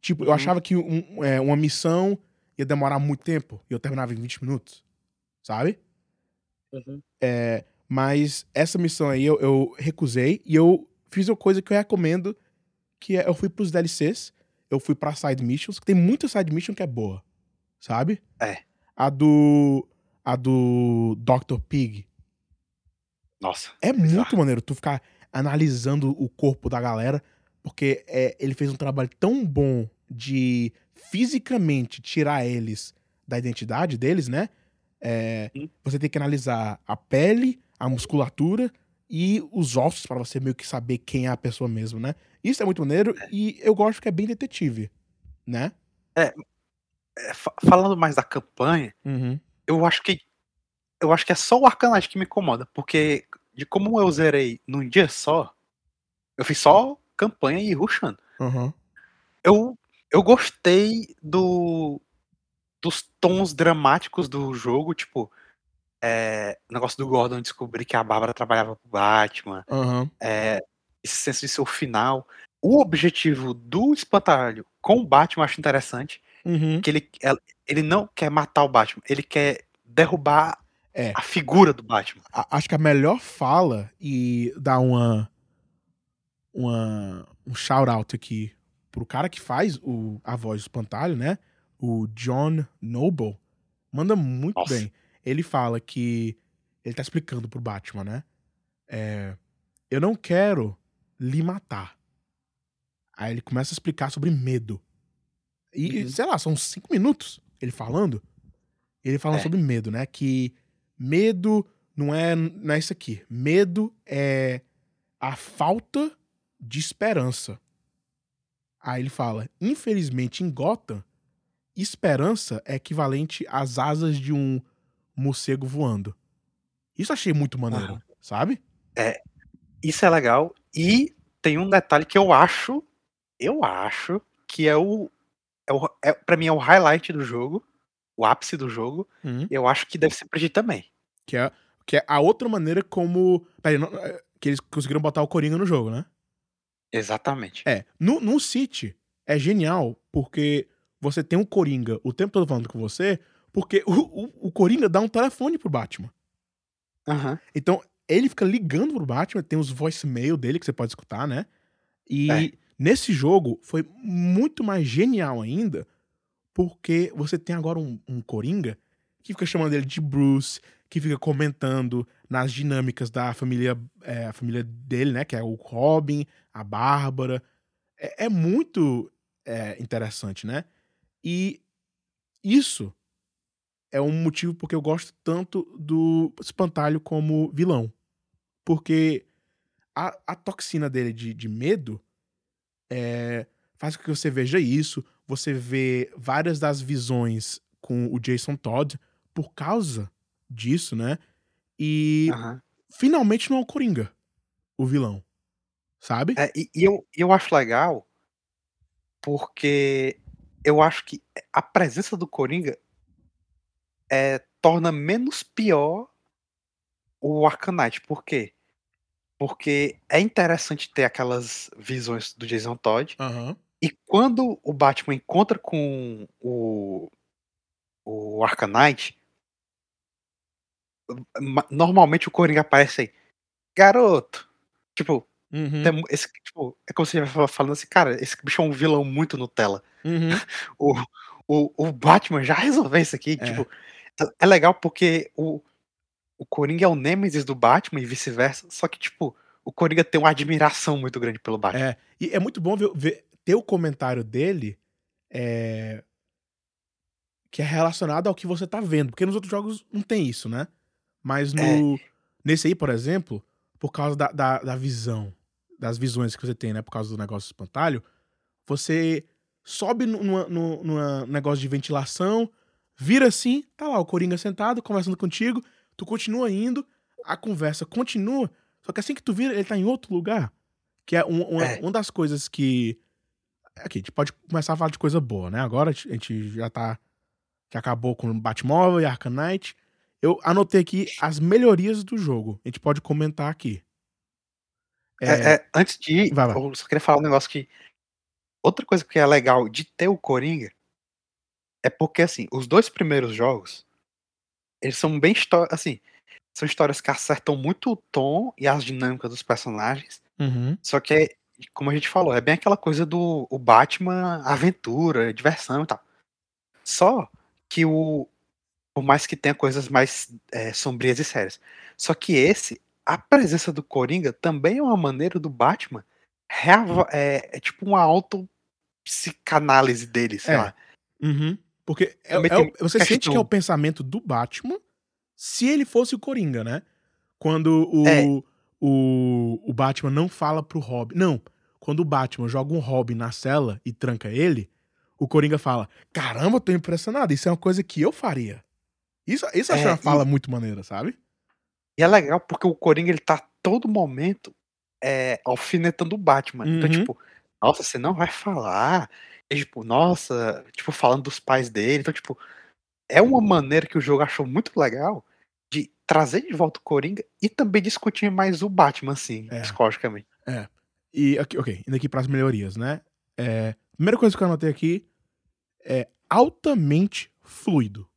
Tipo, eu Uhum. achava que um- é, uma missão ia demorar muito tempo e eu terminava em 20 minutos, sabe? É, mas essa missão aí eu, eu recusei e eu fiz uma coisa que eu recomendo, que é eu fui pros DLCs, eu fui pra side missions, que tem muita side mission que é boa, sabe? É. A do a do Dr. Pig Nossa. é Bizarro. muito maneiro tu ficar analisando o corpo da galera, porque é, ele fez um trabalho tão bom de fisicamente tirar eles da identidade deles, né? É, você tem que analisar a pele, a musculatura e os ossos para você meio que saber quem é a pessoa mesmo, né? Isso é muito maneiro e eu gosto que é bem detetive, né? É, fa- falando mais da campanha, Uhum. eu acho que eu acho que é só o Arcanite que me incomoda, porque de como eu zerei num dia só, eu fiz só campanha e rushando. Uhum. Eu eu gostei do dos tons dramáticos do jogo, tipo, é, o negócio do Gordon descobrir que a Bárbara trabalhava pro Batman, Uhum. é, esse senso de ser o final. O objetivo do espantalho com o Batman eu acho interessante, Uhum. que ele, ele não quer matar o Batman, ele quer derrubar É. a figura do Batman. a- acho que a melhor fala e dar uma uma um shout out aqui pro cara que faz o, a voz do espantalho, né? O John Noble. Manda muito Nossa. bem. Ele fala que ele tá explicando pro Batman, né? É, eu não quero lhe matar. Aí ele começa a explicar sobre medo. E, Uhum. sei lá, são cinco minutos ele falando. Ele falando É. sobre medo, né? Que medo não é, não é isso aqui. Medo é a falta de esperança. Aí ele fala: infelizmente em Gotham, esperança é equivalente às asas de um morcego voando. Isso achei muito maneiro, sabe? Isso é legal. E tem um detalhe que eu acho, eu acho que é o, é o é, para mim é o highlight do jogo, o ápice do jogo. Uhum. Eu acho que deve ser pra ti também. Que é, que é a outra maneira como. Peraí, não- é, que eles conseguiram botar o Coringa no jogo, né? Exatamente. É, no, no City é genial porque você tem um Coringa o tempo todo falando com você, porque o, o, o Coringa dá um telefone pro Batman. Aham. Então, ele fica ligando pro Batman, tem os voicemail dele que você pode escutar, né? E É. nesse jogo foi muito mais genial ainda, porque você tem agora um, um Coringa que fica chamando ele de Bruce, que fica comentando nas dinâmicas da família, é, a família dele, né? Que é o Robin, a Bárbara. É, é muito é, interessante, né? E isso é um motivo porque eu gosto tanto do Espantalho como vilão. Porque a, a toxina dele de, de medo é, faz com que você veja isso. Você vê várias das visões com o Jason Todd por causa disso, né? E aham. finalmente não é o Coringa, o vilão. Sabe? É, e, e eu, eu acho legal porque eu acho que a presença do Coringa é, torna menos pior o Arcanite. Por quê? Porque é interessante ter aquelas visões do Jason Todd. Aham. E quando o Batman encontra com o, o Arcanite, normalmente o Coringa aparece aí. Garoto! Tipo, Uhum. esse, tipo, é como se ele estivesse falando assim, cara, esse bicho é um vilão muito Nutella. Uhum. O, o, o Batman já resolveu isso aqui. É. Tipo, é- é legal porque o, o Coringa é o Nemesis do Batman e vice-versa. Só que, tipo, o Coringa tem uma admiração muito grande pelo Batman. É, e é muito bom ver, ver- ter o comentário dele é, que é relacionado ao que você tá vendo, porque nos outros jogos não tem isso, né? Mas no nesse aí, por exemplo, por causa da, da, da visão, das visões que você tem, né? Por causa do negócio do espantalho, você sobe num numa, numa negócio de ventilação, vira assim, tá lá o Coringa sentado, conversando contigo, tu continua indo, a conversa continua, só que assim que tu vira, ele tá em outro lugar. Que é, um, uma, É. uma das coisas que. Aqui, a gente pode começar a falar de coisa boa, né? Agora a gente já tá. Já acabou com Batmóvel e Knight. Eu anotei aqui as melhorias do jogo. A gente pode comentar aqui. É, É, é, antes de ir, Vai lá. eu só queria falar um negócio que. Outra coisa que é legal de ter o Coringa é porque, assim, os dois primeiros jogos, eles são bem histó- assim, são histórias que acertam muito o tom e as dinâmicas dos personagens. uhum, Só que como a gente falou, é bem aquela coisa do o Batman aventura, diversão e tal. Só que o. Por mais que tenha coisas mais é, sombrias e sérias. Só que esse, a presença do Coringa também é uma maneira do Batman. é, é tipo uma autopsicanálise dele, sei É. lá. uhum. Porque é- é você questão- sente que é o pensamento do Batman se ele fosse o Coringa, né? Quando o, É. o, o Batman não fala pro Robin. Não. Quando o Batman joga um Robin na cela e tranca ele, o Coringa fala: Caramba, eu tô impressionado. Isso é uma coisa que eu faria. Isso, isso É, uma fala e- muito maneira, sabe? E é legal porque o Coringa ele tá todo momento é, alfinetando o Batman. Então, Uhum. tipo, nossa, você não vai falar. E, tipo, nossa, tipo, falando dos pais dele. Então, tipo, é uma maneira que o jogo achou muito legal de trazer de volta o Coringa e também discutir mais o Batman, assim, É. psicologicamente. E, aqui, ok, indo aqui pras melhorias, né? É, primeira coisa que eu anotei aqui é altamente fluido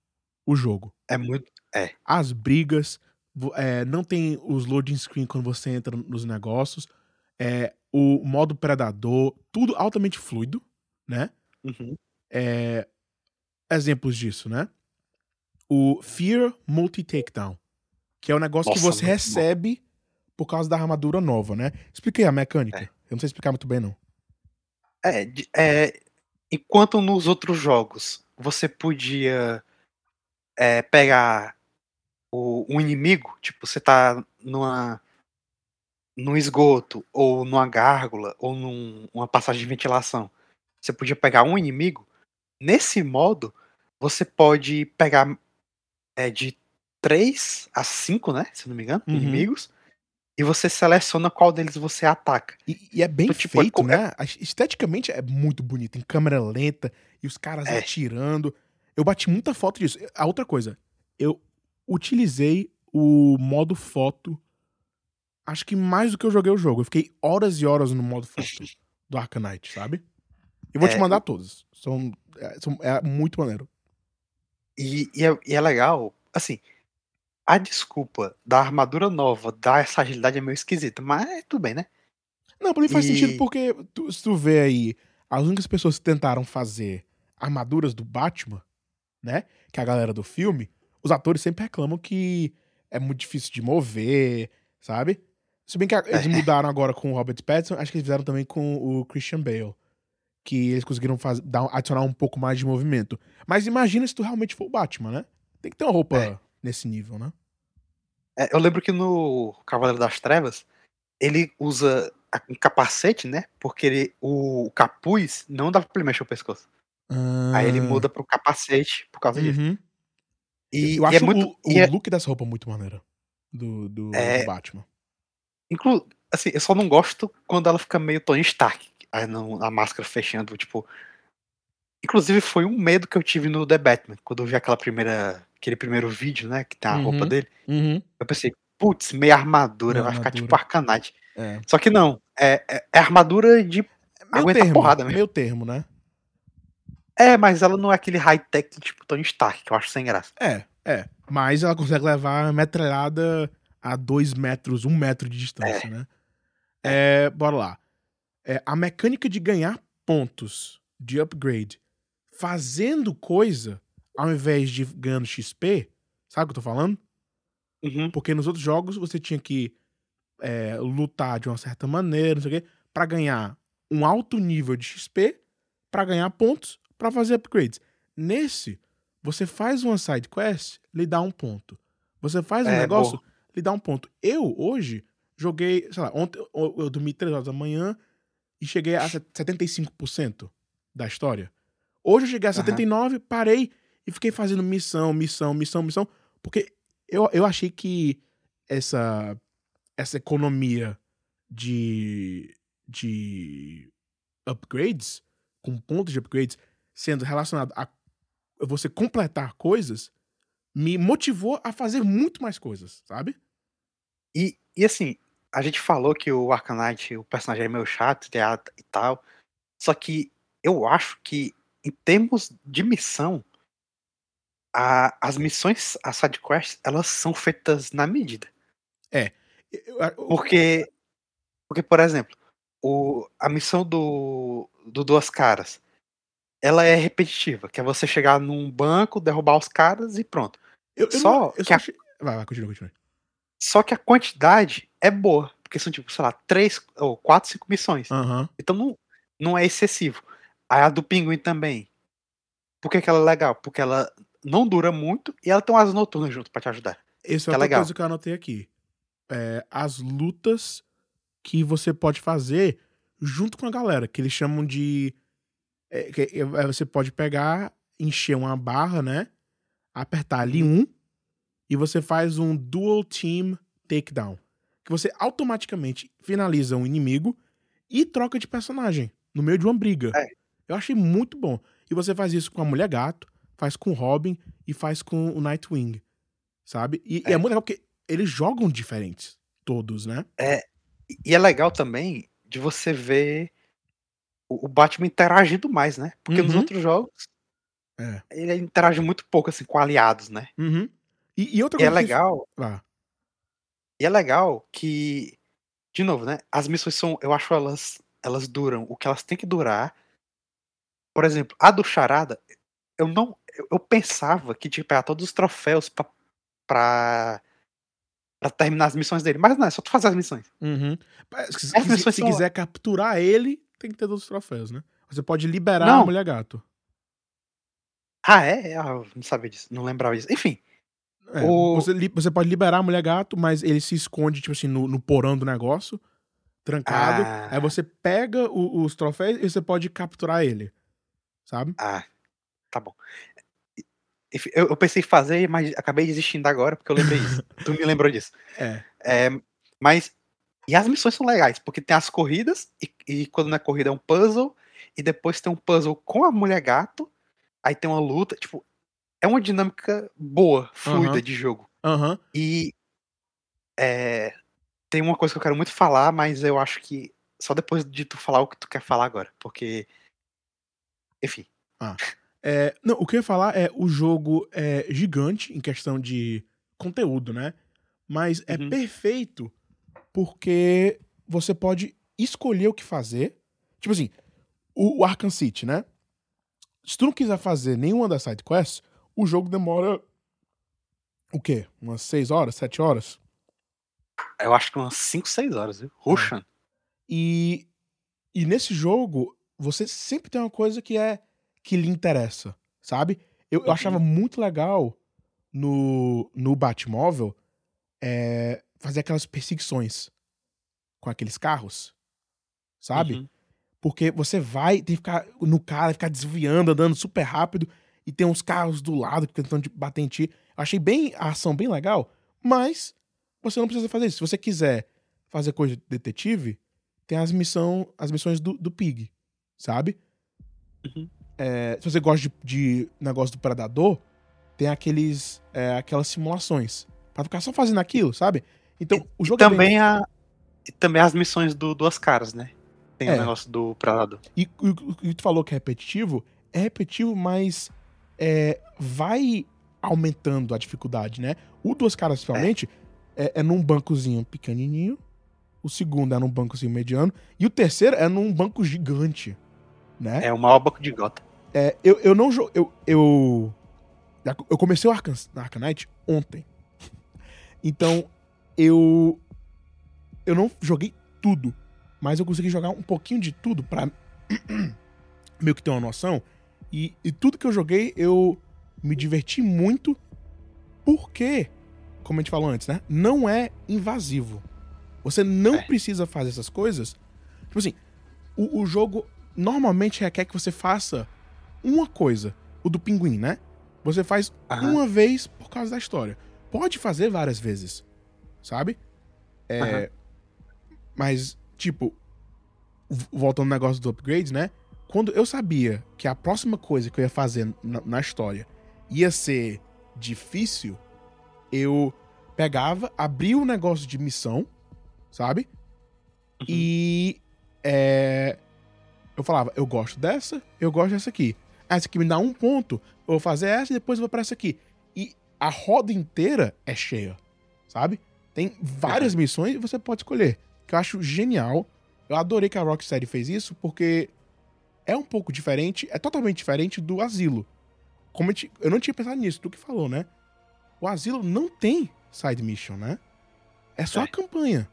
o jogo. É muito. As brigas, é, não tem os loading screen quando você entra nos negócios, é, o modo predador, tudo altamente fluido, né? Uhum. É, exemplos disso, né? O Fear Multi Takedown, que é o negócio que Nossa, você muito bom. recebe por causa da armadura nova, né? Expliquei a mecânica. É. Eu não sei explicar muito bem, não. É, é, enquanto nos outros jogos você podia é, pegar o, um inimigo, tipo, você tá numa num esgoto, ou numa gárgula, ou num- numa passagem de ventilação, você podia pegar um inimigo. Nesse modo, você pode pegar é, de 3 a 5, né? Se não me engano, Uhum. inimigos. E você seleciona qual deles você ataca. E, e é bem Então, tipo, é feito, co- né? Esteticamente é muito bonito, em câmera lenta e os caras É. atirando. Eu bati muita foto disso. A outra coisa, eu utilizei o modo foto, acho que mais do que eu joguei o jogo. Eu fiquei horas e horas no modo foto do Arcanite, sabe? Eu vou te É, mandar todos. São, é, são- é muito maneiro. E, e é, e é legal, assim, a desculpa da armadura nova dar essa agilidade é meio esquisita, mas tudo bem, né? Não, pra mim faz sentido E- porque tu- se tu vê aí, as únicas pessoas que tentaram fazer armaduras do Batman, né? Que é a galera do filme, os atores sempre reclamam que é muito difícil de mover, sabe? Se bem que eles É. mudaram agora com o Robert Pattinson, acho que eles fizeram também com o Christian Bale. Que eles conseguiram faz, dar, adicionar um pouco mais de movimento. Mas imagina se tu realmente for o Batman, né? Tem que ter uma roupa É. nesse nível, né? É, eu lembro que no Cavaleiro das Trevas, ele usa um capacete, né? Porque ele- o capuz não dá pra ele mexer o pescoço. Aí ele Ah, muda pro capacete por causa disso. uhum. E, Eu e acho é muito. o, o é- look dessa roupa muito maneiro. Do, do, É. do Batman. inclu- assim, eu só não gosto quando ela fica meio Tony Stark. Aí não, a máscara fechando, tipo. Inclusive, foi um medo que eu tive no The Batman, quando eu vi aquela primeira. aquele primeiro vídeo, né? Que tem a roupa Uhum. dele. Uhum. Eu pensei, putz, meia armadura, Meia vai ficar armadura. tipo Arcanite. É. Só que não, é, é, é armadura de. Aguenta termo, porrada mesmo. meio termo, né? É, mas ela não é aquele high-tech tipo Tony Stark, que eu acho sem graça. É, é. Mas ela consegue levar a metralhada a dois metros, um metro de distância, né? É, bora lá. É, a mecânica de ganhar pontos de upgrade fazendo coisa ao invés de ganhando XP, sabe o que eu tô falando? Uhum. Porque nos outros jogos você tinha que é, lutar de uma certa maneira, não sei o quê, pra ganhar um alto nível de XP, pra ganhar pontos, pra fazer upgrades. Nesse, você faz uma side quest, lhe dá um ponto. Você faz um É, negócio, boa. lhe dá um ponto. Eu, hoje, joguei, sei lá, ontem eu, eu dormi 3 horas da manhã e cheguei a set- 75%. da história. Hoje eu cheguei a Aham. 79, parei e fiquei fazendo missão, missão, missão, missão, porque eu, eu achei que essa, essa economia de, de upgrades, com pontos de upgrades, sendo relacionado a você completar coisas, me motivou a fazer muito mais coisas, sabe? E, e assim, a gente falou que o Arcanite, o personagem é meio chato teatro e tal. Só que eu acho que, em termos de missão, a- as missões, as sidequests, elas são feitas na medida. Eu- Porque, porque por exemplo, o, a missão do, do Duas Caras, ela é repetitiva, que é você chegar num banco, derrubar os caras e pronto. eu, eu só não- eu que só a-. Vai, vai, continua, continua. Só que a quantidade é boa, porque são tipo, sei lá, três ou quatro, cinco missões. Aham. Então não, não é excessivo. Aí a do Pinguim também. Por que, que ela é legal? Porque ela não dura muito e ela tem umas noturnas junto pra te ajudar. Essa é é outra legal. coisa que eu anotei aqui. É, as lutas que você pode fazer junto com a galera, que eles chamam de. É, que é, você pode pegar, encher uma barra, né? Apertar ali um, e você faz um dual team takedown. Que você automaticamente finaliza um inimigo e troca de personagem no meio de uma briga. É. Eu achei muito bom. E você faz isso com a Mulher Gato, faz com o Robin e faz com o Nightwing. Sabe? E e é, É. muito legal porque eles jogam diferentes. Todos, né? E é legal também de você ver o, Batman interagindo mais, né? Porque nos Uhum. outros jogos É. ele interage muito pouco assim com aliados, né? Uhum. E, e outra E é coisa. que- legal, Ah, e é legal que, de novo, né? As missões são, eu acho elas, elas duram o que elas têm que durar. Por exemplo, a do Charada, eu não, eu, eu pensava que tinha que pegar todos os troféus pra, pra, pra terminar as missões dele, mas não, é só tu fazer as missões. uhum. Mas Se, As se- missões se são- quiser capturar ele, tem que ter todos os troféus, né? Você pode liberar Não. a Mulher Gato. Ah, é? Ah, eu não sabia disso, não lembrava disso. Enfim, É, O- você, li- você pode liberar a Mulher Gato, mas ele se esconde, tipo assim, no, no porão do negócio, trancado. Ah. Aí você pega o- os troféus e você pode capturar ele. Sabe? Ah, tá bom. Eu, eu pensei em fazer, mas acabei desistindo agora porque eu lembrei isso. tu me lembrou disso. É. É, mas. E as missões são legais, porque tem as corridas, e, e quando não é corrida é um puzzle, e depois tem um puzzle com a mulher gato, aí tem uma luta. Tipo, é uma dinâmica boa, fluida Aham. de jogo. Aham. E. é, tem uma coisa que eu quero muito falar, mas eu acho que só depois de tu falar o que tu quer falar agora, porque. Enfim. É, não, o que eu ia falar é o jogo é gigante em questão de conteúdo, né? Mas é Uhum. perfeito porque você pode escolher o que fazer. Tipo assim, o, o Arkham City, né? Se tu não quiser fazer nenhuma das side quests, o jogo demora o quê? Umas 6 horas, 7 horas? Eu acho que umas 5, 6 horas, viu? Rushing. E, e nesse jogo, você sempre tem uma coisa que é que lhe interessa, sabe? Eu, eu Uhum. achava muito legal no, no Batmóvel é, fazer aquelas perseguições com aqueles carros, sabe? Uhum. Porque você vai, tem que ficar no cara, ficar desviando, andando super rápido, e tem uns carros do lado tentando te bater em ti. Eu achei bem a ação bem legal, mas você não precisa fazer isso. Se você quiser fazer coisa de detetive, tem as, missão, as missões do, do Pig, sabe? Uhum. É, se você gosta de, de negócio do Predador, tem aqueles, é, aquelas simulações. Pra ficar só fazendo aquilo, sabe? Então, o jogo é bem- Também, a, e também as missões do Duas Caras, né? Tem o É. negócio do Predador. E o que tu falou que é repetitivo, é repetitivo, mas é, vai aumentando a dificuldade, né? O Duas Caras, principalmente, é, é num bancozinho pequenininho, o segundo é num bancozinho mediano, e o terceiro é num banco gigante, né? É o maior banco de gota. É, eu, eu não jo- eu, eu eu comecei o Arcan, Arcanite ontem. Então, eu eu não joguei tudo, mas eu consegui jogar um pouquinho de tudo pra meio que ter uma noção. E, e tudo que eu joguei, eu me diverti muito porque, como a gente falou antes, né? Não é invasivo. Você não É. precisa fazer essas coisas. Tipo assim, o, o jogo normalmente requer que você faça uma coisa. O do pinguim, né? Você faz Aham. uma vez por causa da história. Pode fazer várias vezes, sabe? É. Mas, tipo, voltando ao negócio do upgrade, né? Quando eu sabia que a próxima coisa que eu ia fazer na, na história ia ser difícil, eu pegava, abria o negócio de missão, sabe? Uhum. E é, eu falava, eu gosto dessa, eu gosto dessa aqui. Essa aqui me dá um ponto, eu vou fazer essa e depois eu vou pra essa aqui. E a roda inteira é cheia, sabe? Tem várias missões e você pode escolher. Que eu acho genial. Eu adorei que a Rocksteady fez isso, porque é um pouco diferente, é totalmente diferente do Asilo. Como eu, ti- eu não tinha pensado nisso, tu que falou, né? O Asilo não tem side mission, né? É só É. a campanha.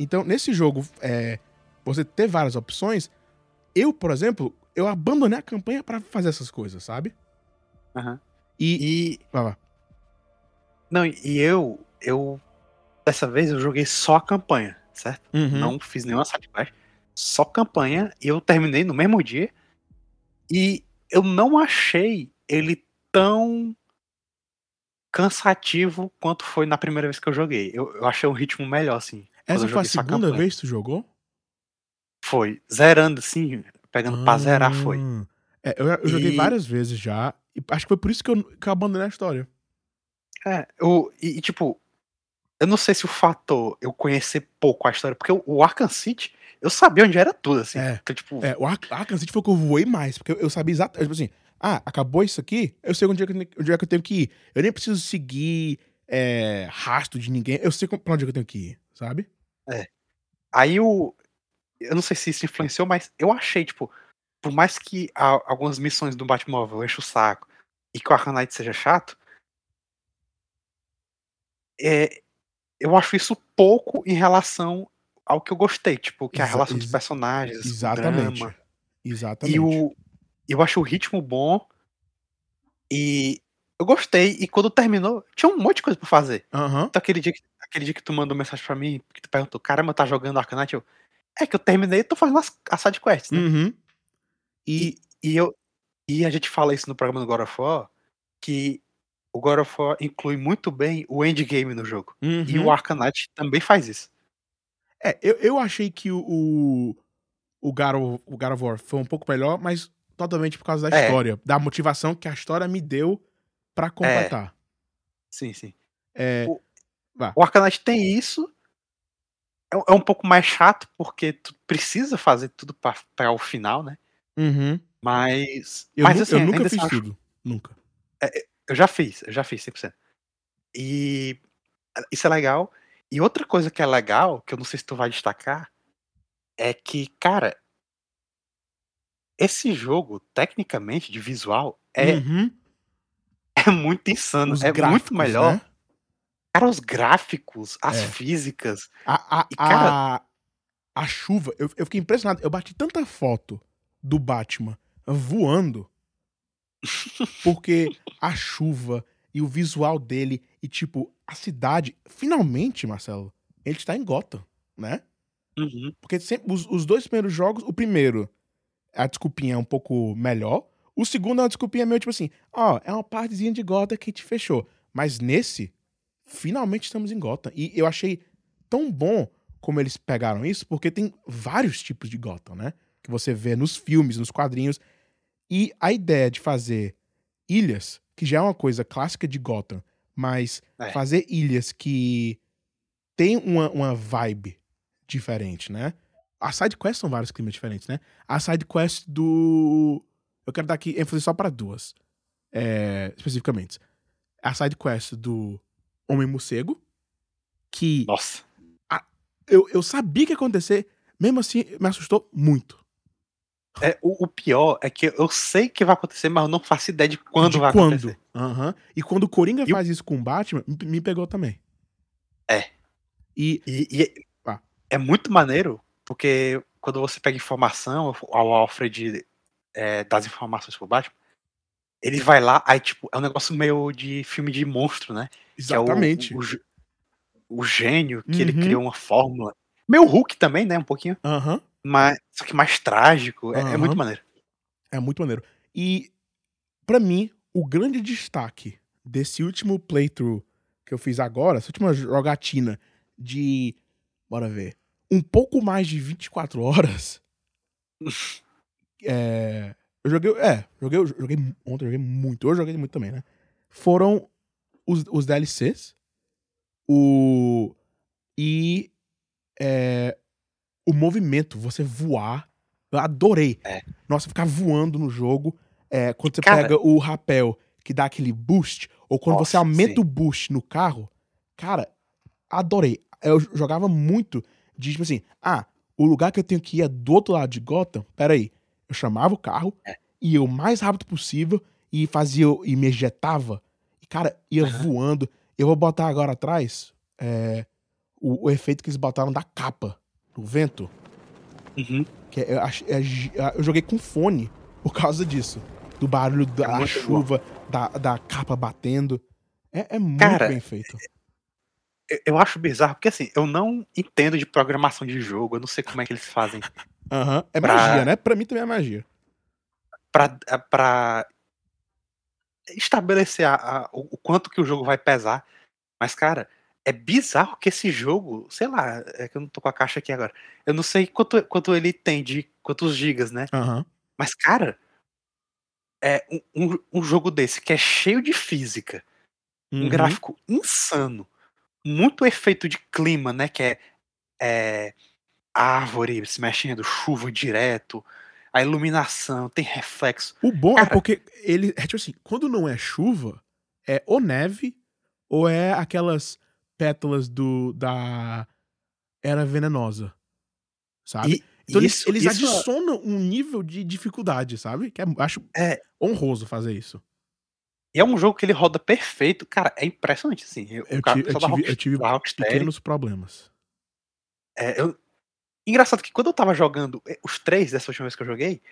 Então, nesse jogo, é, você ter várias opções, eu, por exemplo, eu abandonei a campanha pra fazer essas coisas, sabe? Aham. E. E. Vai lá. Não, e eu. Eu. Dessa vez eu joguei só a campanha, certo? Uhum. Não fiz nenhuma sidequest. Só campanha. E eu terminei no mesmo dia. E eu não achei ele tão cansativo quanto foi na primeira vez que eu joguei. Eu, eu achei um ritmo melhor, assim. Essa foi a segunda vez que tu jogou? Foi. Zerando, assim, pegando pra zerar, foi. Ah. É, eu, eu joguei E- várias vezes já. E acho que foi por isso que eu, que eu abandonei a história. É, eu, e, tipo, eu não sei se o fator eu conhecer pouco a história, porque o, o Arkham City, eu sabia onde era tudo, assim. É. Então, tipo, É, o Ar- Arkham City foi o que eu voei mais, porque eu, eu sabia exatamente, tipo assim, ah, acabou isso aqui, eu sei onde é que, eu tenho- onde é que eu tenho que ir. Eu nem preciso seguir é, rastro de ninguém, eu sei pra onde é que eu tenho que ir, sabe? aí o. Eu não sei se isso influenciou, mas eu achei, tipo, por mais que a- algumas missões do Batmóvel enche o saco e que o Knight seja chato, é, eu acho isso pouco em relação ao que eu gostei, tipo, que é a relação dos personagens, Exatamente. Exatamente. E o, eu acho o ritmo bom. E eu gostei. E quando terminou, tinha um monte de coisa pra fazer. Aham. Então aquele dia, que- aquele dia que tu mandou mensagem pra mim, que tu perguntou, caramba, tá jogando Arcanite? Eu, é que eu terminei e tô fazendo as, as sidequests, né? Uhum. E, E, eu, e a gente fala isso no programa do God of War, que o God of War inclui muito bem o endgame no jogo. E uhum. o Arcanite também faz isso. É, eu, eu achei que o, o, o, God of, o God of War foi um pouco melhor, mas totalmente por causa da É. história, da motivação que a história me deu pra completar. Sim, sim. É, O- vá. O Arcanite tem isso. É, é um pouco mais chato, porque tu precisa fazer tudo pra o final, né? Uhum. Mas. Eu, mas assim, eu nunca fiz assim, eu acho- tudo. Nunca. Eu já fiz, eu já fiz 100%. E isso é legal. E outra coisa que é legal, que eu não sei se tu vai destacar, é que, cara, esse jogo, tecnicamente, de visual, é, Uhum. é muito insano. Os é muito gráficos, melhor. né? Cara, os gráficos, as É. físicas. A, a, E, cara- a, a chuva, eu, eu fiquei impressionado. Eu bati tanta foto do Batman voando porque a chuva e o visual dele e, tipo, a cidade. Finalmente, Marcelo, ele está em Gotham, né? Uhum. Porque sempre, os, os dois primeiros jogos, o primeiro, a desculpinha é um pouco melhor. O segundo é uma desculpinha meio tipo assim, ó, é uma partezinha de Gotham que te fechou. Mas nesse, finalmente estamos em Gotham. E eu achei tão bom como eles pegaram isso, porque tem vários tipos de Gotham, né? Que você vê nos filmes, nos quadrinhos. E a ideia de fazer ilhas, que já é uma coisa clássica de Gotham, mas É. fazer ilhas que tem uma, uma vibe diferente, né? As sidequests são vários climas diferentes, né? A sidequest do. Eu quero dar aqui ênfase só para duas. é, especificamente. A sidequest do Homem-Morcego, que Nossa. eu, eu sabia que ia acontecer, mesmo assim me assustou muito. É, o, o pior é que eu sei que vai acontecer, mas eu não faço ideia de quando de vai quando. acontecer. Aham. E quando o Coringa E o- faz isso com o Batman, me, pegou também. É. E. E, e Ah. é muito maneiro, porque quando você pega informação, o Alfred é, dá as informações pro Batman, ele vai lá, aí tipo, é um negócio meio de filme de monstro, né? É o- Exatamente. o, gê- o gênio, que ele Uhum. criou uma fórmula. Meio Hulk também, né? Um pouquinho. Aham. Mas, só que mais trágico. É, é muito maneiro. É muito maneiro. E, pra mim, o grande destaque desse último playthrough que eu fiz agora, essa última jogatina de. Bora ver. Um pouco mais de 24 horas. é. Eu joguei. É, joguei, joguei ontem, joguei muito. Hoje joguei muito também, né? Foram os, os DLCs. O. E. É, o movimento, você voar. Eu adorei. É. Nossa, ficar voando no jogo. É, quando você Cara- pega o rapel que dá aquele boost, ou quando você Nossa, aumenta sim. o boost no carro, cara, adorei. Eu jogava muito de tipo assim, ah, o lugar que eu tenho que ir é do outro lado de Gotham. Peraí. Eu chamava o carro, É. ia o mais rápido possível e fazia e me ejetava. E, cara, ia Aham. voando. Eu vou botar agora atrás é, o, o efeito que eles botaram da capa, do vento. Uhum. Que é- é gi- eu joguei com fone por causa disso. Do barulho da muito chuva, da, da capa batendo. É, é muito Cara, bem feito. Eu, eu acho bizarro, porque assim, eu não entendo de programação de jogo, eu não sei como é que eles fazem Aham. É pra- magia, né? Pra mim também é magia. pra, pra estabelecer a- a- o, o quanto que o jogo vai pesar. Mas, cara, é bizarro que esse jogo, sei lá, é que eu não tô com a caixa aqui agora. Eu não sei quanto, quanto ele tem de quantos gigas, né? Aham. Mas, cara, é um, um, um jogo desse que é cheio de física, um Uhum. gráfico insano, muito efeito de clima, né? Que é, é árvore se mexendo, chuva direto, a iluminação, tem reflexo. O bom é Cara- porque ele. É tipo assim, quando não é chuva, é ou neve, ou é aquelas pétalas do da Era Venenosa. Sabe? E então eles, isso, eles isso é- adicionam um nível de dificuldade, sabe? Que é, acho é, honroso fazer isso. e é um jogo que ele roda perfeito. Cara, é impressionante, assim. Eu, Eu, cara- ti- eu tive, eu tive pequenos problemas. é, eu- Engraçado que quando eu tava jogando eh, os três dessa última vez que eu joguei,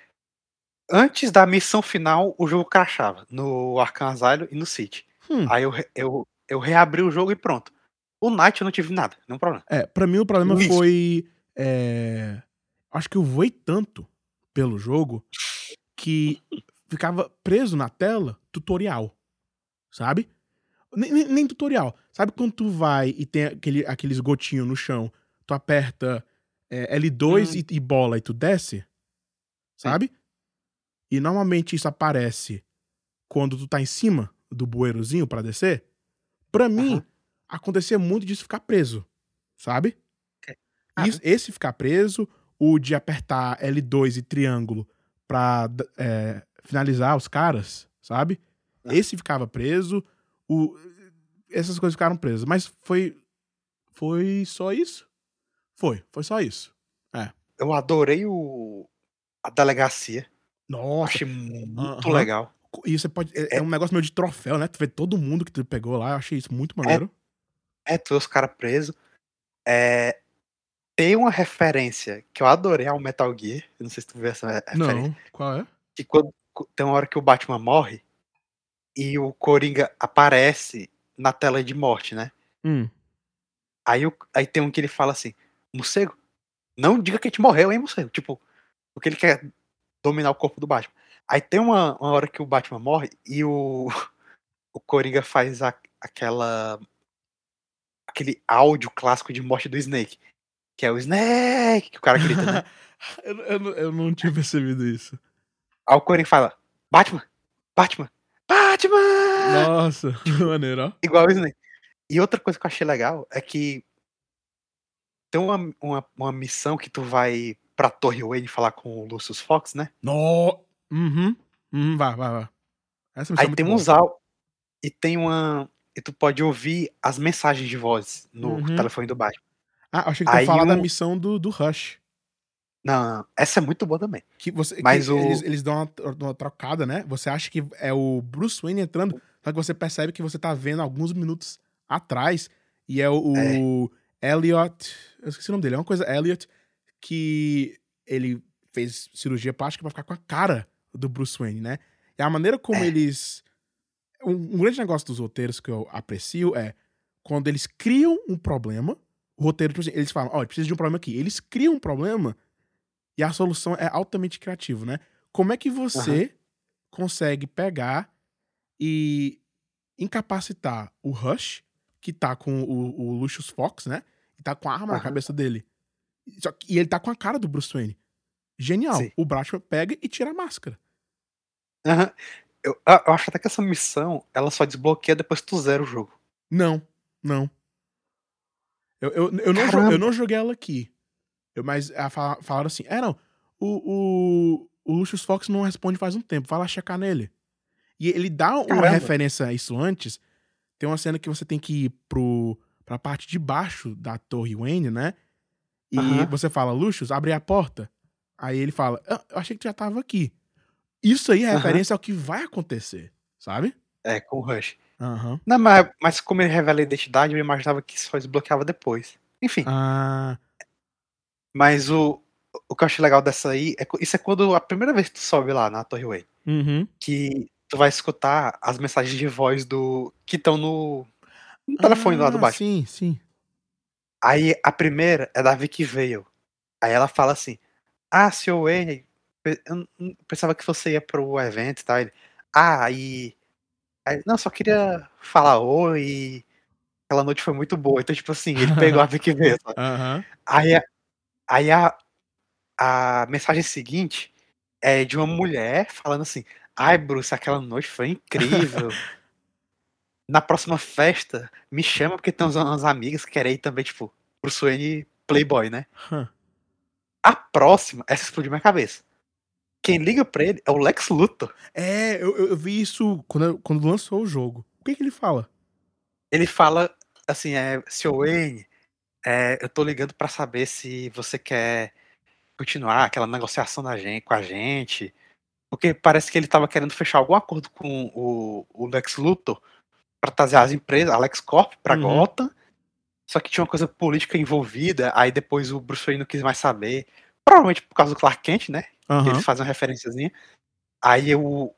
antes da missão final, o jogo crashava no Arkham Asylum e no City. Hum. Aí eu, eu, eu reabri o jogo e pronto. O Night eu não tive nada, nenhum problema. É, pra mim o problema Luiz. foi. é, acho que eu voei tanto pelo jogo que ficava preso na tela tutorial. Sabe? Nem, nem- nem tutorial. Sabe quando tu vai e tem aquele, aqueles gotinhos no chão, tu aperta é, L2 Hum. e, e bola e tu desce? Sabe? E normalmente isso aparece quando tu tá em cima do bueirozinho pra descer. Pra mim. Acontecia muito disso ficar preso, sabe? Ah. Isso- esse ficar preso, o de apertar L2 e triângulo pra é, finalizar os caras, sabe? Ah. Esse ficava preso, o, essas coisas ficaram presas. Mas foi. Foi só isso? Foi, foi só isso. Eu adorei o a delegacia. Nossa, Achei muito Aham. legal. e você pode. É, é um negócio meio de troféu, né? Tu vê todo mundo que tu pegou lá, eu achei isso muito maneiro. É, tu vê os caras presos. É, tem uma referência que eu adorei ao Metal Gear. Eu não sei se tu viu essa referência. Não, qual é? que quando tem uma hora que o Batman morre e o Coringa aparece na tela de morte, né? Hum. Aí, o- aí tem um que ele fala assim, morcego, não diga que a gente morreu, hein, morcego? Tipo, porque ele quer dominar o corpo do Batman. Aí tem uma, uma hora que o Batman morre e o, o Coringa faz a- aquela aquele áudio clássico de morte do Snake, que é o Snake, que o cara grita, né? eu, eu não- eu não tinha percebido isso. Aí o Coringa fala, Batman, Batman, Batman! Nossa, que maneiro, ó. Igual o Snake. E outra coisa que eu achei legal é que tem uma, uma, uma missão que tu vai pra Torre Wayne falar com o Lucius Fox, né? No... Uhum. Uhum, vai, vai, vai. Aí tem uns áudios e tem uma. E tu pode ouvir as mensagens de voz no Uhum. telefone do Batman. Ah, eu achei que tu ia falar da um- missão do, do Rush. Não, essa é muito boa também. Que você, Mas que o- eles, eles dão uma, uma trocada, né? Você acha que é o Bruce Wayne entrando, só que você percebe que você tá vendo alguns minutos atrás e é o, o Elliot. Eu esqueci o nome dele, é uma coisa Elliot que ele fez cirurgia plástica pra ficar com a cara do Bruce Wayne, né? E a maneira como É. eles. Um, um grande negócio dos roteiros que eu aprecio é quando eles criam um problema, o roteiro, tipo assim, eles falam, ó, precisa de um problema aqui. Eles criam um problema E a solução é altamente criativa, né? Como é que você consegue pegar e incapacitar o Rush, que tá com o, o Lucius Fox, né? E tá com a arma na Aham. cabeça dele. Só que- e ele tá com a cara do Bruce Wayne. Genial. Sim. O Batman pega e tira a máscara. Aham. Eu, eu acho até que essa missão ela só desbloqueia depois que tu zera o jogo. Não, não. Eu, eu, eu, não, jo- Caramba. eu não joguei ela aqui. Eu, mas ah, fala- falaram assim: é, não. O, o, o Lucius Fox não responde faz um tempo. Vai lá checar nele. E ele dá uma Caramba. referência a isso antes. Tem uma cena que você tem que ir pro, pra parte de baixo da Torre Wayne, né? E Aham. você fala, Lucius, abre a porta. Aí ele fala: "Ah, Eu achei que tu já tava aqui. Isso aí é Aham. referência ao que vai acontecer, sabe? É, com o Rush. Aham. Não, mas, mas como ele revela a identidade, eu imaginava que só desbloqueava depois. Enfim, Ah. mas o, o que eu achei legal dessa aí, é, isso é quando a primeira vez que tu sobe lá na Torre Wayne, Uhum. que tu vai escutar as mensagens de voz do que estão no, no telefone lá do Ah, Batman. Sim, sim. Aí a primeira é da Vicky Vale. Aí ela fala assim: Ah, Sr. Wayne, eu pensava que você ia pro evento e tal. Ele, ah, e. aí, não, só queria falar oi. e Aquela noite foi muito boa. Então, tipo assim, ele pegou a Vale. sabe? Aham. Aí, a- aí a, a mensagem seguinte é de uma mulher falando assim: Ai, Bruce, aquela noite foi incrível. Na próxima festa, me chama porque tem umas, amigas que querem ir também, tipo, Bruce Wayne Playboy, né? A próxima, essa explodiu minha cabeça. Quem liga pra ele é o Lex Luthor. É, eu, eu vi isso quando, quando lançou o jogo. O que, que ele fala? Ele fala assim: é, Sr. Wayne, é, eu tô ligando pra saber se você quer continuar aquela negociação da gente, com a gente. Porque parece que ele tava querendo fechar algum acordo com o, o Lex Luthor pra trazer as empresas, a LexCorp, pra Uhum. Gotham. Só que tinha uma coisa política envolvida, aí depois o Bruce Wayne não quis mais saber. Provavelmente por causa do Clark Kent, né? Que Aham. eles fazem uma referenciazinha. Aí eu.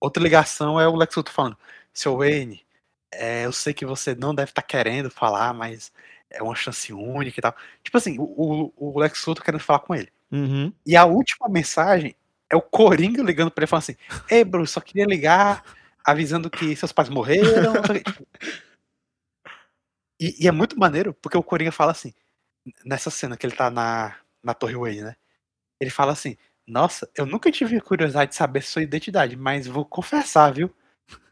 Outra ligação é o Lex Luthor falando: Seu Wayne, é, eu sei que você não deve estar querendo falar, mas é uma chance única e tal. Tipo assim, o, o, Lex Luthor querendo falar com ele. Uhum. E a última mensagem é o Coringa ligando pra ele falando assim: Ei, Bruce, só queria ligar avisando que seus pais morreram. não sei o quê." Tipo, E, e é muito maneiro, porque o Coringa fala assim, nessa cena que ele tá na, na Torre Wayne, né? Ele fala assim: Nossa, eu nunca tive curiosidade de saber sua identidade, mas vou confessar, viu?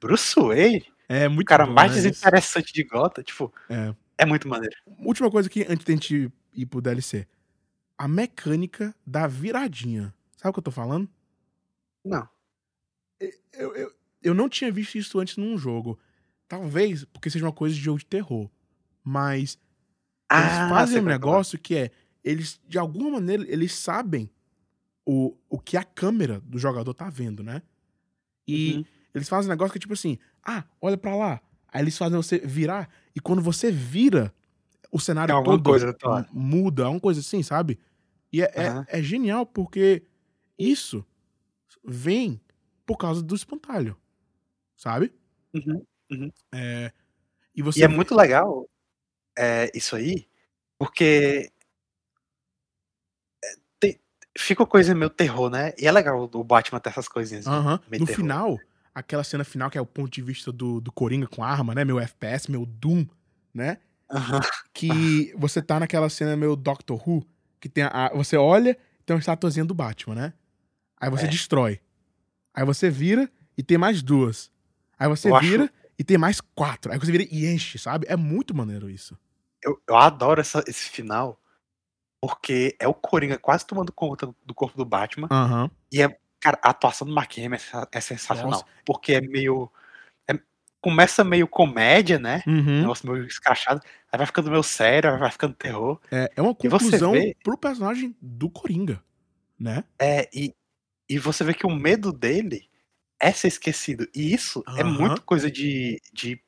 Bruce Wayne, É muito o cara bom, mais né, desinteressante de Gota, tipo, É. é muito maneiro. Última coisa aqui, antes de a gente ir pro DLC. A mecânica da viradinha. Sabe o que eu tô falando? Não. Eu, eu, eu não tinha visto isso antes num jogo. Talvez porque seja uma coisa de jogo de terror. Mas eles Ah, fazem um é o negócio que é. Eles, de alguma maneira, eles sabem o, o que a câmera do jogador tá vendo, né? E Uhum. eles fazem um negócio que é tipo assim: ah, olha pra lá. Aí eles fazem você virar. E quando você vira, o cenário alguma todo coisa m- muda, alguma coisa assim, sabe? E é, é- Aham. é genial porque isso vem por causa do espantalho, sabe? Uhum. É, e você E é muito legal é, isso aí, porque é, fica coisa meio terror, né? E é legal o Batman ter essas coisinhas. meio No terror. final, aquela cena final que é o ponto de vista do, do Coringa com arma, né? Meu FPS, meu Doom, né? Aham. Que você tá naquela cena meio Doctor Who, que tem a, você olha, tem uma estatuazinha do Batman, né? Aí você É. destrói. Aí você vira e tem mais duas. Aí você Eu acho- vira e tem mais quatro. Aí você vira e enche, sabe? É muito maneiro isso. Eu, eu adoro essa- esse final, porque é o Coringa quase tomando conta do corpo do Batman. Aham. E é, cara, a atuação do Mark Hamill é é sensacional. Nossa. Porque é meio. é- começa meio comédia, né? Uhum. Negócio meio escrachado. Aí vai ficando meio sério, aí vai ficando terror. É, é uma conclusão vê- pro personagem do Coringa, né? É, e, e você vê que o medo dele é ser esquecido. E isso é Aham. muito coisa de, de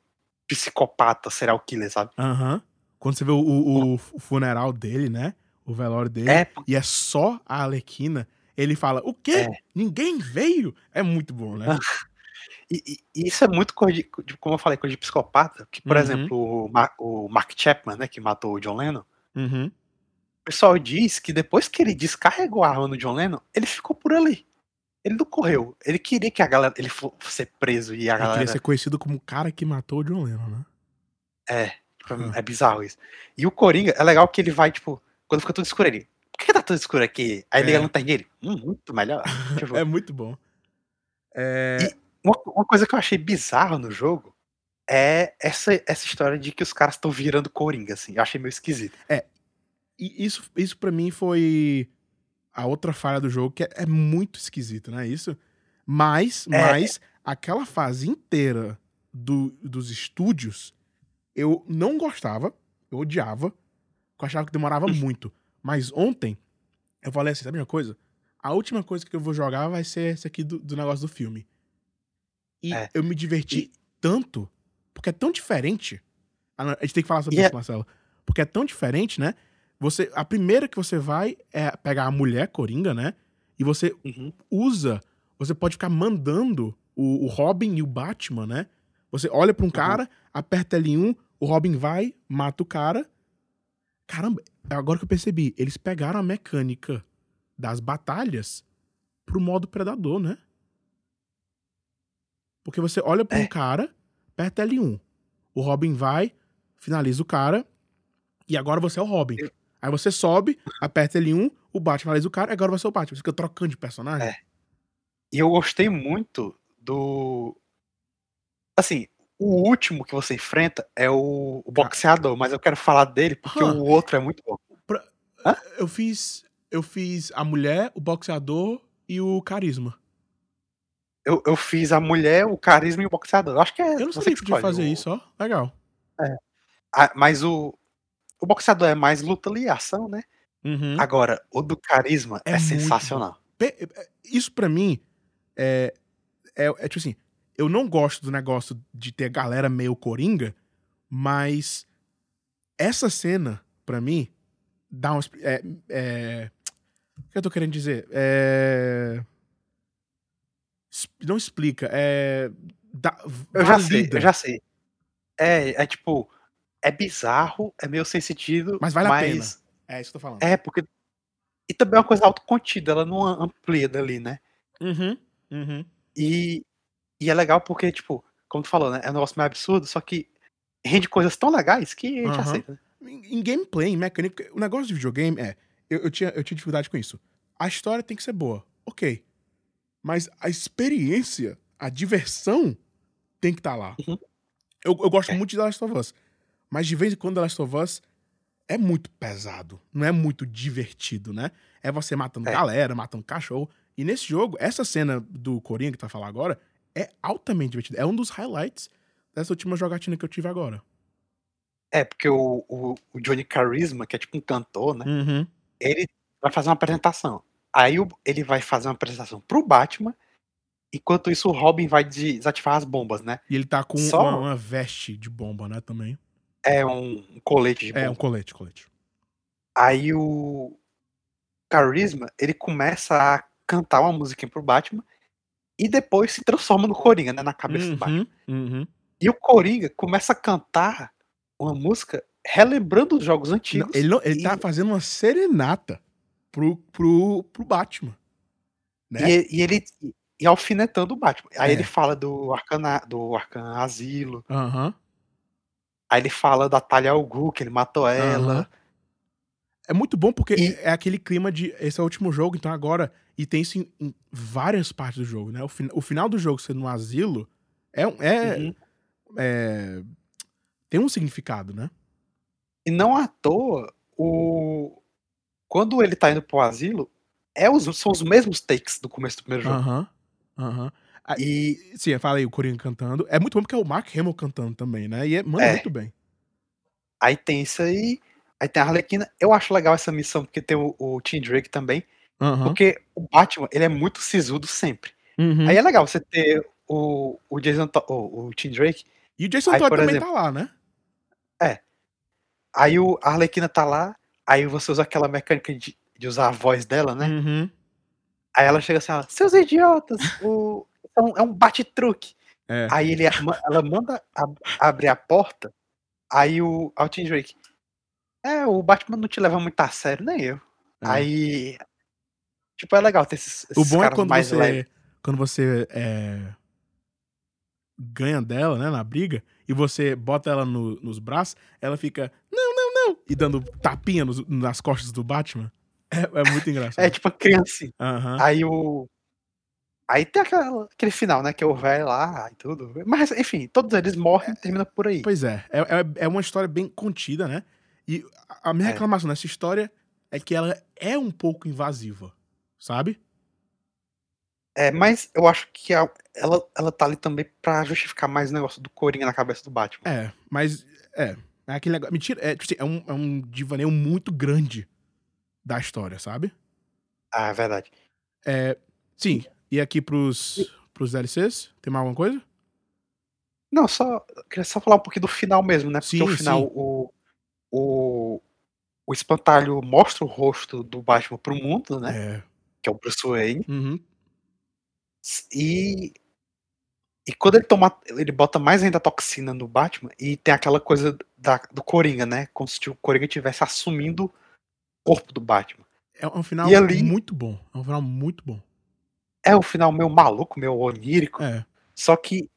psicopata, serial killer, sabe? Aham. Quando você vê o, o- o funeral dele, né? O velório dele. É, E é só a Alequina. Ele fala, o quê? É. Ninguém veio? É muito bom, né? e, e- isso é muito coisa de, como eu falei, coisa de psicopata. Que, por Uhum. exemplo, o, Ma- o Mark Chapman, né, que matou o John Lennon, Uhum. pessoal diz que depois que ele descarregou a arma no John Lennon, ele ficou por ali. Ele não correu. Ele queria que a galera. Ele fosse preso e a Ele galera. queria ser conhecido como o cara que matou o John Lennon, né? É, Hum. é bizarro isso. E o Coringa, é legal que ele vai, tipo, quando fica tudo escuro ele. Por que tá tudo escuro aqui? Aí liga É. a lanterna dele. Hum, muito melhor. É muito bom. É, uma, uma coisa que eu achei bizarra no jogo é essa, essa história de que os caras estão virando Coringa, assim. Eu achei meio esquisito. E isso, isso para mim foi a outra falha do jogo, que é, é muito esquisito, né? Isso. Mas, É. mas aquela fase inteira do- dos estúdios, eu não gostava, eu odiava, eu achava que demorava muito. Mas ontem, eu falei assim, sabe uma coisa? A última coisa que eu vou jogar vai ser esse aqui do, do negócio do filme. E É. eu me diverti tanto, porque é tão diferente. Ah, A gente tem que falar sobre E é- isso, Marcelo. Porque é tão diferente, né? Você, a primeira que você vai é pegar a mulher coringa, né? E você Uhum. usa, você pode ficar mandando o, o Robin e o Batman, né? Você olha pra um cara, aperta L1, o Robin vai, mata o cara. Caramba, agora que eu percebi, eles pegaram a mecânica das batalhas pro modo predador, né? Porque você olha pra um É. cara, aperta L1. O Robin vai, finaliza o cara, e agora você é o Robin. Aí você sobe, aperta L1, o Batman finaliza o cara, e agora você é o Batman. Você fica trocando de personagem. É. E eu gostei muito do. Assim, o último que você enfrenta é o, o boxeador, mas eu quero falar dele porque o outro é muito bom. Eu fiz. Eu fiz a mulher, o boxeador e o carisma. Eu, eu fiz a mulher, o carisma e o boxeador. Eu acho que é. Eu não você sabia que podia fazer O- isso, ó. Legal. Ah, mas o. O boxeador é mais luta ali, ação, né? Uhum. Agora, o do carisma É é, sensacional. É, Isso pra mim é, é, é tipo assim, eu não gosto do negócio de ter galera meio coringa, mas essa cena, pra mim, dá um. É, é, o que eu tô querendo dizer? É, não explica, é. dá- Eu já sei, eu já sei. É, é tipo. É bizarro, é meio sem sentido. Mas vale a mas É isso que eu tô falando. É, porque. E também é uma coisa autocontida, ela não amplia dali, né? Uhum, uhum. E, e é legal porque, tipo, como tu falou, né? É um negócio meio absurdo, só que rende coisas tão legais que a gente Aham. aceita. né? Em, em gameplay, em mecânica, o negócio de videogame é. Eu, eu tinha, eu tinha dificuldade com isso. A história tem que ser boa. Ok. Mas a experiência, a diversão tem que estar lá. Uhum. Eu, eu gosto É. muito de The Last of Us. Mas de vez em quando The Last of Us é muito pesado. Não é muito divertido, né? É você matando É. galera, matando cachorro. E nesse jogo, essa cena do Coringa que tá falando agora é altamente divertida. É um dos highlights dessa última jogatina que eu tive agora. É, porque o, o, o Johnny Charisma, que é tipo um cantor, né? Uhum. Ele vai fazer uma apresentação. Aí o- ele vai fazer uma apresentação pro Batman. Enquanto isso, o Robin vai de- desativar as bombas, né? E ele tá com Só- uma, uma veste de bomba, né, também. É um, um colete de bomba. É, um colete, colete. Aí o Charisma, ele começa a cantar uma musiquinha pro Batman e depois se transforma no Coringa, né, na cabeça do Batman. Uhum, uhum. E o Coringa começa a cantar uma música relembrando os jogos Não, antigos. ele, não- ele e, tá fazendo uma serenata pro, pro, pro Batman. Né? e, e ele e alfinetando o Batman. Aí É. ele fala do Arcana, do Arcan Asilo. Aham. Aí ele fala da Talia Al Ghul, que ele matou ela. Aham. É muito bom porque E- é aquele clima de. Esse é o último jogo, então agora. E tem isso em, em várias partes do jogo, né? O, fin- o final do jogo sendo no asilo é. um- é, Uhum. é- tem um significado, né? E não à toa, o quando ele tá indo pro asilo, é os, são os mesmos takes do começo do primeiro jogo. Aham. Aham. Ah, E Sim, eu falei o Coringa cantando. É muito bom porque é o Mark Hamill cantando também, né? E é, manda É. muito bem. aí tem isso aí. Aí tem a Arlequina. Eu acho legal essa missão, porque tem o, o Tim Drake também. Aham. Porque o Batman, ele é muito sisudo sempre. Uhum. Aí é legal você ter o, o Jason, o, o Tim Drake. E o Jason Todd também exemplo- tá lá, né? Aí o a Arlequina tá lá. Aí você usa aquela mecânica de, de usar a voz dela, né? Uhum. Aí ela chega assim, ela, seus idiotas, o, é um, é um bate-truque. É. Aí ele, ela manda ab- abrir a porta, aí o, o Tim Drake, É, o Batman não te leva muito a sério, nem eu. É. Aí. Tipo, é legal ter esses, O esses bom é quando você, leves. quando você é, ganha dela, né, na briga, e você bota ela no- nos braços, ela fica, não, não, não, e dando tapinha nos- nas costas do Batman. É, é muito engraçado. É tipo a criancinha. Aham. Aí o. Aí tem aquela- aquele final, né? Que é o velho lá e tudo. Mas, enfim, todos eles morrem e termina por aí. Pois é, é, é, é uma história bem contida, né? E a minha É. reclamação nessa história é que ela é um pouco invasiva, sabe? É, mas eu acho que a- ela, ela tá ali também pra justificar mais o negócio do Coringa na cabeça do Batman. É, mas é, é aquele negócio, mentira, é, tipo assim, é um, é um divaneio muito grande da história, sabe? Ah, é verdade. É, sim, e aqui pros, pros DLCs, tem mais alguma coisa? Não, só. Queria só falar um pouquinho do final mesmo, né? Porque Sim, o final, sim. o, o. O espantalho mostra o rosto do Batman pro mundo, né? É. Que é o Bruce Wayne. Uhum. E. E quando ele toma. Ele bota mais ainda toxina no Batman e tem aquela coisa da, do Coringa, né? Como se o Coringa estivesse assumindo o corpo do Batman. É um final E ali- muito bom. É um final muito bom. É o final meio maluco, meio onírico. É. Só que.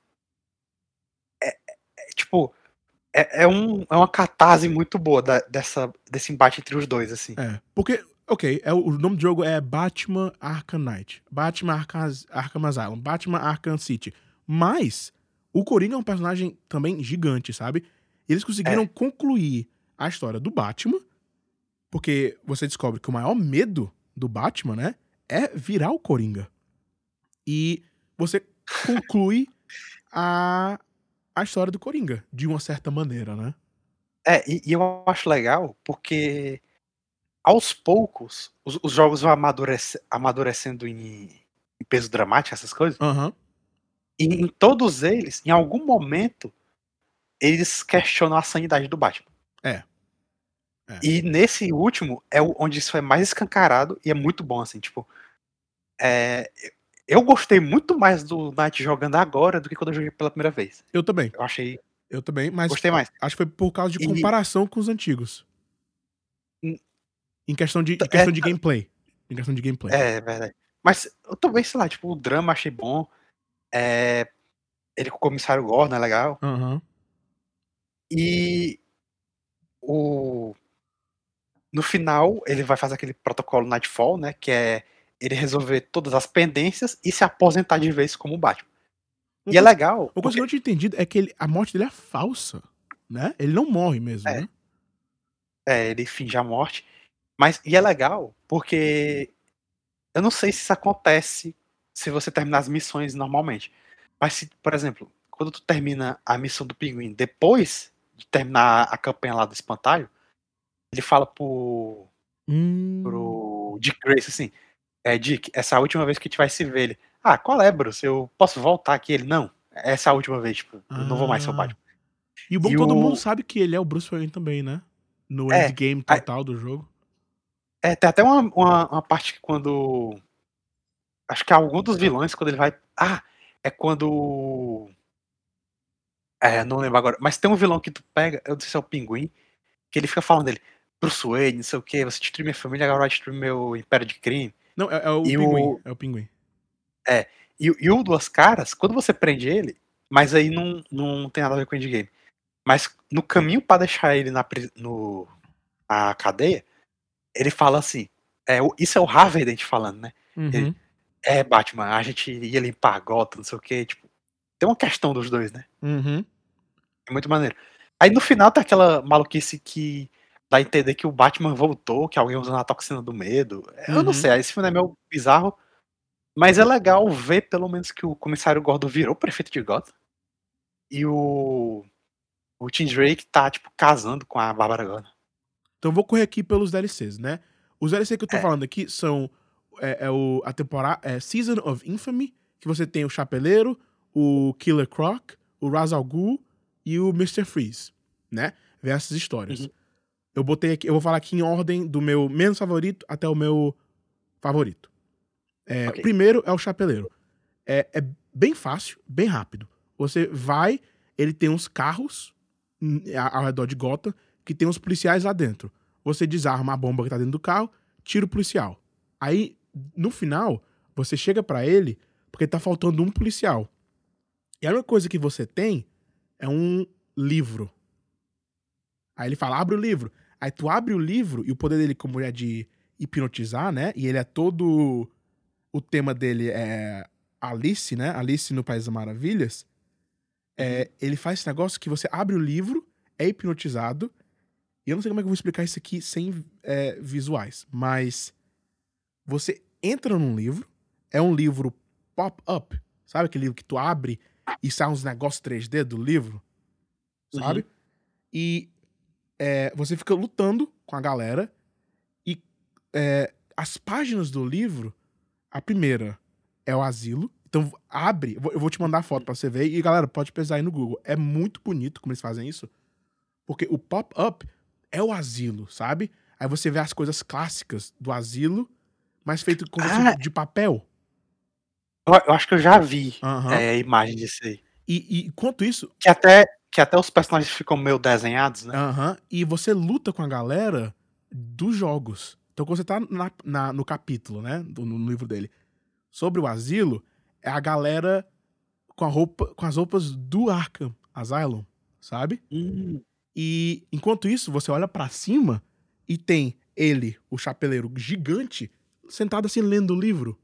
É, é- é, tipo. É, é, um, é uma catarse muito boa da- dessa, desse embate entre os dois, assim. É. Porque, ok, é, o nome do jogo é Batman Arkham Knight. Batman Arkham, Arkham Asylum. Batman Arkham City. Mas, o Coringa é um personagem também gigante, sabe? Eles conseguiram concluir a história do Batman. Porque você descobre que o maior medo do Batman, né? É virar o Coringa. E você conclui a, a história do Coringa, de uma certa maneira, né? É, e, e eu acho legal porque aos poucos os, os jogos vão amadurece- amadurecendo em, em peso dramático, essas coisas. Aham. E em todos eles, em algum momento, eles questionam a sanidade do Batman. É. É. E nesse último é onde isso é mais escancarado e é muito bom, assim, tipo. é, eu gostei muito mais do Knight jogando agora do que quando eu joguei pela primeira vez. Eu também. Eu achei. Eu também, mas Gostei mais. acho que foi por causa de E- comparação com os antigos. Hum. Em questão de, em É, questão de gameplay. Em questão de gameplay. É, verdade. Mas eu também, sei lá, tipo, o drama achei bom. É, ele com o comissário Gordon é legal. Aham. E o no final ele vai fazer aquele protocolo Nightfall, né, que é ele resolver todas as pendências e se aposentar de vez como Batman. Uma E é legal. Uma coisa que porque- eu não tinha entendido é que ele- a morte dele é falsa. Né? Ele não morre mesmo, É. né? É, ele finge a morte. Mas, e é legal, porque eu não sei se isso acontece se você terminar as missões normalmente. Mas se, por exemplo, quando tu termina a missão do pinguim depois de terminar a campanha lá do espantalho, ele fala pro, Hum. pro Dick Grace assim: É, Dick, essa a última vez que a gente vai se ver. Ele, ah, qual é, Bruce? Eu posso voltar aqui? Ele, não, essa é a última vez, tipo, eu não vou mais ser o Ah. Batman. E o bom é E todo o- mundo sabe que ele é o Bruce Wayne também, né? No É, endgame total do jogo. É, tem até uma, uma, uma parte que quando. Acho que é algum dos vilões, quando ele vai. Ah, é quando. É, não lembro agora. Mas tem um vilão que tu pega, eu não sei se é o pinguim, que ele fica falando dele. Bruce Wayne, não sei o que, você destruiu minha família, agora vai destruir meu império de crime. Não, é, é o E pinguim. o- É o pinguim. E, e o Duas Caras, quando você prende ele, mas aí não, não tem nada a ver com o endgame. Mas no caminho pra deixar ele na, no, na cadeia, ele fala assim: é, isso é o Harvey Dent falando, né? Uhum. É, Batman, a gente ia limpar a gota, não sei o que, tipo. Tem uma questão dos dois, né? Uhum. É muito maneiro. Aí no final tem aquela maluquice que dá a entender que o Batman voltou, que alguém usando a toxina do medo. Eu Uhum. não sei, esse filme é meio bizarro. Mas é legal ver, pelo menos, que o comissário Gordon virou prefeito de Gotham. E o. O Tim Drake tá, tipo, casando com a Bárbara Gordon. Então vou correr aqui pelos DLCs, né? Os DLC que eu tô É. falando aqui são é, é o, a temporada é Season of Infamy, que você tem o Chapeleiro, o Killer Croc, o Ra's al Ghul e o Mr. Freeze, né? Vê essas histórias. Uhum. Eu botei aqui, eu vou falar aqui em ordem do meu menos favorito até o meu favorito. É, Ok. Primeiro é o Chapeleiro. É, é bem fácil, bem rápido. Você vai, ele tem uns carros hum, ao redor de Gotham que tem uns policiais lá dentro. Você desarma a bomba que tá dentro do carro, tira o policial. Aí, no final, você chega pra ele porque tá faltando um policial. E a única coisa que você tem é um livro. Aí ele fala, abre o livro. Aí tu abre o livro e o poder dele como é de hipnotizar, né? E ele é todo... O tema dele é Alice, né? Alice no País das Maravilhas. É, ele faz esse negócio que você abre o livro, é hipnotizado. E eu não sei como é que eu vou explicar isso aqui sem é, visuais, mas você entra num livro, é um livro pop-up, sabe aquele livro que tu abre e sai uns negócios 3D do livro, sabe? Uhum. E é, você fica lutando com a galera e é, as páginas do livro, a primeira é o asilo, então abre, eu vou- te mandar a foto pra você ver e galera, pode pesar aí no Google, é muito bonito como eles fazem isso, porque o pop-up é o asilo, sabe? Aí você vê as coisas clássicas do asilo, mas feito com Ah. de papel. Eu, acho que eu já vi Aham. é, a imagem disso aí. E, e enquanto isso, Que até, que até os personagens ficam meio desenhados, né? Aham. E você luta com a galera dos jogos. Então, quando você tá na- na- no capítulo, né? do- no livro dele, sobre o asilo, é a galera com, a roupa, com as roupas do Arkham Asylum, sabe? Hum, E enquanto isso, você olha pra cima e tem ele, o chapeleiro gigante, sentado assim lendo o livro.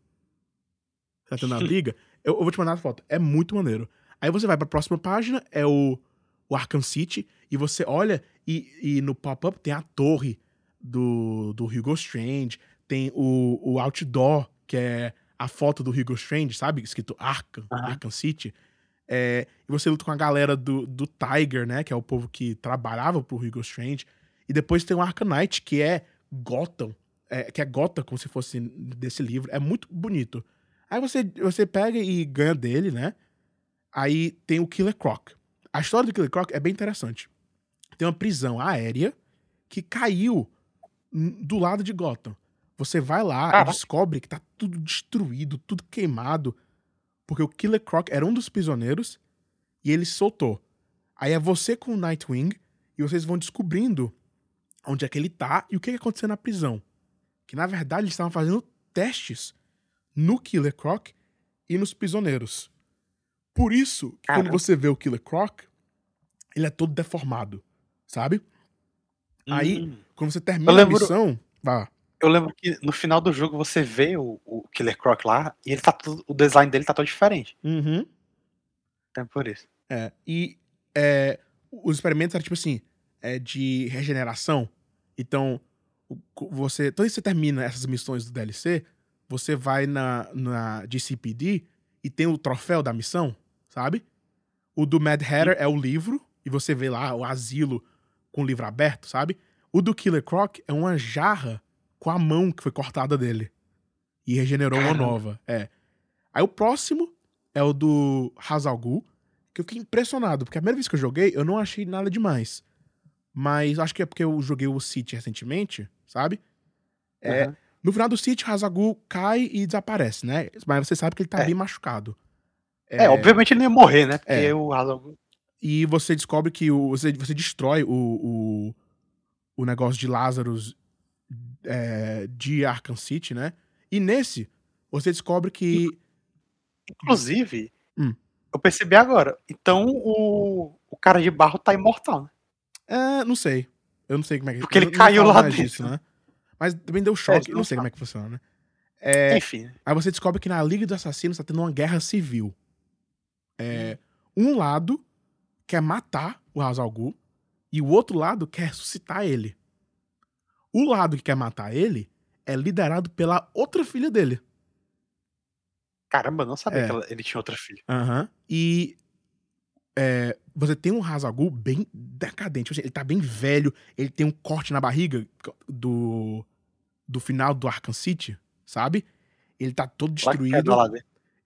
Tá tendo a briga? Eu, eu vou te mandar a foto. É muito maneiro. Aí você vai pra próxima página, é o, o Arkham City, e você olha e, e no pop-up tem a torre do, do Hugo Strange, tem o, o outdoor, que é a foto do Hugo Strange, sabe? Escrito Arkham, Aham. Arkham City. É, e você luta com a galera do, do Tiger, né? Que é o povo que trabalhava pro Hugo Strange. E depois tem o Arkham Knight, que é Gotham. é, que é Gotham, como se fosse desse livro. É muito bonito. Aí você, você pega e ganha dele, né? Aí tem o Killer Croc. A história do Killer Croc é bem interessante. Tem uma prisão aérea que caiu do lado de Gotham. Você vai lá e Caraca. descobre que tá tudo destruído, tudo queimado. Porque o Killer Croc era um dos prisioneiros e ele soltou. Aí é você com o Nightwing e vocês vão descobrindo onde é que ele tá e o que, que aconteceu na prisão. Que na verdade eles estavam fazendo testes no Killer Croc e nos prisioneiros. Por isso que quando Caramba. você vê o Killer Croc, ele é todo deformado, sabe? Aí, hum. quando você termina lembro- a missão, vá. Eu lembro que no final do jogo você vê o, o Killer Croc lá e ele tá tudo- o design dele tá todo diferente. Uhum. Então é por isso. É, e é, os experimentos eram tipo assim, é, de regeneração. Então, você. Toda vez que você termina essas missões do DLC, você vai na, na GCPD e tem o troféu da missão, sabe? O do Mad Hatter é o livro, e você vê lá o asilo com o livro aberto, sabe? O do Killer Croc é uma jarra com a mão que foi cortada dele. E regenerou uma Caramba. nova. É. Aí o próximo é o do Hazal Ghul, que eu fiquei impressionado, porque a primeira vez que eu joguei, eu não achei nada demais. Mas acho que é porque eu joguei o City recentemente, sabe? É, Aham. No final do City, o Hazagul cai e desaparece, né? Mas você sabe que ele tá É. bem machucado. É, obviamente ele ia morrer, né? Porque É. o Hazal E você descobre que o, você, você destrói o, o, o negócio de Lazarus é, de Arkham City, né? E nesse, você descobre que. Inclusive, Hum. eu percebi agora. Então o, o cara de barro tá imortal, né? É, não sei. Eu não sei como é que Porque ele caiu lá dentro, né? Mas também deu choque. eu não não sei fala. como é que funciona, né? É, Enfim. Aí você descobre que na Liga dos Assassinos tá tendo uma guerra civil. É, um lado quer matar o Hazal Ghul e o outro lado quer ressuscitar ele. O lado que quer matar ele é liderado pela outra filha dele. Caramba, eu não sabia É. que ela- ele tinha outra filha. Aham. E é, você tem um Hazal Ghul bem decadente. Tipo assim, ele tá bem velho, ele tem um corte na barriga do, do final do Arkham City, sabe? Ele tá todo destruído. lá.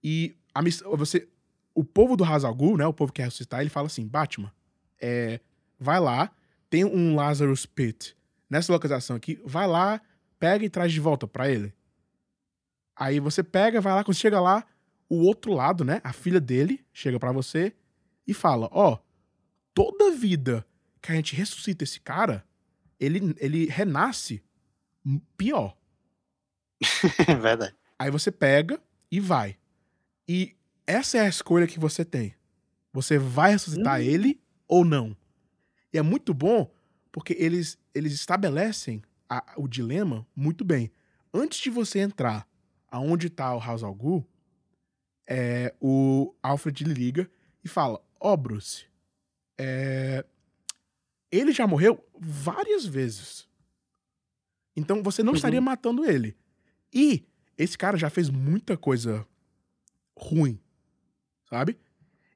E a missão, você, o povo do Hazal Ghul, né, o povo que quer ressuscitar, ele fala assim, Batman, é, vai lá, tem um Lazarus Pit nessa localização aqui, vai lá, pega e traz de volta pra ele. Aí você pega, vai lá, quando chega lá, o outro lado, né, a filha dele, chega pra você e fala, ó, toda vida que a gente ressuscita esse cara, ele, ele renasce pior. É verdade. Aí você pega e vai. E essa é a escolha que você tem. Você vai ressuscitar Hum. ele ou não? E é muito bom porque eles, eles estabelecem a- o dilema muito bem. Antes de você entrar aonde tá o House al Ghul, é, o Alfred lhe liga e fala: Ó, Bruce, é, ele já morreu várias vezes. Então você não Uhum. estaria matando ele. E esse cara já fez muita coisa ruim, sabe?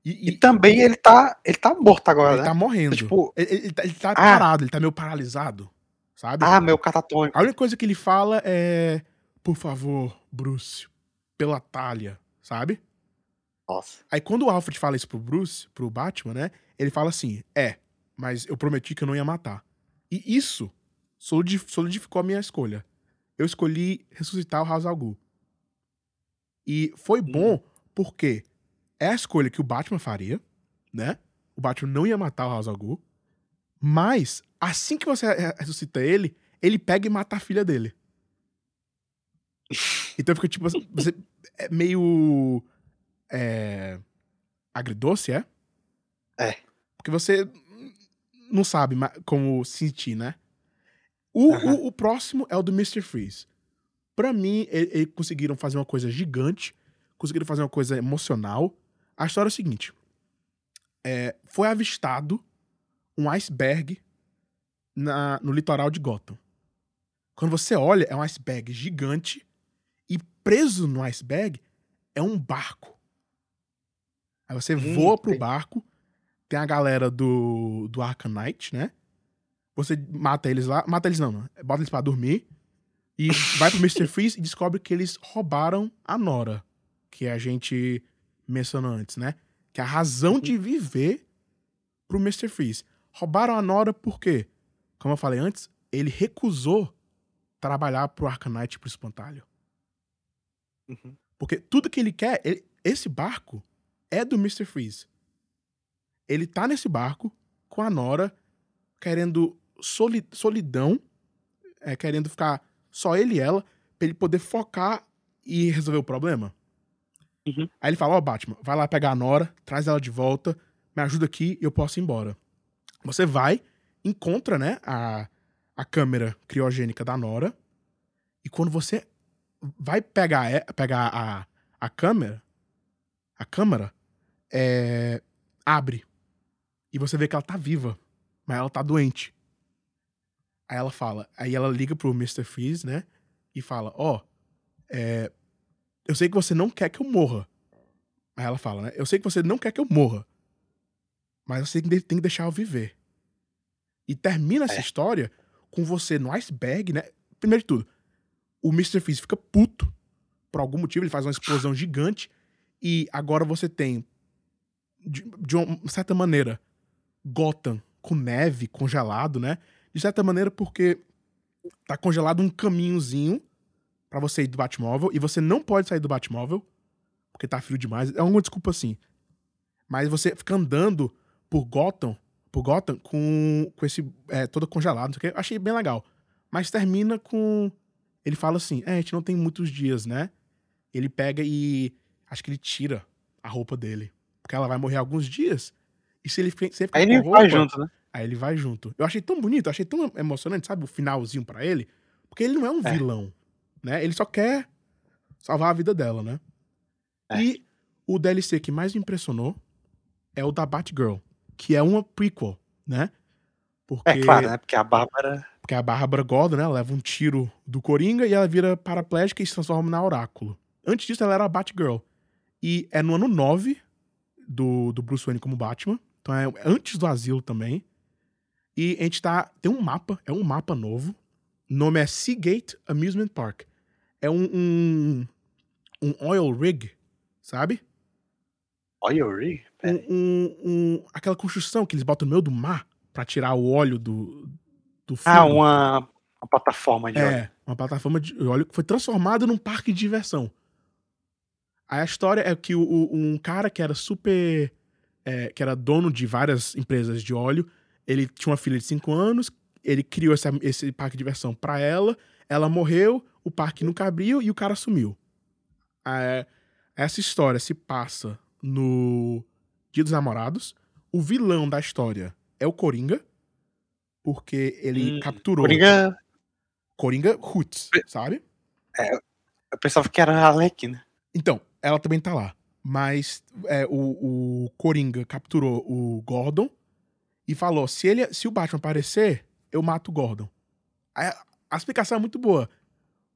E, E também ele tá, ele tá morto agora, ele né? tá morrendo. Tipo, ele, ele tá, ele tá Ah. parado, ele tá meio paralisado, sabe? ah, meu catatônico. A única coisa que ele fala é: Por favor, Bruce, pela talha, sabe? Nossa. Aí quando o Alfred fala isso pro Bruce, pro Batman, né? Ele fala assim: É, mas eu prometi que eu não ia matar. E isso solidi- solidificou a minha escolha. Eu escolhi ressuscitar o Ra's al Ghul. E foi bom porque é a escolha que o Batman faria, né? O Batman não ia matar o Ra's al Ghul. Mas, assim que você re- ressuscita ele, ele pega e mata a filha dele. Então fica tipo, você é meio é, agridoce, é? É. Porque você não sabe como sentir, né? O, o, o próximo é o do Mr. Freeze. Pra mim, eles conseguiram fazer uma coisa gigante, conseguiram fazer uma coisa emocional. A história é o seguinte: é, foi avistado um iceberg na- no litoral de Gotham. Quando você olha, é um iceberg gigante e preso no iceberg é um barco. Aí você Hum, voa pro barco, tem a galera do, do Knight, né? Você mata eles lá, mata eles não, não, bota eles pra dormir e vai pro Mr. Freeze e descobre que eles roubaram a Nora, que a gente mencionou antes, né? Que a razão de viver pro Mr. Freeze. Roubaram a Nora por quê? Como eu falei antes, ele recusou trabalhar pro Arkham Knight e pro Espantalho. Uhum. Porque tudo que ele quer, ele- esse barco é do Mr. Freeze. Ele tá nesse barco com a Nora, querendo soli- solidão, é, querendo ficar só ele e ela, pra ele poder focar e resolver o problema. Uhum. Aí ele fala: Ó, Batman, vai lá pegar a Nora, traz ela de volta, me ajuda aqui e eu posso ir embora. Você vai, encontra, né, a, a câmera criogênica da Nora, e quando você vai pegar, pegar a, a câmera, a câmera, é, abre. E você vê que ela tá viva, mas ela tá doente. Aí ela fala, aí ela liga pro Mr. Freeze, né? E fala, ó, é, eu sei que você não quer que eu morra. Aí ela fala, né? Eu sei que você não quer que eu morra. Mas você tem que deixar eu viver. E termina essa É. história com você no iceberg, né? Primeiro de tudo, o Mr. Freeze fica puto. Por algum motivo, ele faz uma explosão gigante. E agora você tem, de, de uma certa maneira, Gotham com neve, congelado, né? De certa maneira, porque tá congelado um caminhozinho pra você ir do Batmóvel. E você não pode sair do Batmóvel, porque tá frio demais. É uma desculpa assim. Mas você fica andando por Gotham, por Gotham com, com esse é, todo congelado, não sei o quê. Eu achei bem legal. Mas termina com. Ele fala assim: é, a gente não tem muitos dias, né? Ele pega e. Acho que ele tira a roupa dele. Porque ela vai morrer alguns dias. E se ele, se ele ficar Aí ele roupa, vai junto, né? Aí ele vai junto. Eu achei tão bonito, eu achei tão emocionante, sabe? O finalzinho pra ele. Porque ele não é um É. vilão, né? Ele só quer salvar a vida dela, né? É. E o DLC que mais me impressionou é o da Batgirl, que é uma prequel, né? Porque, É claro, né? Porque a Bárbara. porque a Bárbara Gordon, né? Ela leva um tiro do Coringa e ela vira paraplégica e se transforma na Oráculo. Antes disso, ela era a Batgirl. E é no ano 9 do, do Bruce Wayne como Batman. Então é antes do asilo também. E a gente tá. Tem um mapa, é um mapa novo. O nome é Seagate Amusement Park. É um, um, um oil rig, sabe? Olha o Rig. Um, um- um- aquela construção que eles botam no meio do mar pra tirar o óleo do, do fundo. Ah, uma, uma plataforma de óleo. É, uma plataforma de óleo que foi transformada num parque de diversão. Aí a história é que o- um cara que era super. é, que era dono de várias empresas de óleo, Ele tinha uma filha de 5 anos, ele criou essa- esse parque de diversão pra ela, ela morreu, o parque nunca abriu e o cara sumiu. É, essa história se passa no Dia dos Namorados. O vilão da história é o Coringa, porque ele Hum, capturou Coringa, Coringa Roots, sabe? eu pensava que era a Arlequina. Então, ela também tá lá. Mas é, o, o Coringa capturou o Gordon e falou: se, ele, se o Batman aparecer, eu mato o Gordon. Aí, A, explicação é muito boa.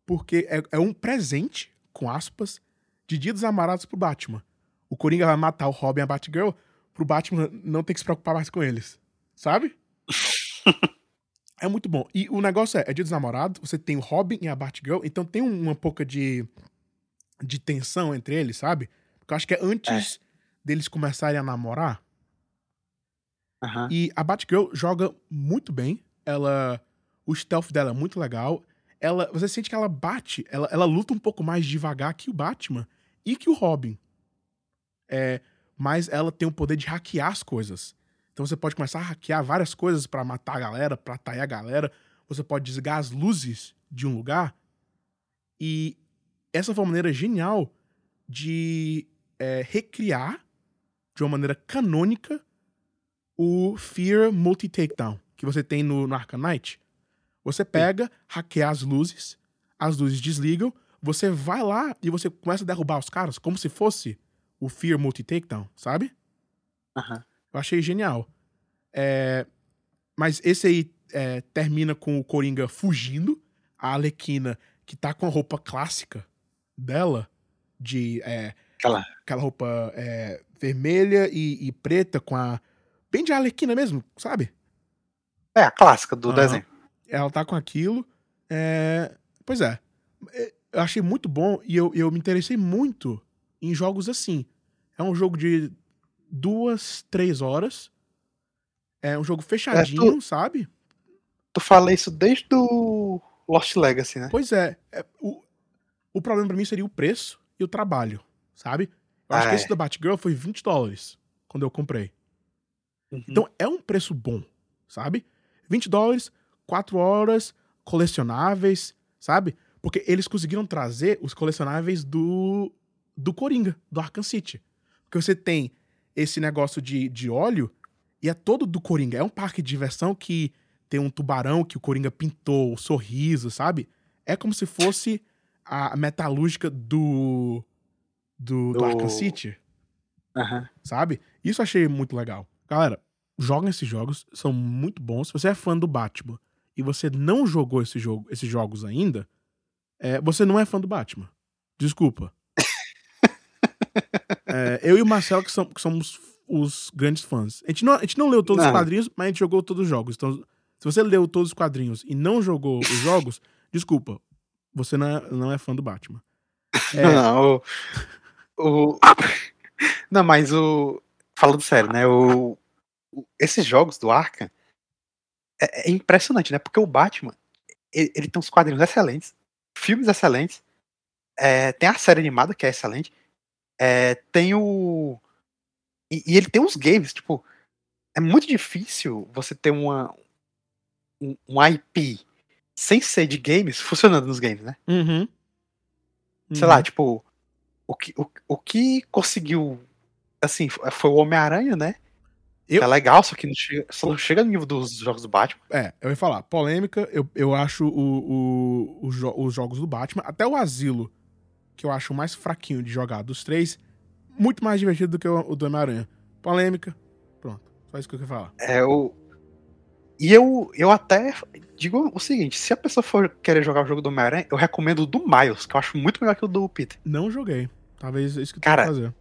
Porque é, é um presente, com aspas, de Dia dos Namorados pro Batman. O Coringa vai matar o Robin e a Batgirl pro Batman não ter que se preocupar mais com eles. Sabe? é muito bom. E o negócio é, é Dia dos Namorados, você tem o Robin e a Batgirl, então tem um- uma pouca de, de tensão entre eles, sabe? Porque eu acho que é antes deles começarem a namorar. E a Batgirl joga muito bem. Ela. O stealth dela é muito legal. Ela, você sente que ela bate, ela, ela luta um pouco mais devagar que o Batman e que o Robin. É, mas ela tem o poder de hackear as coisas. Então você pode começar a hackear várias coisas pra matar a galera, pra atrair a galera. Você pode desligar as luzes de um lugar. E essa foi uma maneira genial de é, recriar de uma maneira canônica o Fear Multi Takedown que você tem no, no Knight. Você pega, hackeia as luzes, as luzes desligam, você vai lá e você começa a derrubar os caras como se fosse o Fear Multi Takedown, sabe? Aham. Eu achei genial. É, mas esse aí é, termina com o Coringa fugindo, a Alequina, que tá com a roupa clássica dela, de é, Aquela. aquela roupa é, vermelha e, e preta com a. Bem de Alequina mesmo, sabe? É, a clássica do Aham. desenho. Ela tá com aquilo. é, Pois é. É, Eu achei muito bom e eu, eu me interessei muito em jogos assim. É um jogo de duas, três horas. É um jogo fechadinho, sabe? Tu fala isso desde o Lost Legacy, né? Pois é. é, o, o problema pra mim seria o preço e o trabalho, sabe? Eu acho Ah, que é. esse da Batgirl foi 20 dólares quando eu comprei. Uhum. Então é um preço bom, sabe? 20 dólares, 4 horas, colecionáveis, sabe? Porque eles conseguiram trazer os colecionáveis do, do Coringa, do Arkham City. Porque você tem esse negócio de, de óleo e é todo do Coringa. É um parque de diversão que tem um tubarão que o Coringa pintou, o sorriso, sabe? É como se fosse a metalúrgica do, do, do Do- Arkham City Aham. sabe? Isso eu achei muito legal. Galera, joguem esses jogos, são muito bons. Se você é fã do Batman e você não jogou esse jogo, esses jogos ainda, é, você não é fã do Batman. Desculpa. É, eu e o Marcelo que, são- que somos os grandes fãs. A gente não, a gente não leu todos os Não. quadrinhos, mas a gente jogou todos os jogos. Então, se você leu todos os quadrinhos e não jogou os jogos, desculpa. Você não é, não é fã do Batman. É. Não, o, o- Não, mas o. Falando sério, né? O, o- esses jogos do Arkham é, é impressionante, né? Porque o Batman ele, ele tem uns quadrinhos excelentes, filmes excelentes, é, tem a série animada que é excelente, é, tem o. E, e ele tem uns games, tipo. É muito difícil você ter uma. Um, um IP sem ser de games funcionando nos games, né? Uhum. sei lá, tipo, o que, o, o que conseguiu, assim, foi o Homem-Aranha, né? Eu- é legal, só que não chega, só não chega no nível dos jogos do Batman. É, eu ia falar, polêmica, eu, eu acho o, o- o jo- os jogos do Batman, até o Asilo, que eu acho o mais fraquinho de jogar dos três, muito mais divertido do que o, o do Homem-Aranha. Polêmica, pronto, só isso que eu queria falar. É o. E eu, eu até digo o seguinte: se a pessoa for querer jogar o jogo do Homem-Aranha, eu recomendo o do Miles, que eu acho muito melhor que o do Peter. Não joguei, talvez é isso que eu Cara, tenho que fazer.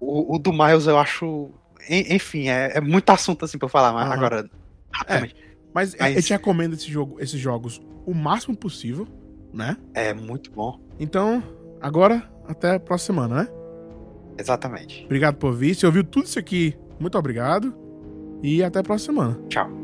O, o do Miles eu acho. En- Enfim, é, é muito assunto assim pra eu falar, mas Aham. agora. Rapidamente. Mas, mas- eu te recomendo esse jogo, esses jogos o máximo possível, né? É, muito bom. Então, agora, até a próxima semana, né? Exatamente. Obrigado por vir, se ouviu tudo isso aqui, muito obrigado, e até a próxima semana. Tchau.